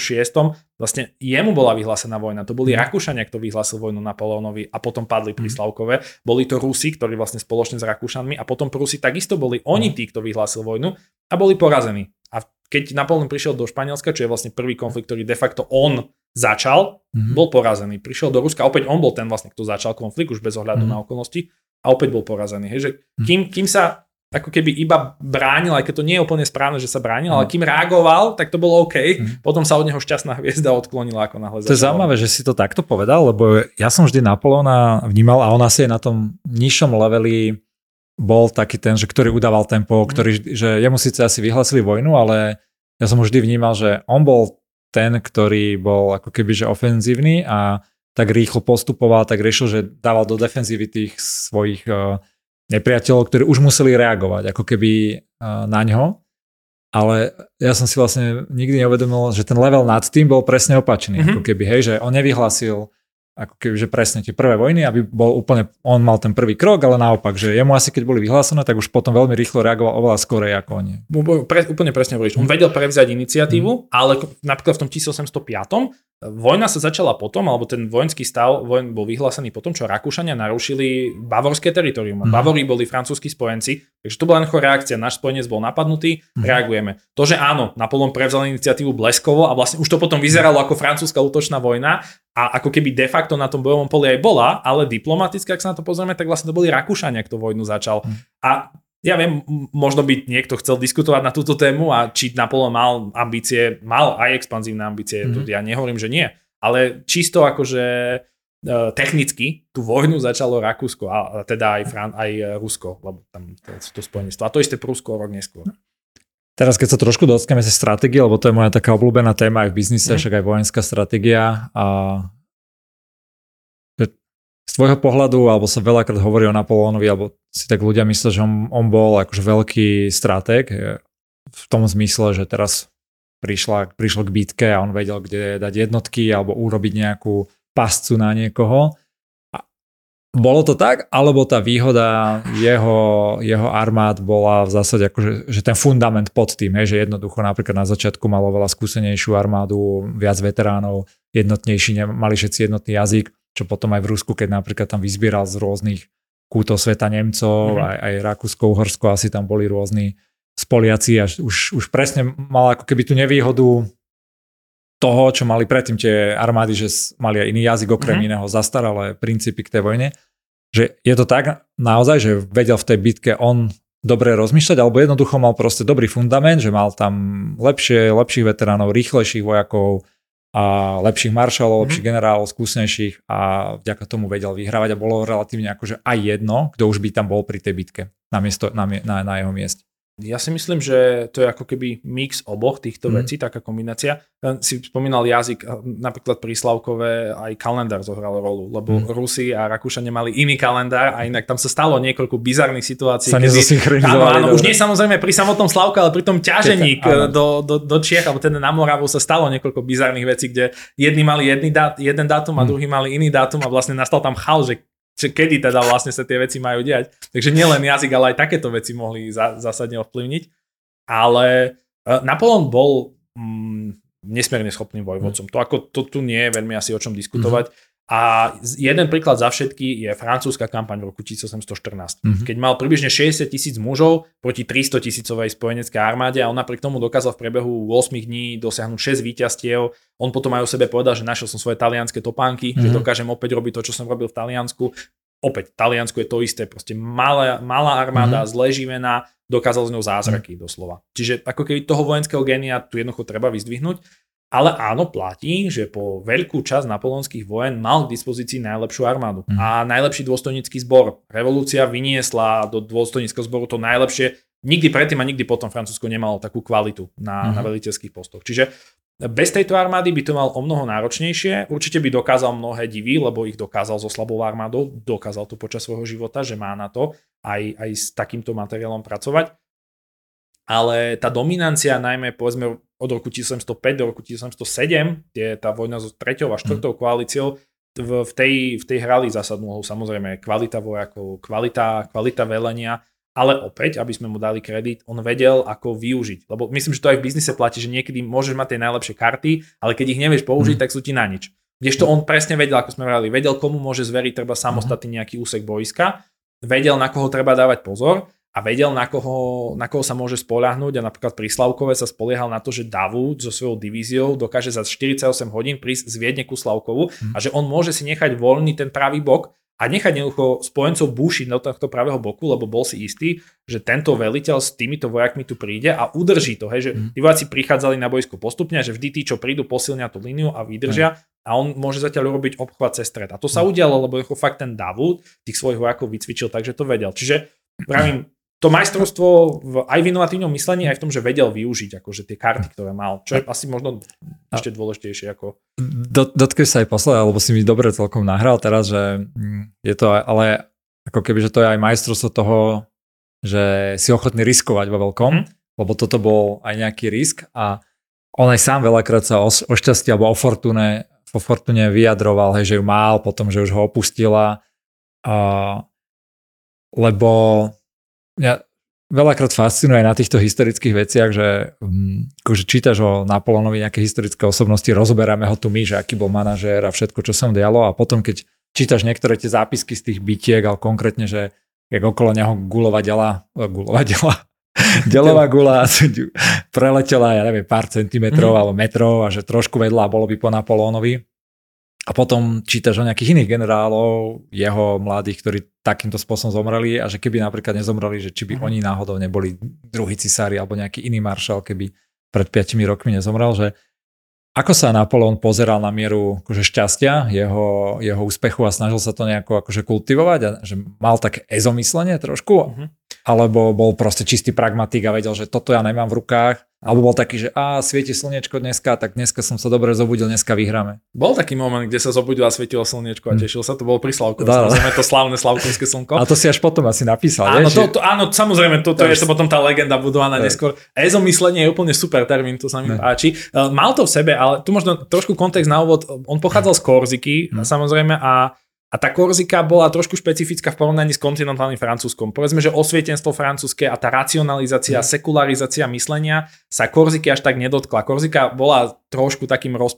B: vlastne jemu bola vyhlásená vojna. To boli mhm. Rakúšania, kto vyhlásil vojnu Napoleonovi a potom padli pri mhm. Slavkove. Boli to Rusi, ktorí vlastne spoločne s Rakúšanmi a potom Prusi takisto boli oni mhm. tí, kto vyhlásil vojnu a boli porazení. A keď Napoleon prišiel do Španielska, čo je vlastne prvý konflikt, ktorý de facto on začal, mm-hmm. bol porazený. Prišiel do Ruska, opäť on bol ten vlastne, kto začal konflikt, už bez ohľadu mm-hmm. na okolnosti, a opäť bol porazený. Hej, že mhm. kým, kým sa ako keby iba bránil, aj keď to nie je úplne správne, že sa bránil, mm. ale kým reagoval, tak to bolo OK. Mm. Potom sa od neho šťastná hviezda odklonila ako náhle.
A: To je zaujímavé, že si to takto povedal, lebo ja som vždy Napoleona vnímal a on asi je na tom nižšom leveli bol taký ten, že ktorý udával tempo, mm. ktorý, že jemu síce asi vyhlasili vojnu, ale ja som vždy vnímal, že on bol ten, ktorý bol ako keby že ofenzívny a tak rýchlo postupoval, tak riešil, že dával do defenzívy tých svojich uh, nepriateľov, ktorí už museli reagovať ako keby uh, na ňo. Ale ja som si vlastne nikdy neuvedomil, že ten level nad tým bol presne opačný. Mm-hmm. Ako keby, hej, že on nevyhlasil ako keby, že presne tie prvé vojny, aby bol úplne, on mal ten prvý krok, ale naopak, že jemu asi keď boli vyhlásené, tak už potom veľmi rýchlo reagoval oveľa skorej ako oni.
B: Pre, úplne presne hovoríš. On vedel prevziať iniciatívu, mm. ale napríklad v tom 1805 Vojna sa začala potom, alebo ten vojenský stav vojen bol vyhlásený potom, čo Rakúšania narušili bavorské teritorium. Mm. Bavorí boli francúzskí spojenci, takže to bola len reakcia. Náš spojenec bol napadnutý, mm. reagujeme. To, že áno, Napoleon prevzal iniciatívu bleskovo a vlastne už to potom vyzeralo ako francúzska útočná vojna a ako keby de facto na tom bojovom poli aj bola, ale diplomaticky, ak sa na to pozrieme, tak vlastne to boli Rakúšania, kto vojnu začal. Mm. A ja viem, možno by niekto chcel diskutovať na túto tému a či Napoleon mal ambície, mal aj expanzívne ambície, mm-hmm. ja nehovorím, že nie, ale čisto akože e, technicky tú vojnu začalo Rakúsko a teda aj, Fran- aj Rusko, lebo tam sú to spojenstvo. A to isté Prusko rok neskôr.
A: Teraz, keď sa trošku dotkneme sa stratégie, lebo to je moja taká obľúbená téma aj v biznise, mm. však aj vojenská stratégia. A z tvojho pohľadu, alebo sa veľakrát hovorí o Napoleónovi, alebo si tak ľudia myslia, že on, on bol akože veľký stratég v tom zmysle, že teraz prišla, prišlo k bitke a on vedel, kde dať jednotky alebo urobiť nejakú pascu na niekoho. Bolo to tak, alebo tá výhoda jeho, jeho armád bola v zásade akože, že ten fundament pod tým, hej, že jednoducho napríklad na začiatku malo veľa skúsenejšiu armádu, viac veteránov, jednotnejší, mali všetci jednotný jazyk čo potom aj v Rusku, keď napríklad tam vyzbieral z rôznych kútov sveta Nemcov, mm-hmm. aj, aj Rakúsko, Uhorsko, asi tam boli rôzni spoliaci a už, už presne mal ako keby tú nevýhodu toho, čo mali predtým tie armády, že mali aj iný jazyk okrem mm-hmm. iného, zastaralé princípy k tej vojne. Že je to tak naozaj, že vedel v tej bitke on dobre rozmýšľať, alebo jednoducho mal proste dobrý fundament, že mal tam lepšie, lepších veteránov, rýchlejších vojakov, a lepších maršalov, mm-hmm. lepších generálov, skúsenejších a vďaka tomu vedel vyhrávať a bolo relatívne akože aj jedno, kto už by tam bol pri tej bitke na, miesto, na, na, na jeho mieste.
B: Ja si myslím, že to je ako keby mix oboch týchto mm. vecí, taká kombinácia. Si spomínal jazyk, napríklad pri Slavkové aj kalendár zohral rolu, lebo mm. Rusi a Rakúšania mali iný kalendár a inak tam sa stalo niekoľko bizarných situácií.
A: Sa kedy,
B: áno, áno, už nie samozrejme pri samotnom Slavke, ale pri tom ťažení do, do, do Čiech, alebo teda na Moravu sa stalo niekoľko bizarných vecí, kde jedni mali jedný dát, jeden dátum a mm. druhý mali iný dátum a vlastne nastal tam chal, že že kedy teda vlastne sa tie veci majú diať. Takže nielen jazyk, ale aj takéto veci mohli za, zásadne ovplyvniť. Ale uh, Napoleon bol mm, nesmierne schopným vojvodcom. To, ako, to tu nie je veľmi asi o čom diskutovať. Mm. A jeden príklad za všetky je francúzska kampaň v roku 1814. Mm-hmm. Keď mal približne 60 tisíc mužov proti 300 tisícovej spojeneckej armáde a on napriek tomu dokázal v priebehu 8 dní dosiahnuť 6 víťazstiev. On potom aj o sebe povedal, že našiel som svoje talianské topánky, mm-hmm. že mhm. dokážem opäť robiť to, čo som robil v Taliansku. Opäť, Taliansku je to isté, proste malá, malá armáda, mm-hmm. zleživená, dokázal z ňou zázraky mm-hmm. doslova. Čiže ako keby toho vojenského genia tu jednoducho treba vyzdvihnúť. Ale áno, platí, že po veľkú časť napoleonských vojen mal k dispozícii najlepšiu armádu mm. a najlepší dôstojnícky zbor. Revolúcia vyniesla do dôstojníckého zboru to najlepšie. Nikdy predtým a nikdy potom Francúzsko nemalo takú kvalitu na, mm. na veliteľských postoch. Čiže bez tejto armády by to mal o mnoho náročnejšie. Určite by dokázal mnohé divy, lebo ich dokázal so slabou armádou, dokázal to počas svojho života, že má na to aj, aj s takýmto materiálom pracovať ale tá dominancia najmä povedzme od roku 1705 do roku 1707, kde tá vojna so treťou a štvrtou mm. koalíciou, v, v, tej, v tej hrali zásadnú úlohu samozrejme kvalita vojakov, kvalita, kvalita velenia, ale opäť, aby sme mu dali kredit, on vedel, ako využiť. Lebo myslím, že to aj v biznise platí, že niekedy môžeš mať tie najlepšie karty, ale keď ich nevieš použiť, mm. tak sú ti na nič. Kdežto on presne vedel, ako sme hovorili, vedel, komu môže zveriť treba samostatný nejaký úsek boiska, vedel, na koho treba dávať pozor a vedel, na koho, na koho sa môže spoľahnúť a napríklad pri Slavkove sa spoliehal na to, že Davud so svojou divíziou dokáže za 48 hodín prísť z Viedne ku Slavkovu hmm. a že on môže si nechať voľný ten pravý bok a nechať jednoducho spojencov búšiť do tohto pravého boku, lebo bol si istý, že tento veliteľ s týmito vojakmi tu príde a udrží to, hej, že hmm. tí vojaci prichádzali na boisko postupne že vždy tí, čo prídu, posilnia tú líniu a vydržia hmm. a on môže zatiaľ urobiť obchvat cez stred. A to sa hmm. udialo, lebo fakt ten Davud tých svojich vojakov vycvičil, takže to vedel. Čiže pravím, to majstrovstvo v, aj v inovatívnom myslení, aj v tom, že vedel využiť akože tie karty, ktoré mal, čo je asi možno ešte dôležitejšie ako...
A: Do, dotkneš sa aj posledná, lebo si mi dobre celkom nahral teraz, že mm, je to ale ako keby, že to je aj majstrovstvo toho, že si ochotný riskovať vo veľkom, hmm. lebo toto bol aj nejaký risk a on aj sám veľakrát sa o, o šťastie alebo o fortune, o fortune vyjadroval, hej, že ju mal, potom, že už ho opustila, a, lebo mňa veľakrát fascinuje na týchto historických veciach, že um, akože čítaš o Napoleonovi nejaké historické osobnosti, rozoberáme ho tu my, že aký bol manažér a všetko, čo sa mu dialo a potom keď čítaš niektoré tie zápisky z tých bitiek, ale konkrétne, že jak okolo neho gulová dela, e, gulová dela, delová gula preletela, ja neviem, pár centimetrov mm. alebo metrov a že trošku vedľa bolo by po Napoleónovi a potom čítaš o nejakých iných generálov, jeho mladých, ktorí takýmto spôsobom zomreli a že keby napríklad nezomreli, že či by uh-huh. oni náhodou neboli druhý cisári alebo nejaký iný maršal, keby pred 5 rokmi nezomrel, že ako sa Napoleon pozeral na mieru akože šťastia, jeho, jeho úspechu a snažil sa to nejako akože kultivovať a že mal také ezomyslenie trošku, uh-huh. alebo bol proste čistý pragmatik a vedel, že toto ja nemám v rukách alebo bol taký, že a svieti slniečko dneska, tak dneska som sa dobre zobudil, dneska vyhráme.
B: Bol taký moment, kde sa zobudil a svietilo slniečko a hm. tešil sa, to bolo pri Slavku. Samozrejme to slavné Slavkovské slnko.
A: A to si až potom asi napísal.
B: Áno, to, to, áno samozrejme, toto to je to potom tá legenda budovaná neskôr. Ezo myslenie je úplne super termín, to sa mi ne. páči. E, mal to v sebe, ale tu možno trošku kontext na úvod. On pochádzal z Korziky, hmm. samozrejme, a a tá Korzika bola trošku špecifická v porovnaní s kontinentálnym francúzskom. Povedzme, že osvietenstvo francúzske a tá racionalizácia, mm. sekularizácia myslenia sa Korziky až tak nedotkla. Korzika bola trošku takým, roz...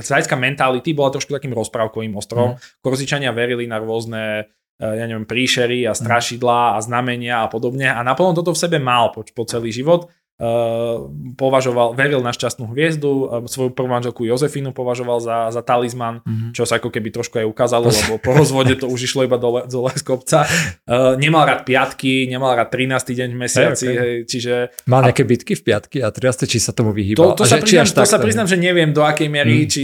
B: z hľadiska mentality bola trošku takým rozprávkovým ostrovom. Mm. Korzičania verili na rôzne e, ja neviem, príšery a strašidlá a znamenia a podobne. A Napoleon toto v sebe mal po, po celý život považoval, veril na šťastnú hviezdu, uh, svoju prvú manželku Jozefinu považoval za, za talizman, mm-hmm. čo sa ako keby trošku aj ukázalo, lebo po rozvode to už išlo iba dole, dole z kopca. Uh, nemal rád piatky, nemal rád 13. deň v mesiaci, hey, okay. hej, čiže...
A: Mal nejaké bitky v piatky a 13. či sa tomu vyhýbal?
B: To, to, sa, že, priznám, to sa priznám, že neviem do akej miery, mm. či,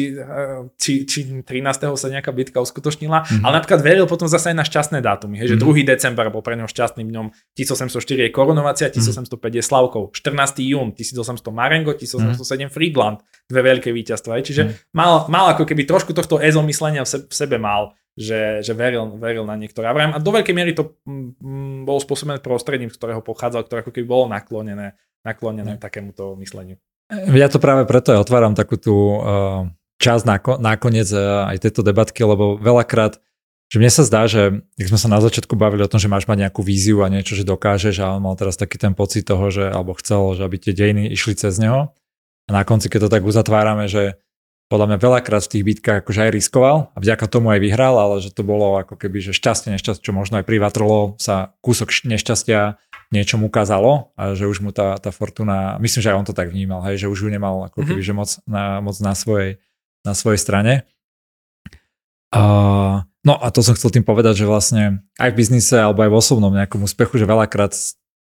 B: či, či 13. sa nejaká bitka uskutočnila, mm-hmm. ale napríklad veril potom zase aj na šťastné dátumy, hej, že mm-hmm. 2. december bol pre neho šťastným dňom, 1804 je korunovacia, 1805 je Slavkov, 14 jún, 1800 Marengo, 1807 mm. Friedland, dve veľké víťazstva. Čiže mm. mal, mal ako keby trošku tohto ezomyslenia v, v sebe mal, že, že veril, veril na niektoré. A do veľkej miery to mm, bolo spôsobené prostredím, z ktorého pochádzal, ktoré ako keby bolo naklonené, naklonené mm. takémuto mysleniu.
A: Ja to práve preto aj otváram takú tú uh, časť nakoniec uh, aj tejto debatky, lebo veľakrát že mne sa zdá, že keď sme sa na začiatku bavili o tom, že máš mať nejakú víziu a niečo, že dokážeš a on mal teraz taký ten pocit toho, že alebo chcel, že aby tie dejiny išli cez neho. A na konci, keď to tak uzatvárame, že podľa mňa veľakrát v tých bitkách akože aj riskoval a vďaka tomu aj vyhral, ale že to bolo ako keby, že šťastie, nešťastie, čo možno aj pri Vatrolo sa kúsok nešťastia niečom ukázalo a že už mu tá, tá fortuna, myslím, že aj on to tak vnímal, hej, že už ju nemal ako keby, mm-hmm. že moc na, moc na svojej, na svojej strane. A No a to som chcel tým povedať, že vlastne aj v biznise alebo aj v osobnom nejakom úspechu, že veľakrát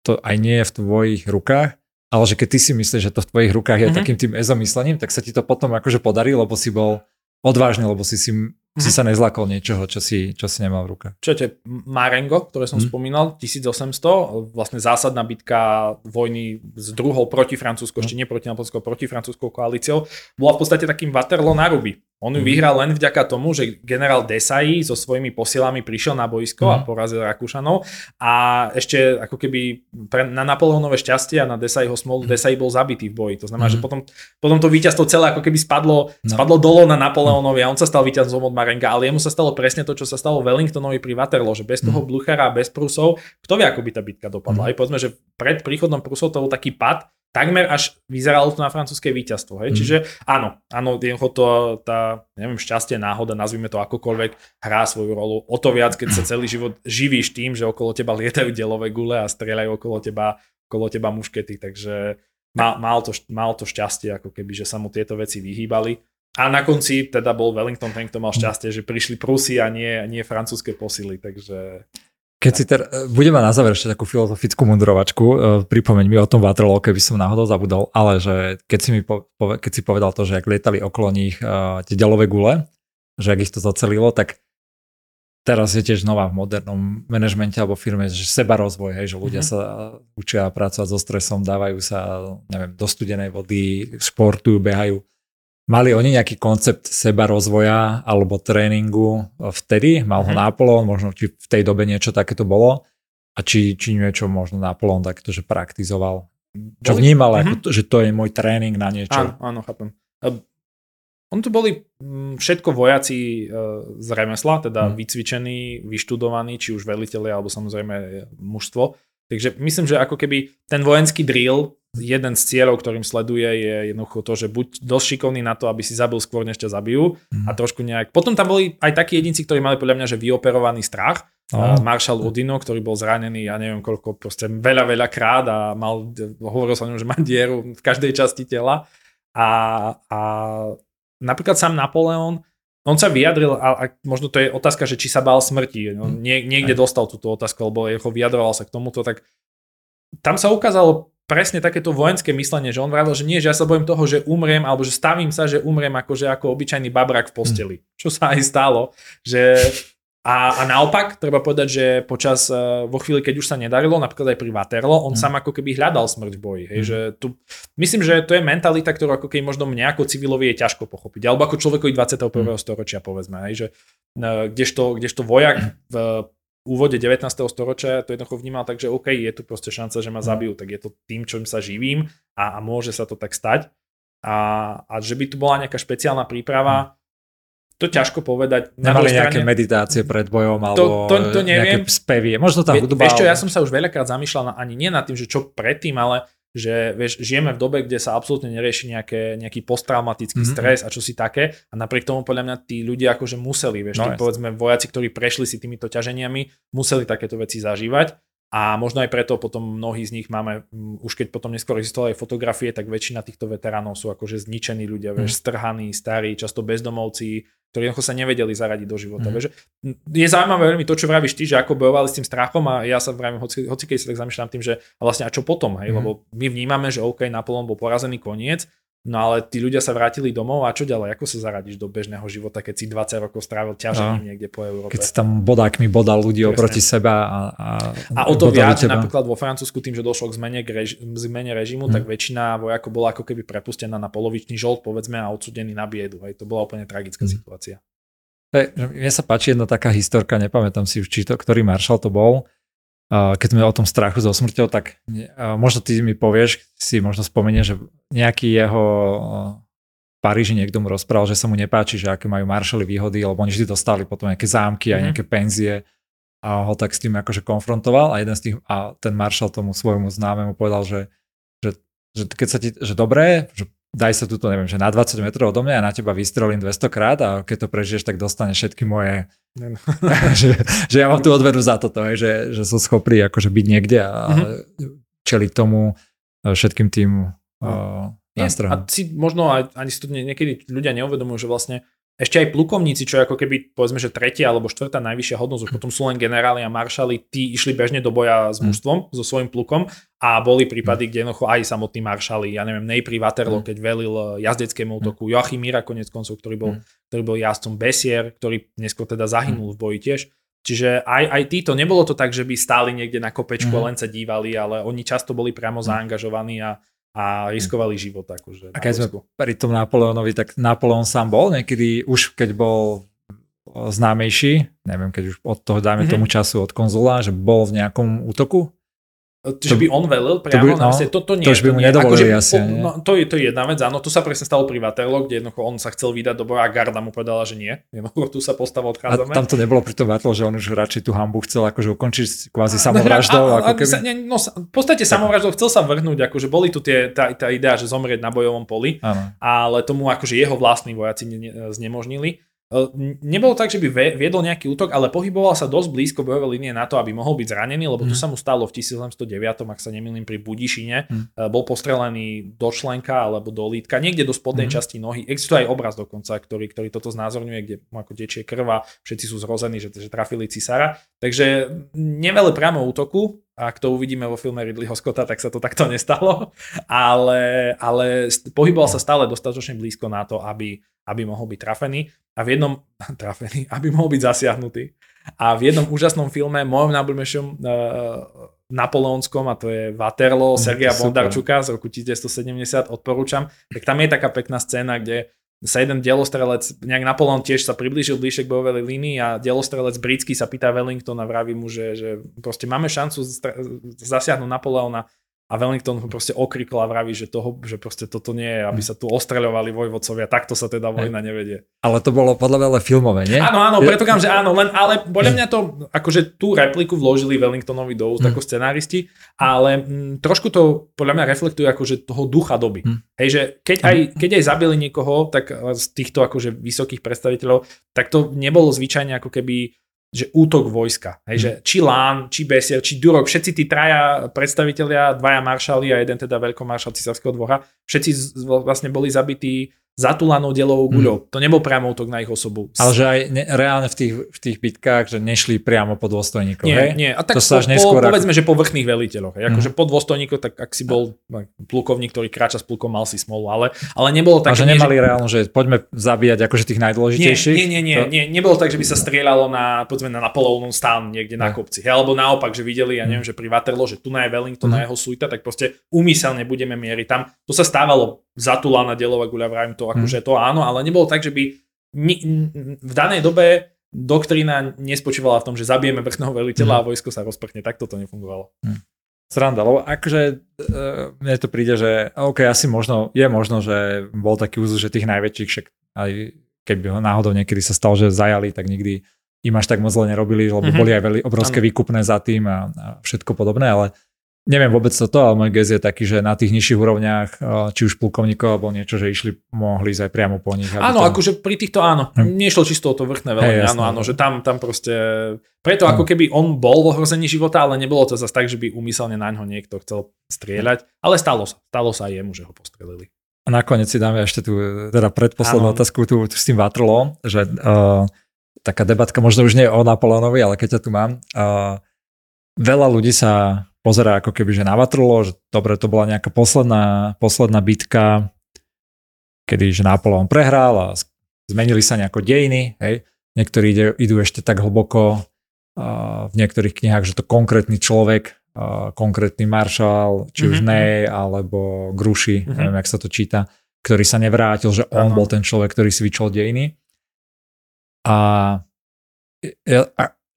A: to aj nie je v tvojich rukách ale že keď ty si myslíš, že to v tvojich rukách je mm-hmm. takým tým ezomyslením, tak sa ti to potom akože podarí, lebo si bol odvážny, lebo si si mm-hmm. si sa nezlakol niečoho, čo si, čo si nemal v rukách.
B: Čo je Marengo, ktoré som mm. spomínal, 1800, vlastne zásadná bitka vojny s druhou proti Francúzskou, mm. ešte nie proti Napolskou, proti francúzskou koalíciou, bola v podstate takým Waterloo na ruby. On ju mm. vyhral len vďaka tomu, že generál Desai so svojimi posilami prišiel na boisko mm. a mhm. porazil Rakúšanov a ešte ako keby pre, na Napoleonové šťastie a na Desaiho smolu mm. Desai bol zabitý v boji. To znamená, mm. že potom, potom to víťazstvo celé ako keby spadlo, no. spadlo dolo na Napoleonovi a on sa stal víťazom od Marenga, ale jemu sa stalo presne to, čo sa stalo Wellingtonovi pri Waterloo, že bez toho. Bluchara, bez Prusov, kto vie, ako by tá bitka dopadla. Aj povedzme, že pred príchodom Prusov to bol taký pad, takmer až vyzeralo to na francúzske víťazstvo. Hej? Mm. Čiže áno, áno, jednoducho to, tá, neviem, šťastie, náhoda, nazvime to akokoľvek, hrá svoju rolu. O to viac, keď sa celý život živíš tým, že okolo teba lietajú delové gule a strieľajú okolo teba, okolo teba muškety, takže mal, mal, to, mal to šťastie, ako keby, že sa mu tieto veci vyhýbali. A na konci teda bol Wellington ten, kto mal šťastie, že prišli Prusy a nie, nie francúzske posily, takže...
A: Keď si ter, budeme na záver ešte takú filozofickú mudrovačku, e, pripomeň mi o tom Waterloo, keby som náhodou zabudol, ale že keď si, mi po, keď si povedal to, že ak lietali okolo nich uh, tie ďalové gule, že ak ich to zacelilo, tak teraz je tiež nová v modernom manažmente alebo firme, že seba rozvoj, hej, že ľudia mm-hmm. sa učia pracovať so stresom, dávajú sa neviem, do studenej vody, športujú, behajú. Mali oni nejaký koncept seba rozvoja alebo tréningu vtedy? Mal ho mm. Napoleon, možno či v tej dobe niečo takéto bolo? A či, či niečo možno Napoleon takéto, že praktizoval? Čo boli? vnímal, mm-hmm. ako to, že to je môj tréning na niečo?
B: Áno, áno, chápem. On tu boli mm, všetko vojaci e, z remesla, teda mm. vycvičení, vyštudovaní, či už veliteľi, alebo samozrejme mužstvo. Takže myslím, že ako keby ten vojenský drill jeden z cieľov, ktorým sleduje, je jednoducho to, že buď dosť šikovný na to, aby si zabil skôr, než ťa zabijú mm. a trošku nejak... Potom tam boli aj takí jedinci, ktorí mali podľa mňa, že vyoperovaný strach. Oh. Marshall Odino, ktorý bol zranený, ja neviem koľko, proste veľa, veľa krát a mal, hovoril sa o ňom, že má dieru v každej časti tela. A, a napríklad sám Napoleon, on sa vyjadril, a, a možno to je otázka, že či sa bál smrti. No, nie, niekde aj. dostal túto otázku, lebo jeho vyjadroval sa k tomuto, tak tam sa ukázalo presne takéto vojenské myslenie, že on vravil, že nie, že ja sa bojím toho, že umriem, alebo že stavím sa, že umriem akože ako obyčajný babrak v posteli. Mm. Čo sa aj stalo. Že a, a naopak, treba povedať, že počas, uh, vo chvíli, keď už sa nedarilo, napríklad aj pri Waterloo, on mm. sám ako keby hľadal smrť v boji. Hej, mm. že tu, myslím, že to je mentalita, ktorú ako keby možno mne ako civilovi je ťažko pochopiť. Alebo ako človekovi 21. Mm. storočia, povedzme. Hej, že, uh, kdežto, kdežto vojak v úvode 19. storočia to jednoducho vnímal tak, že OK, je tu proste šanca, že ma mhm. zabijú, tak je to tým, čím sa živím a, a môže sa to tak stať. A, a že by tu bola nejaká špeciálna príprava, mhm. to ťažko povedať.
A: Nemali strane, nejaké meditácie pred bojom alebo to, to, to neviem. nejaké spevy. Možno tá hudba.
B: Vieš čo, ja som sa už veľakrát zamýšľal ani nie nad tým, že čo predtým, ale že vieš, žijeme v dobe, kde sa absolútne nerieši nejaké, nejaký posttraumatický mm-hmm. stres a čo si také. A napriek tomu podľa mňa tí ľudia akože museli, vieš, no, tí, povedzme vojaci, ktorí prešli si týmito ťaženiami, museli takéto veci zažívať a možno aj preto potom mnohí z nich máme, mm, už keď potom neskôr existovali fotografie, tak väčšina týchto veteránov sú akože zničení ľudia, vieš, mm. strhaní, starí, často bezdomovci, ktorí sa nevedeli zaradiť do života. Mm. Vieš. Je zaujímavé veľmi to, čo vravíš ty, že ako bojovali s tým strachom a ja sa vravím, hoci, hoci keď sa tak zamýšľam tým, že a vlastne a čo potom, hej, mm. lebo my vnímame, že OK, Napoleon bol porazený koniec, No ale tí ľudia sa vrátili domov a čo ďalej? Ako sa zaradíš do bežného života, keď si 20 rokov strávil ťažením no. niekde po Európe?
A: Keď si tam bodákmi bodal ľudí Presne. oproti seba a, a,
B: a o to viac, teba. napríklad vo Francúzsku tým, že došlo k zmene, k reži- zmene režimu, hmm. tak väčšina vojakov bola ako keby prepustená na polovičný žolt, povedzme, a odsudený na biedu. Hej. To bola úplne tragická hmm. situácia.
A: Mne sa páči jedna taká historka, nepamätám si už, či to, ktorý maršal to bol, keď sme o tom strachu so smrťou, tak možno ty mi povieš, si možno spomenie, že nejaký jeho Paríži niekto mu rozprával, že sa mu nepáči, že aké majú maršali výhody, lebo oni vždy dostali potom nejaké zámky a mhm. nejaké penzie a ho tak s tým akože konfrontoval a jeden z tých, a ten maršal tomu svojmu známemu povedal, že, že, že keď sa ti, že dobré, že daj sa tuto, neviem, že na 20 metrov odo mňa a na teba vystrelím 200 krát a keď to prežiješ, tak dostaneš všetky moje, že, že ja mám tu odvedu za toto, že, že som schopný akože byť niekde a mm-hmm. čeliť tomu všetkým tým no. uh,
B: nie, a si možno aj, ani si to niekedy ľudia neuvedomujú, že vlastne ešte aj plukovníci, čo ako keby, povedzme, že tretia alebo štvrtá najvyššia hodnosť, potom sú len generáli a maršali, tí išli bežne do boja s hm. mužstvom, so svojím plukom a boli prípady, hm. kde jednoducho aj samotní maršali, ja neviem, Nejpri Waterloo, hm. keď velil eh, jazdeckému útoku, Joachim Mira konec koncov, ktorý bol, ktorý bol jazdcom Besier, ktorý neskôr teda zahynul v boji tiež. Čiže aj, aj títo, nebolo to tak, že by stáli niekde na kopečku a len sa dívali, ale oni často boli priamo zaangažovaní a a riskovali život. Akože,
A: a keď sme pri tom Napoleonovi, tak Napoleon sám bol niekedy, už keď bol známejší, neviem, keď už od toho, dajme mm-hmm. tomu času od konzula, že bol v nejakom útoku,
B: že by on velil priamo to by, no, na to, to nie.
A: To už by mu nedovolili akože, asi.
B: No, to, je, to je jedna vec, áno, to sa presne stalo pri Waterloo, kde jednoducho on sa chcel vydať do boja a Garda mu povedala, že nie. Jednoducho tu sa postava odchádzame.
A: A tam to nebolo pri tom Waterloo, že on už radšej tú hambu chcel akože ukončiť kvázi samovraždou. A, a, ako keby...
B: ne, no, v podstate samovraždou chcel sa vrhnúť, akože boli tu tie, tá, tá idea, že zomrieť na bojovom poli, ano. ale tomu akože jeho vlastní vojaci ne, ne, znemožnili. Nebolo tak, že by viedol nejaký útok, ale pohyboval sa dosť blízko bojovej línie na to, aby mohol byť zranený, lebo mm. to mhm. sa mu stalo v 1709, ak sa nemýlim, pri Budišine. Mm. Bol postrelený do členka alebo do lítka, niekde do spodnej mm. časti nohy. Existuje aj obraz dokonca, ktorý, ktorý toto znázorňuje, kde ako tečie krva, všetci sú zrození, že, že trafili cisára. Takže nevele priamo útoku, ak to uvidíme vo filme Ridleyho Scotta, tak sa to takto nestalo, ale, ale pohyboval sa stále dostatočne blízko na to, aby, aby mohol byť trafený a v jednom, trafený, aby mohol byť zasiahnutý. A v jednom úžasnom filme, mojom najbližšom uh, napoleonskom, a to je Waterloo, mm, Sergeja Bondarčuka z roku 1970, odporúčam, tak tam je taká pekná scéna, kde sa jeden dielostrelec, nejak Napoleon tiež sa priblížil bližšie k bojovej línii a dielostrelec britský sa pýta Wellingtona, vraví mu, že, že proste máme šancu zasiahnuť Napoleona a Wellington ho proste okrikol a vraví, že, toho, že proste toto nie je, aby hm. sa tu ostreľovali vojvodcovia, takto sa teda vojna nevedie.
A: Ale to bolo podľa mňa ale filmové, nie?
B: Áno, áno, preto kam, že áno, len, ale podľa mňa to, akože tú repliku vložili Wellingtonovi do úst mm. ako scenáristi, ale m, mm, trošku to podľa mňa reflektuje akože toho ducha doby. Mm. Hej, že keď aj, keď aj zabili niekoho, tak z týchto akože vysokých predstaviteľov, tak to nebolo zvyčajne ako keby že útok vojska. Hej, mm. že či Lán, či Besier, či Durok, všetci tí traja predstavitelia, dvaja maršali a jeden teda veľkomaršal cisárskeho dvora, všetci vlastne boli zabití zatúlanou delovou mhm. guľou. Mm. To nebol priamo útok na ich osobu.
A: Ale že aj ne, reálne v tých, v tých bitkách, že nešli priamo pod dôstojníkov,
B: Nie,
A: hej?
B: nie. A tak to po, sa až neskôr... po, povedzme, že po vrchných veliteľoch. Hej? Akože mm. pod dôstojníkov, tak ak si bol plukovník, ktorý kráča s plukom, mal si smolu. Ale, ale nebolo tak...
A: A že nemali že... reálne, že poďme zabíjať akože tých najdôležitejších?
B: Nie, nie, nie. to... nie nebolo tak, že by sa strieľalo na, povedzme, na Napoleónom stán niekde na kopci. Hej? Alebo naopak, že videli, ja neviem, mm. že pri Waterloo, že tu na je Wellington, mm. na jeho suita, tak proste úmyselne budeme mieriť tam. To sa stávalo zatulaná delová guľa, vravím to, akože to áno, ale nebolo tak, že by ni- v danej dobe doktrína nespočívala v tom, že zabijeme vrchného veliteľa mm. a vojsko sa rozprchne. Tak toto nefungovalo. Mm.
A: Sranda, lebo akože e, mne to príde, že OK, asi možno, je možno, že bol taký úzus, že tých najväčších, však aj keby náhodou niekedy sa stalo, že zajali, tak nikdy im až tak moc zle nerobili, lebo mm-hmm. boli aj veľmi obrovské ano. výkupné za tým a, a všetko podobné, ale neviem vôbec toto, ale môj gez je taký, že na tých nižších úrovniach, eh, či už plukovníkov alebo niečo, že išli, mohli ísť aj priamo po nich.
B: Áno, to... akože pri týchto áno. Hm. Nešlo čisto o to vrchné veľmi, hey, áno, áno, že tam, tam proste... Preto hm. ako keby on bol v ohrození života, ale nebolo to zase tak, že by umyselne na ňo niekto chcel strieľať, ale stalo sa. Stalo sa aj jemu, že ho postrelili.
A: A nakoniec si dáme ešte tú, teda predposlednú otázku tu, tu s tým Vatrolom, že uh, taká debatka možno už nie o Napoleonovi, ale keď ťa tu mám. Uh, veľa ľudí sa pozerá ako keby, že na Vatrlo, že dobre, to bola nejaká posledná, posledná bitka, kedy že Napoleon prehral a zmenili sa nejako dejiny, hej. Niektorí ide, idú ešte tak hlboko uh, v niektorých knihách, že to konkrétny človek, uh, konkrétny maršál, či mm-hmm. už mhm. Ney alebo Gruši, mm-hmm. neviem, jak sa to číta, ktorý sa nevrátil, že on bol ten človek, ktorý svičol dejiny. A ja,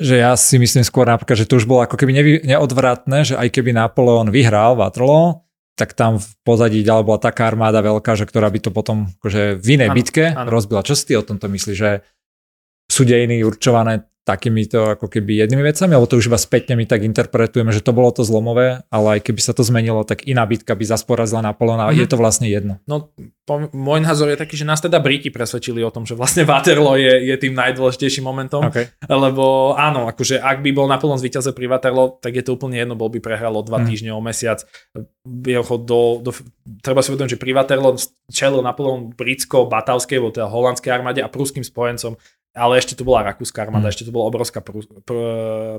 A: že ja si myslím skôr napríklad, že to už bolo ako keby nevy, neodvratné, že aj keby Napoleon vyhral Waterloo, tak tam v pozadí ďalej bola taká armáda veľká, že ktorá by to potom akože v inej ano, bitke ano. rozbila. Čo si ty o tomto myslíš, že sú dejiny určované takýmito ako keby jednými vecami, alebo to už iba spätne my tak interpretujeme, že to bolo to zlomové, ale aj keby sa to zmenilo, tak iná bitka by zasporazila Napoleona a mm-hmm. je to vlastne jedno.
B: No, po, môj názor je taký, že nás teda Briti presvedčili o tom, že vlastne Waterloo je, je tým najdôležitejším momentom, okay. lebo áno, akože ak by bol Napoleon zvíťazil pri Waterloo, tak je to úplne jedno, bol by prehral o dva mm. týždne, o mesiac. Do, do, treba si uvedomiť, že pri Waterloo čelil Napoleon britsko-batavskej, teda holandskej armáde a pruským spojencom ale ešte tu bola rakúska armáda, hmm. ešte tu bola obrovská prus, pr,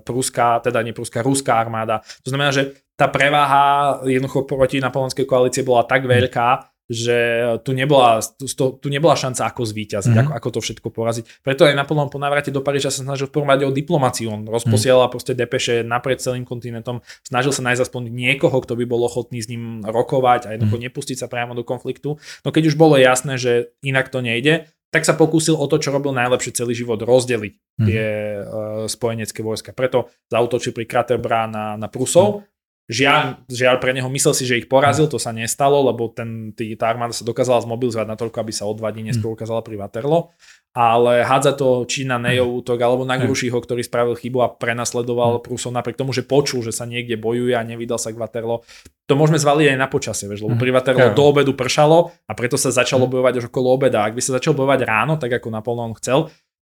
B: pruská, teda nie pruská, ruská armáda. To znamená, že tá preváha jednoducho proti napoleonskej koalície bola tak hmm. veľká, že tu nebola, tu, tu nebola šanca ako zvíťaziť, mm-hmm. ako, ako to všetko poraziť. Preto aj Napoleon po návrate do Paríža sa snažil v prvom rade o diplomáciu. On rozposielal mm-hmm. proste depeše naprieč celým kontinentom, snažil sa nájsť aspoň niekoho, kto by bol ochotný s ním rokovať a jednoducho mm-hmm. nepustiť sa priamo do konfliktu. No keď už bolo jasné, že inak to nejde, tak sa pokúsil o to, čo robil najlepšie celý život, rozdeliť mm. tie uh, spojenecké vojska. Preto zautočil pri Kraterbra na, na Prusov. Mm. Žiaľ, žiaľ pre neho myslel si, že ich porazil, to sa nestalo, lebo ten, tý, tá armáda sa dokázala zmobilizovať natoľko, aby sa o dva dní neskôr ukázala pri Waterloo ale hádza to či na Nejov hm. útok, alebo na hm. Grušiho, ktorý spravil chybu a prenasledoval hm. Prusov napriek tomu, že počul, že sa niekde bojuje a nevydal sa k Waterloo. To môžeme zvaliť aj na počasie, vieš, lebo pri Waterloo do obedu pršalo a preto sa začalo bojovať až okolo obeda. Ak by sa začal bojovať ráno, tak ako Napoleon chcel,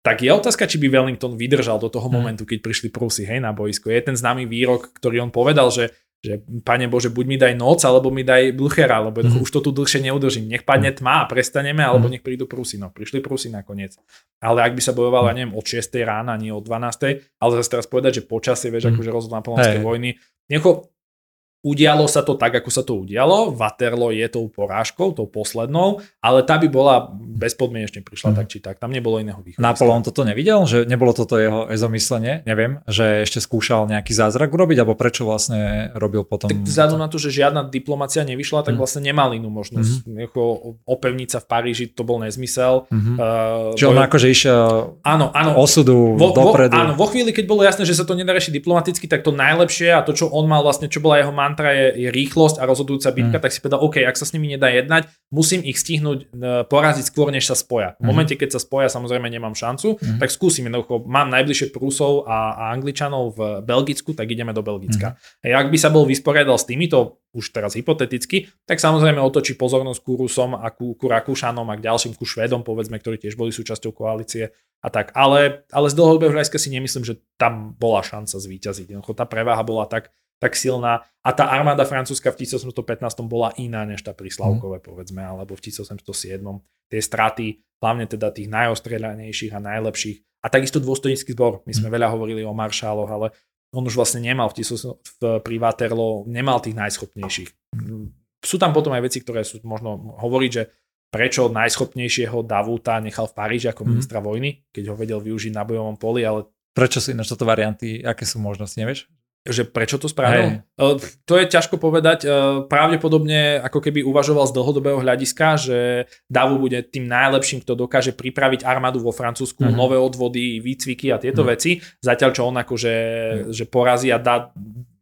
B: tak je otázka, či by Wellington vydržal do toho momentu, keď prišli Prusy hej, na boisko. Je ten známy výrok, ktorý on povedal, že že pane Bože, buď mi daj noc, alebo mi daj bluchera, lebo mm. už to tu dlhšie neudržím. Nech padne mhm. tma a prestaneme, alebo mhm. nech prídu Prusy. No, prišli Prusy nakoniec. Ale ak by sa bojovala, mhm. neviem, od 6 rána, nie od 12, ale zase teraz povedať, že počasie, vieš, akože rozhod napoleonskej hey. vojny, Necho, Udialo sa to tak, ako sa to udialo. Waterloo je tou porážkou, tou poslednou, ale tá by bola bezpodmienečne prišla mm. tak či tak. Tam nebolo iného východu.
A: Napoleon toto nevidel? Že nebolo toto jeho zamyslenie? Neviem, že ešte skúšal nejaký zázrak urobiť, alebo prečo vlastne robil potom...
B: Tak vzhľadom na to, že žiadna diplomácia nevyšla, tak mm. vlastne nemal inú možnosť. Mm. Opevniť sa v Paríži, to bol nezmysel.
A: Mm-hmm. Uh, že on akože išiel áno, áno, osudu vo, dopredu.
B: Vo, áno, vo chvíli, keď bolo jasné, že sa to nedá diplomaticky, tak to najlepšie a to, čo on mal vlastne, čo bola jeho man mantra je, je rýchlosť a rozhodujúca bitka, mm. tak si povedal, OK, ak sa s nimi nedá jednať, musím ich stihnúť e, poraziť skôr, než sa spoja. V mm. momente, keď sa spoja, samozrejme nemám šancu, mm. tak skúsim jednoducho, mám najbližšie Prusov a, a Angličanov v Belgicku, tak ideme do Belgicka. Mm. A ak by sa bol vysporiadal s týmito, už teraz hypoteticky, tak samozrejme otočí pozornosť ku Rusom a ku, ku Rakúšanom a k ďalším, ku Švedom, povedzme, ktorí tiež boli súčasťou koalície a tak. Ale, ale z dlhodobého hľadiska si nemyslím, že tam bola šanca zvíťaziť. Tá preváha bola tak, tak silná. A tá armáda francúzska v 1815 bola iná než tá pri Slavkové, mm. povedzme, alebo v 1807. Tie straty, hlavne teda tých najostrieľanejších a najlepších. A takisto dôstojnícky zbor. My sme mm. veľa hovorili o maršáloch, ale on už vlastne nemal v, v pri Waterloo, nemal tých najschopnejších. Sú tam potom aj veci, ktoré sú možno hovoriť, že prečo najschopnejšieho Davúta nechal v Paríži ako mhm. ministra mm. vojny, keď ho vedel využiť na bojovom poli, ale
A: Prečo sú ináč toto varianty, aké sú možnosti, nevieš?
B: Že prečo to spravil? Hey. To je ťažko povedať. Pravdepodobne ako keby uvažoval z dlhodobého hľadiska, že Davu bude tým najlepším, kto dokáže pripraviť armádu vo Francúzsku, uh-huh. nové odvody, výcviky a tieto uh-huh. veci. Zatiaľ, čo on akože uh-huh. že porazí a dá,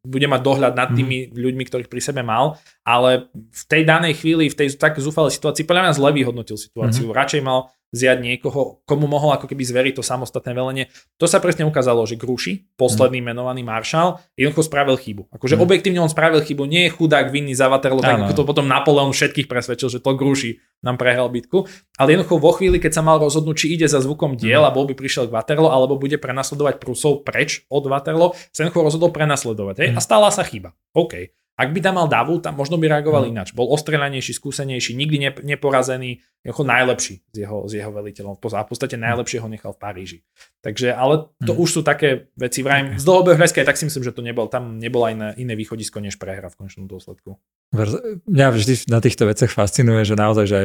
B: bude mať dohľad nad tými uh-huh. ľuďmi, ktorých pri sebe mal, ale v tej danej chvíli, v tej tak zúfalej situácii, podľa mňa zle vyhodnotil situáciu. Uh-huh. Radšej mal vziať niekoho, komu mohol ako keby zveriť to samostatné velenie. To sa presne ukázalo, že Gruši, posledný mm. menovaný maršal, jednoducho spravil chybu. Akože mm. objektívne on spravil chybu, nie je chudák vinný za Waterloo, tak ako to potom Napoleon všetkých presvedčil, že to Gruši nám prehral bitku. Ale jednoducho vo chvíli, keď sa mal rozhodnúť, či ide za zvukom diel mm. a bol by prišiel k Waterloo, alebo bude prenasledovať Prusov preč od Waterloo, sa jednoducho rozhodol prenasledovať. Hej? Mm. A stala sa chyba. OK. Ak by tam mal Davu, tam možno by reagoval mm. ináč. Bol ostreľanejší, skúsenejší, nikdy ne, neporazený, ako najlepší z jeho, z jeho veliteľom. A v podstate najlepšie ho nechal v Paríži. Takže, ale to mm. už sú také veci, vrajím, okay. z dlhobého hľadiska tak si myslím, že to nebol, tam nebola iné, iné východisko než prehra v končnom dôsledku.
A: Mňa vždy na týchto veciach fascinuje, že naozaj, že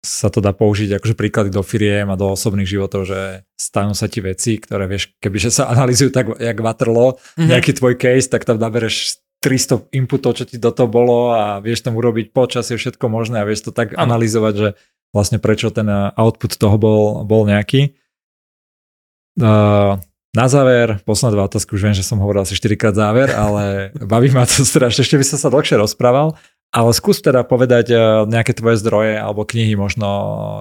A: sa to dá použiť akože príklady do firiem a do osobných životov, že stanú sa ti veci, ktoré vieš, kebyže sa analýzujú tak, jak Waterloo, mm-hmm. nejaký tvoj case, tak tam nabereš 300 inputov, čo ti do toho bolo a vieš tam urobiť počasie všetko možné a vieš to tak ano. analyzovať, že vlastne prečo ten eh, output toho bol, bol nejaký. Uh, na záver, posledné dva otázky, už viem, že som hovoril asi 4 krát záver, ale baví ma to strašne, ešte by som sa dlhšie rozprával, ale skús teda povedať uh, nejaké tvoje zdroje alebo knihy možno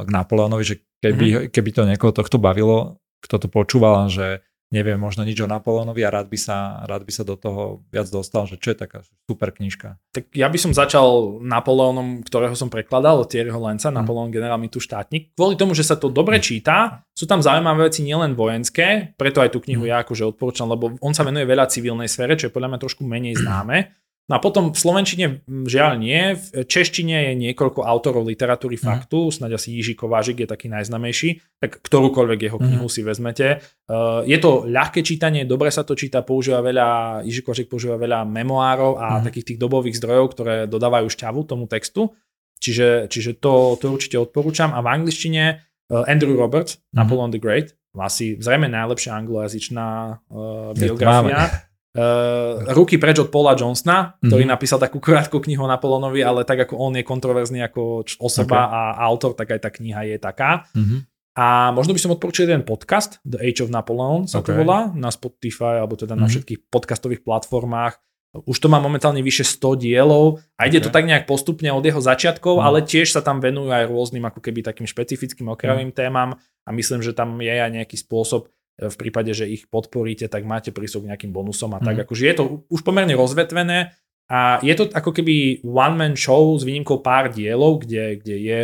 A: k Napoleonovi, že keby, mm-hmm. keby to niekoho tohto bavilo, kto to počúval, že nevie možno nič o Napoleonovi a rád by sa, rád by sa do toho viac dostal, že čo je taká super knižka.
B: Tak ja by som začal Napoleonom, ktorého som prekladal Thierryho Lenca, mm. Napoleon generál tu štátnik. Kvôli tomu, že sa to dobre číta, sú tam zaujímavé veci nielen vojenské, preto aj tú knihu mm. ja akože odporúčam, lebo on sa venuje veľa civilnej sfére, čo je podľa mňa trošku menej známe. No a potom v Slovenčine žiaľ nie, v češtine je niekoľko autorov literatúry mm. faktu, snáď asi Jiří Kovážik je taký najznamejší, tak ktorúkoľvek jeho knihu mm. si vezmete. Uh, je to ľahké čítanie, dobre sa to číta, používa veľa, Jiří Kovážik používa veľa memoárov a mm. takých tých dobových zdrojov, ktoré dodávajú šťavu tomu textu. Čiže, čiže to, to určite odporúčam. A v angličtine uh, Andrew Roberts, mm. Napoleon the Great, asi zrejme najlepšia anglojazyčná uh, biografia. Uh, ruky preč od Paula Johnsona, ktorý mm-hmm. napísal takú krátku knihu o Napoleonovi, ale tak ako on je kontroverzný ako osoba okay. a autor, tak aj tá kniha je taká. Mm-hmm. A možno by som odporučil jeden podcast, The Age of Napoleon sa okay. to volá, na Spotify alebo teda mm-hmm. na mhm. všetkých podcastových platformách. Už to má momentálne vyše 100 dielov a ide okay. to tak nejak postupne od jeho začiatkov, mm. ale tiež sa tam venujú aj rôznym ako keby takým špecifickým okrajovým mm. témam a myslím, že tam je aj nejaký spôsob, v prípade, že ich podporíte, tak máte prístup k nejakým bonusom a tak. Mm. Akože je to už pomerne rozvetvené a je to ako keby one-man show s výnimkou pár dielov, kde, kde je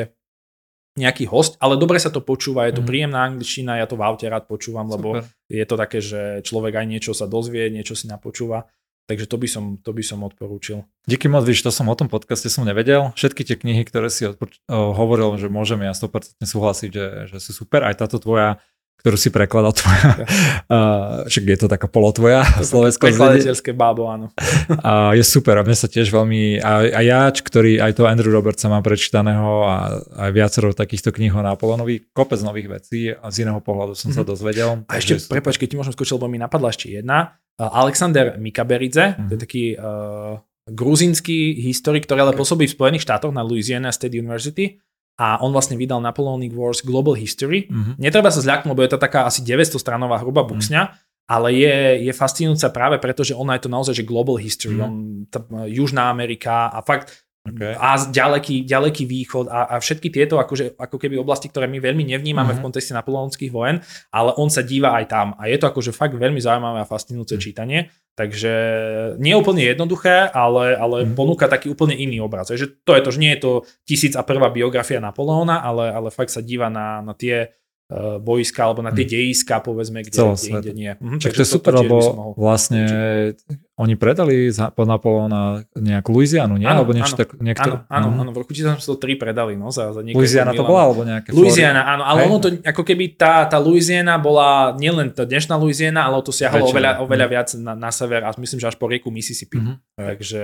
B: nejaký host, ale dobre sa to počúva, je to mm. príjemná angličtina, ja to v aute rád počúvam, Super. lebo je to také, že človek aj niečo sa dozvie, niečo si napočúva. Takže to by som, to by som odporúčil.
A: Díky moc, víš, to som o tom podcaste som nevedel. Všetky tie knihy, ktoré si odpor- hovoril, že môžeme ja 100% súhlasiť, že, že sú super. Aj táto tvoja ktorú si prekladal tvoja. Uh, však je to taká polotvoja
B: slovensko Prekladateľské bábo, áno.
A: A je super a mne sa tiež veľmi, a, a ja, ktorý aj to Andrew Robertsa mám prečítaného a aj viacero takýchto kníh o Napoleonovi, kopec nových vecí a z iného pohľadu som mm-hmm. sa mhm. dozvedel.
B: A ešte, prepač, keď ti môžem skočiť, lebo mi napadla ešte jedna. Uh, Alexander Mikaberidze, mm-hmm. to je mhm. taký uh, gruzínsky historik, ktorý ale pôsobí v Spojených štátoch na Louisiana State University a on vlastne vydal Napoleonic Wars Global History. Mm-hmm. Netreba sa zľaknúť, lebo je to taká asi 900 stranová hrubá mhm. buksňa, mm-hmm. ale je, je fascinujúca práve preto, že ona je to naozaj že global history. Mm-hmm. On, tá, Južná Amerika a fakt Okay. A ďaleký, ďaleký východ a, a všetky tieto akože, ako keby oblasti, ktoré my veľmi nevnímame mm-hmm. v kontexte napoleonských vojen, ale on sa díva aj tam. A je to akože fakt veľmi zaujímavé a fascinujúce mm-hmm. čítanie. Takže nie je úplne jednoduché, ale, ale mm-hmm. ponúka taký úplne iný obraz. Takže to je to, že nie je to tisíc a prvá biografia Napoleona, ale, ale fakt sa díva na, na tie uh, boiska alebo na tie mm. dejiska, povedzme, kde, kde inde nie.
A: Mhm, tak to je super, lebo vlastne oni predali za, po Napoleona nejakú Louisianu, nie?
B: Áno,
A: alebo
B: niečo áno, tak, niekto... áno, áno, áno, v roku 1903 predali, no, za, za
A: Louisiana to bola, alebo nejaké
B: Louisiana, áno, ale Hej? ono to, ako keby tá, tá Louisiana bola nielen tá dnešná Louisiana, ale to siahalo oveľa, oveľa mm. viac na, na sever a myslím, že až po rieku Mississippi. Mm-hmm. Takže,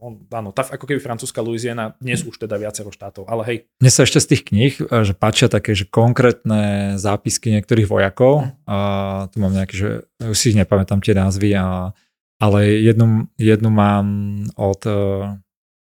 B: on, áno, tá ako keby francúzska Louisiana, dnes už teda viacero štátov, ale hej.
A: Mne sa ešte z tých kníh, že páčia také, že konkrétne zápisky niektorých vojakov, mm. a tu mám nejaké, že už si ich nepamätám tie názvy a ale jednu, jednu mám od uh,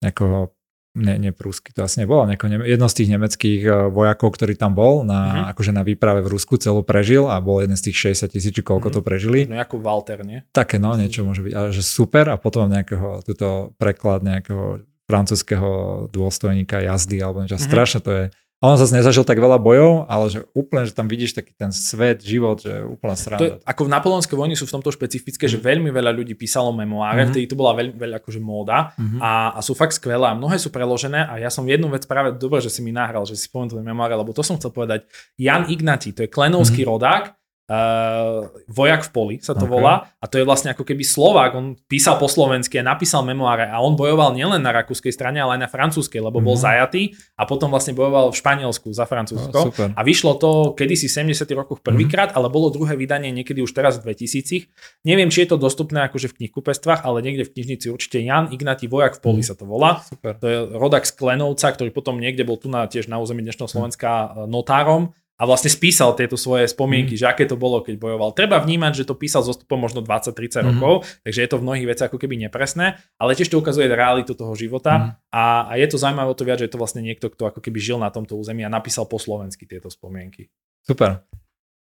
A: nejakého, ne, ne Prúsky, to asi nebolo, nejako, jedno z tých nemeckých uh, vojakov, ktorý tam bol, na, mm-hmm. akože na výprave v Rusku celú prežil a bol jeden z tých 60 tisíc, či koľko mm-hmm. to prežili.
B: No ako Walter, nie?
A: Také, no, niečo môže byť, ale že super a potom nejakého, túto preklad nejakého francúzského dôstojníka jazdy alebo niečo. Mm-hmm. Strašne to je on zase nezažil tak veľa bojov, ale že úplne, že tam vidíš taký ten svet, život, že úplne sranda.
B: To je, ako v napoleonské vojny sú v tomto špecifické, mm. že mhm. veľmi veľa ľudí písalo memoáre, mm. vtedy to bola veľmi veľa akože móda mm. a, a, sú fakt skvelé a mnohé sú preložené a ja som jednu vec práve, dobre, že si mi nahral, že si spomenul memoáre, lebo to som chcel povedať. Jan Ignati, to je klenovský mm. rodák, Uh, vojak v poli sa to okay. volá a to je vlastne ako keby Slovák, on písal po slovensky a napísal memoáre a on bojoval nielen na rakúskej strane, ale aj na francúzskej, lebo bol mhm. zajatý a potom vlastne bojoval v Španielsku za Francúzsko oh, a vyšlo to kedysi v 70 rokoch prvýkrát, mm-hmm. ale bolo druhé vydanie niekedy už teraz v 2000. Neviem, či je to dostupné akože v knihkupectvách, ale niekde v knižnici určite Jan Ignatý vojak v poli mm-hmm. sa to volá. Super. To je rodak z Klenovca, ktorý potom niekde bol tu na, tiež na území dnešného Slovenska mm-hmm. notárom a vlastne spísal tieto svoje spomienky, mm. že aké to bolo, keď bojoval. Treba vnímať, že to písal so stupom možno 20-30 mm. rokov, takže je to v mnohých veciach ako keby nepresné, ale tiež to ukazuje realitu toho života mm. a, a je to zaujímavé o to viac, že je to vlastne niekto, kto ako keby žil na tomto území a napísal po slovensky tieto spomienky.
A: Super.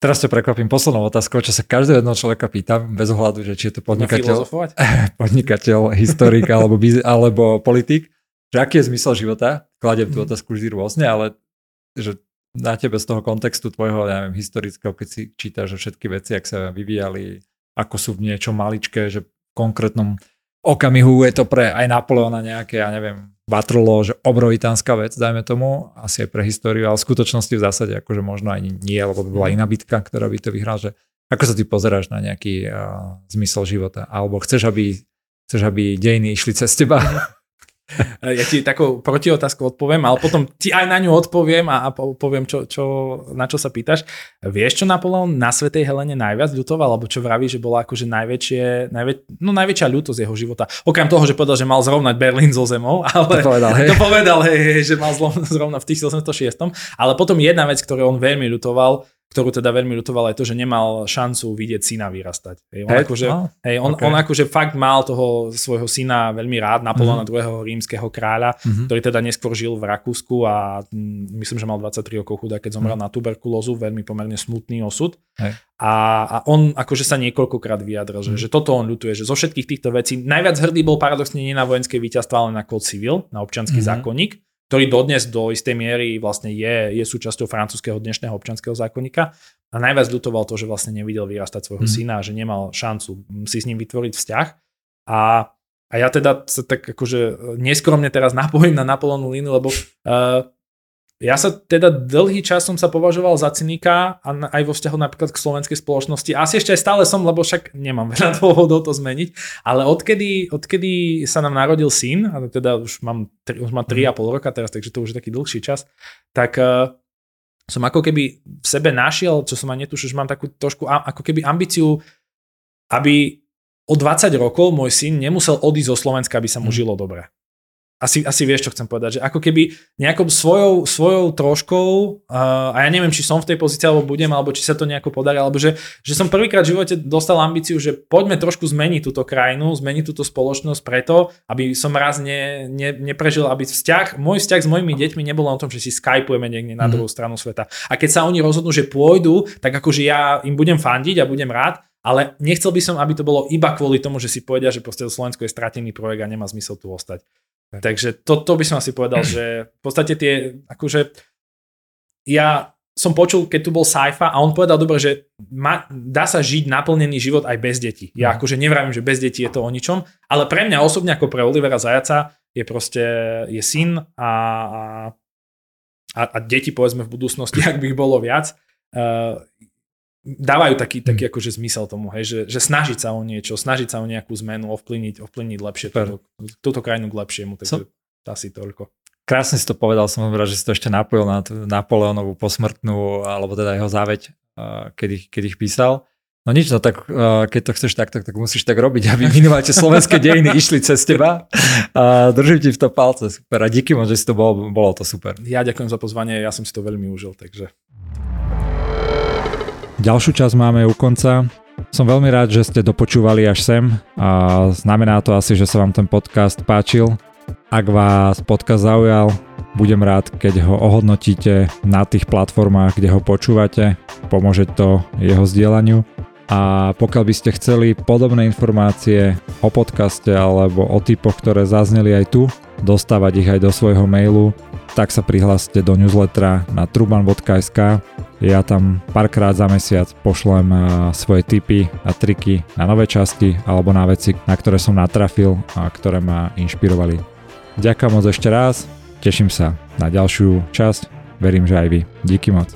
A: Teraz ťa prekvapím poslednou otázkou, čo sa každého jedného človeka pýtam, bez ohľadu, že či je to podnikateľ, podnikateľ historik alebo, alebo politik, že aký je zmysel života. Kladiem tú mm. otázku vždy rôzne, ale že na tebe z toho kontextu tvojho, ja neviem, historického, keď si čítaš, že všetky veci, ak sa vyvíjali, ako sú v niečo maličké, že v konkrétnom okamihu je to pre aj Napoleona nejaké, ja neviem, Vatrlo, že obrovitánska vec, dajme tomu, asi aj pre históriu, ale v skutočnosti v zásade akože možno aj nie, lebo by bola iná bitka, ktorá by to vyhral, že ako sa ty pozeráš na nejaký uh, zmysel života? Alebo chceš, aby, chceš, aby dejiny išli cez teba?
B: Ja ti takú protiotázku odpoviem, ale potom ti aj na ňu odpoviem a, a poviem, čo, čo, na čo sa pýtaš. Vieš, čo Napoleon na Svetej Helene najviac ľutoval, alebo čo vraví, že bola akože najväčšie, najväč, no najväčšia ľútosť jeho života. Okrem toho, že povedal, že mal zrovnať Berlín so zemou, ale
A: to povedal, hej.
B: To povedal hej, hej, že mal zrovna v 1806. Ale potom jedna vec, ktorú on veľmi ľutoval, ktorú teda veľmi ľutoval aj to, že nemal šancu vidieť syna vyrastať. Hej, on, akože, no, hej, on, okay. on akože fakt mal toho svojho syna veľmi rád, Napoleona mm-hmm. II. rímskeho kráľa, mm-hmm. ktorý teda neskôr žil v Rakúsku a mm, myslím, že mal 23 rokov chudá, keď zomrel mm-hmm. na tuberkulózu, veľmi pomerne smutný osud. Hey. A, a on akože sa niekoľkokrát vyjadril, že, mm-hmm. že toto on ľutuje, že zo všetkých týchto vecí najviac hrdý bol paradoxne nie na vojenské víťazstvo, ale na kód civil, na občanský mm-hmm. zákonník ktorý dodnes do istej miery vlastne je, je súčasťou francúzského dnešného občanského zákonníka. A najviac ľutoval to, že vlastne nevidel vyrastať svojho mm. syna že nemal šancu si s ním vytvoriť vzťah. A, a ja teda sa tak akože neskromne teraz napojím na Napoleonu línu, lebo uh, ja sa teda dlhý čas som sa považoval za cynika a aj vo vzťahu napríklad k slovenskej spoločnosti. Asi ešte aj stále som, lebo však nemám veľa dôvodov to zmeniť. Ale odkedy, odkedy sa nám narodil syn, a teda už mám, už mám 3,5 roka teraz, takže to už je taký dlhší čas, tak uh, som ako keby v sebe našiel, čo som aj netušil, že mám takú trošku ako keby ambíciu, aby o 20 rokov môj syn nemusel odísť zo Slovenska, aby sa mu mhm. žilo dobre asi, asi vieš, čo chcem povedať, že ako keby nejakou svojou, svojou troškou, uh, a ja neviem, či som v tej pozícii, alebo budem, alebo či sa to nejako podarí, alebo že, že som prvýkrát v živote dostal ambíciu, že poďme trošku zmeniť túto krajinu, zmeniť túto spoločnosť preto, aby som raz ne, ne, neprežil, aby vzťah, môj vzťah s mojimi deťmi nebol o tom, že si skypujeme niekde na mm. druhú stranu sveta. A keď sa oni rozhodnú, že pôjdu, tak akože ja im budem fandiť a budem rád, ale nechcel by som, aby to bolo iba kvôli tomu, že si povedia, že proste Slovensko je stratený projekt a nemá zmysel tu ostať. Takže to, to by som asi povedal, že v podstate tie, akože ja som počul, keď tu bol Saifa a on povedal dobre, že ma, dá sa žiť naplnený život aj bez detí. Ja mhm. akože nevravím, že bez detí je to o ničom, ale pre mňa osobne ako pre Olivera Zajaca je proste je syn a, a, a deti povedzme v budúcnosti, ak by ich bolo viac, uh, dávajú taký, taký hmm. akože zmysel tomu, hej, že, že snažiť sa o niečo, snažiť sa o nejakú zmenu, ovplyvniť, ovplyvniť lepšie túto, túto krajinu k lepšiemu, takže so, asi toľko.
A: Krásne si to povedal, som rád, že si to ešte napojil na Napoleonovú posmrtnú, alebo teda jeho záveď, keď ich, keď ich písal. No nič, no tak keď to chceš takto, tak, tak musíš tak robiť, aby minimálne slovenské dejiny išli cez teba. A držím ti v to palce, super. A díky moc, že si to bolo, bolo to super.
B: Ja ďakujem za pozvanie, ja som si to veľmi užil, takže
A: Ďalšiu časť máme u konca. Som veľmi rád, že ste dopočúvali až sem a znamená to asi, že sa vám ten podcast páčil. Ak vás podcast zaujal, budem rád, keď ho ohodnotíte na tých platformách, kde ho počúvate. Pomôže to jeho zdieľaniu. A pokiaľ by ste chceli podobné informácie o podcaste alebo o typoch, ktoré zazneli aj tu, dostávať ich aj do svojho mailu, tak sa prihláste do newslettera na truban.sk. Ja tam párkrát za mesiac pošlem svoje tipy a triky na nové časti alebo na veci, na ktoré som natrafil a ktoré ma inšpirovali. Ďakujem moc ešte raz, teším sa na ďalšiu časť, verím, že aj vy. Díky moc.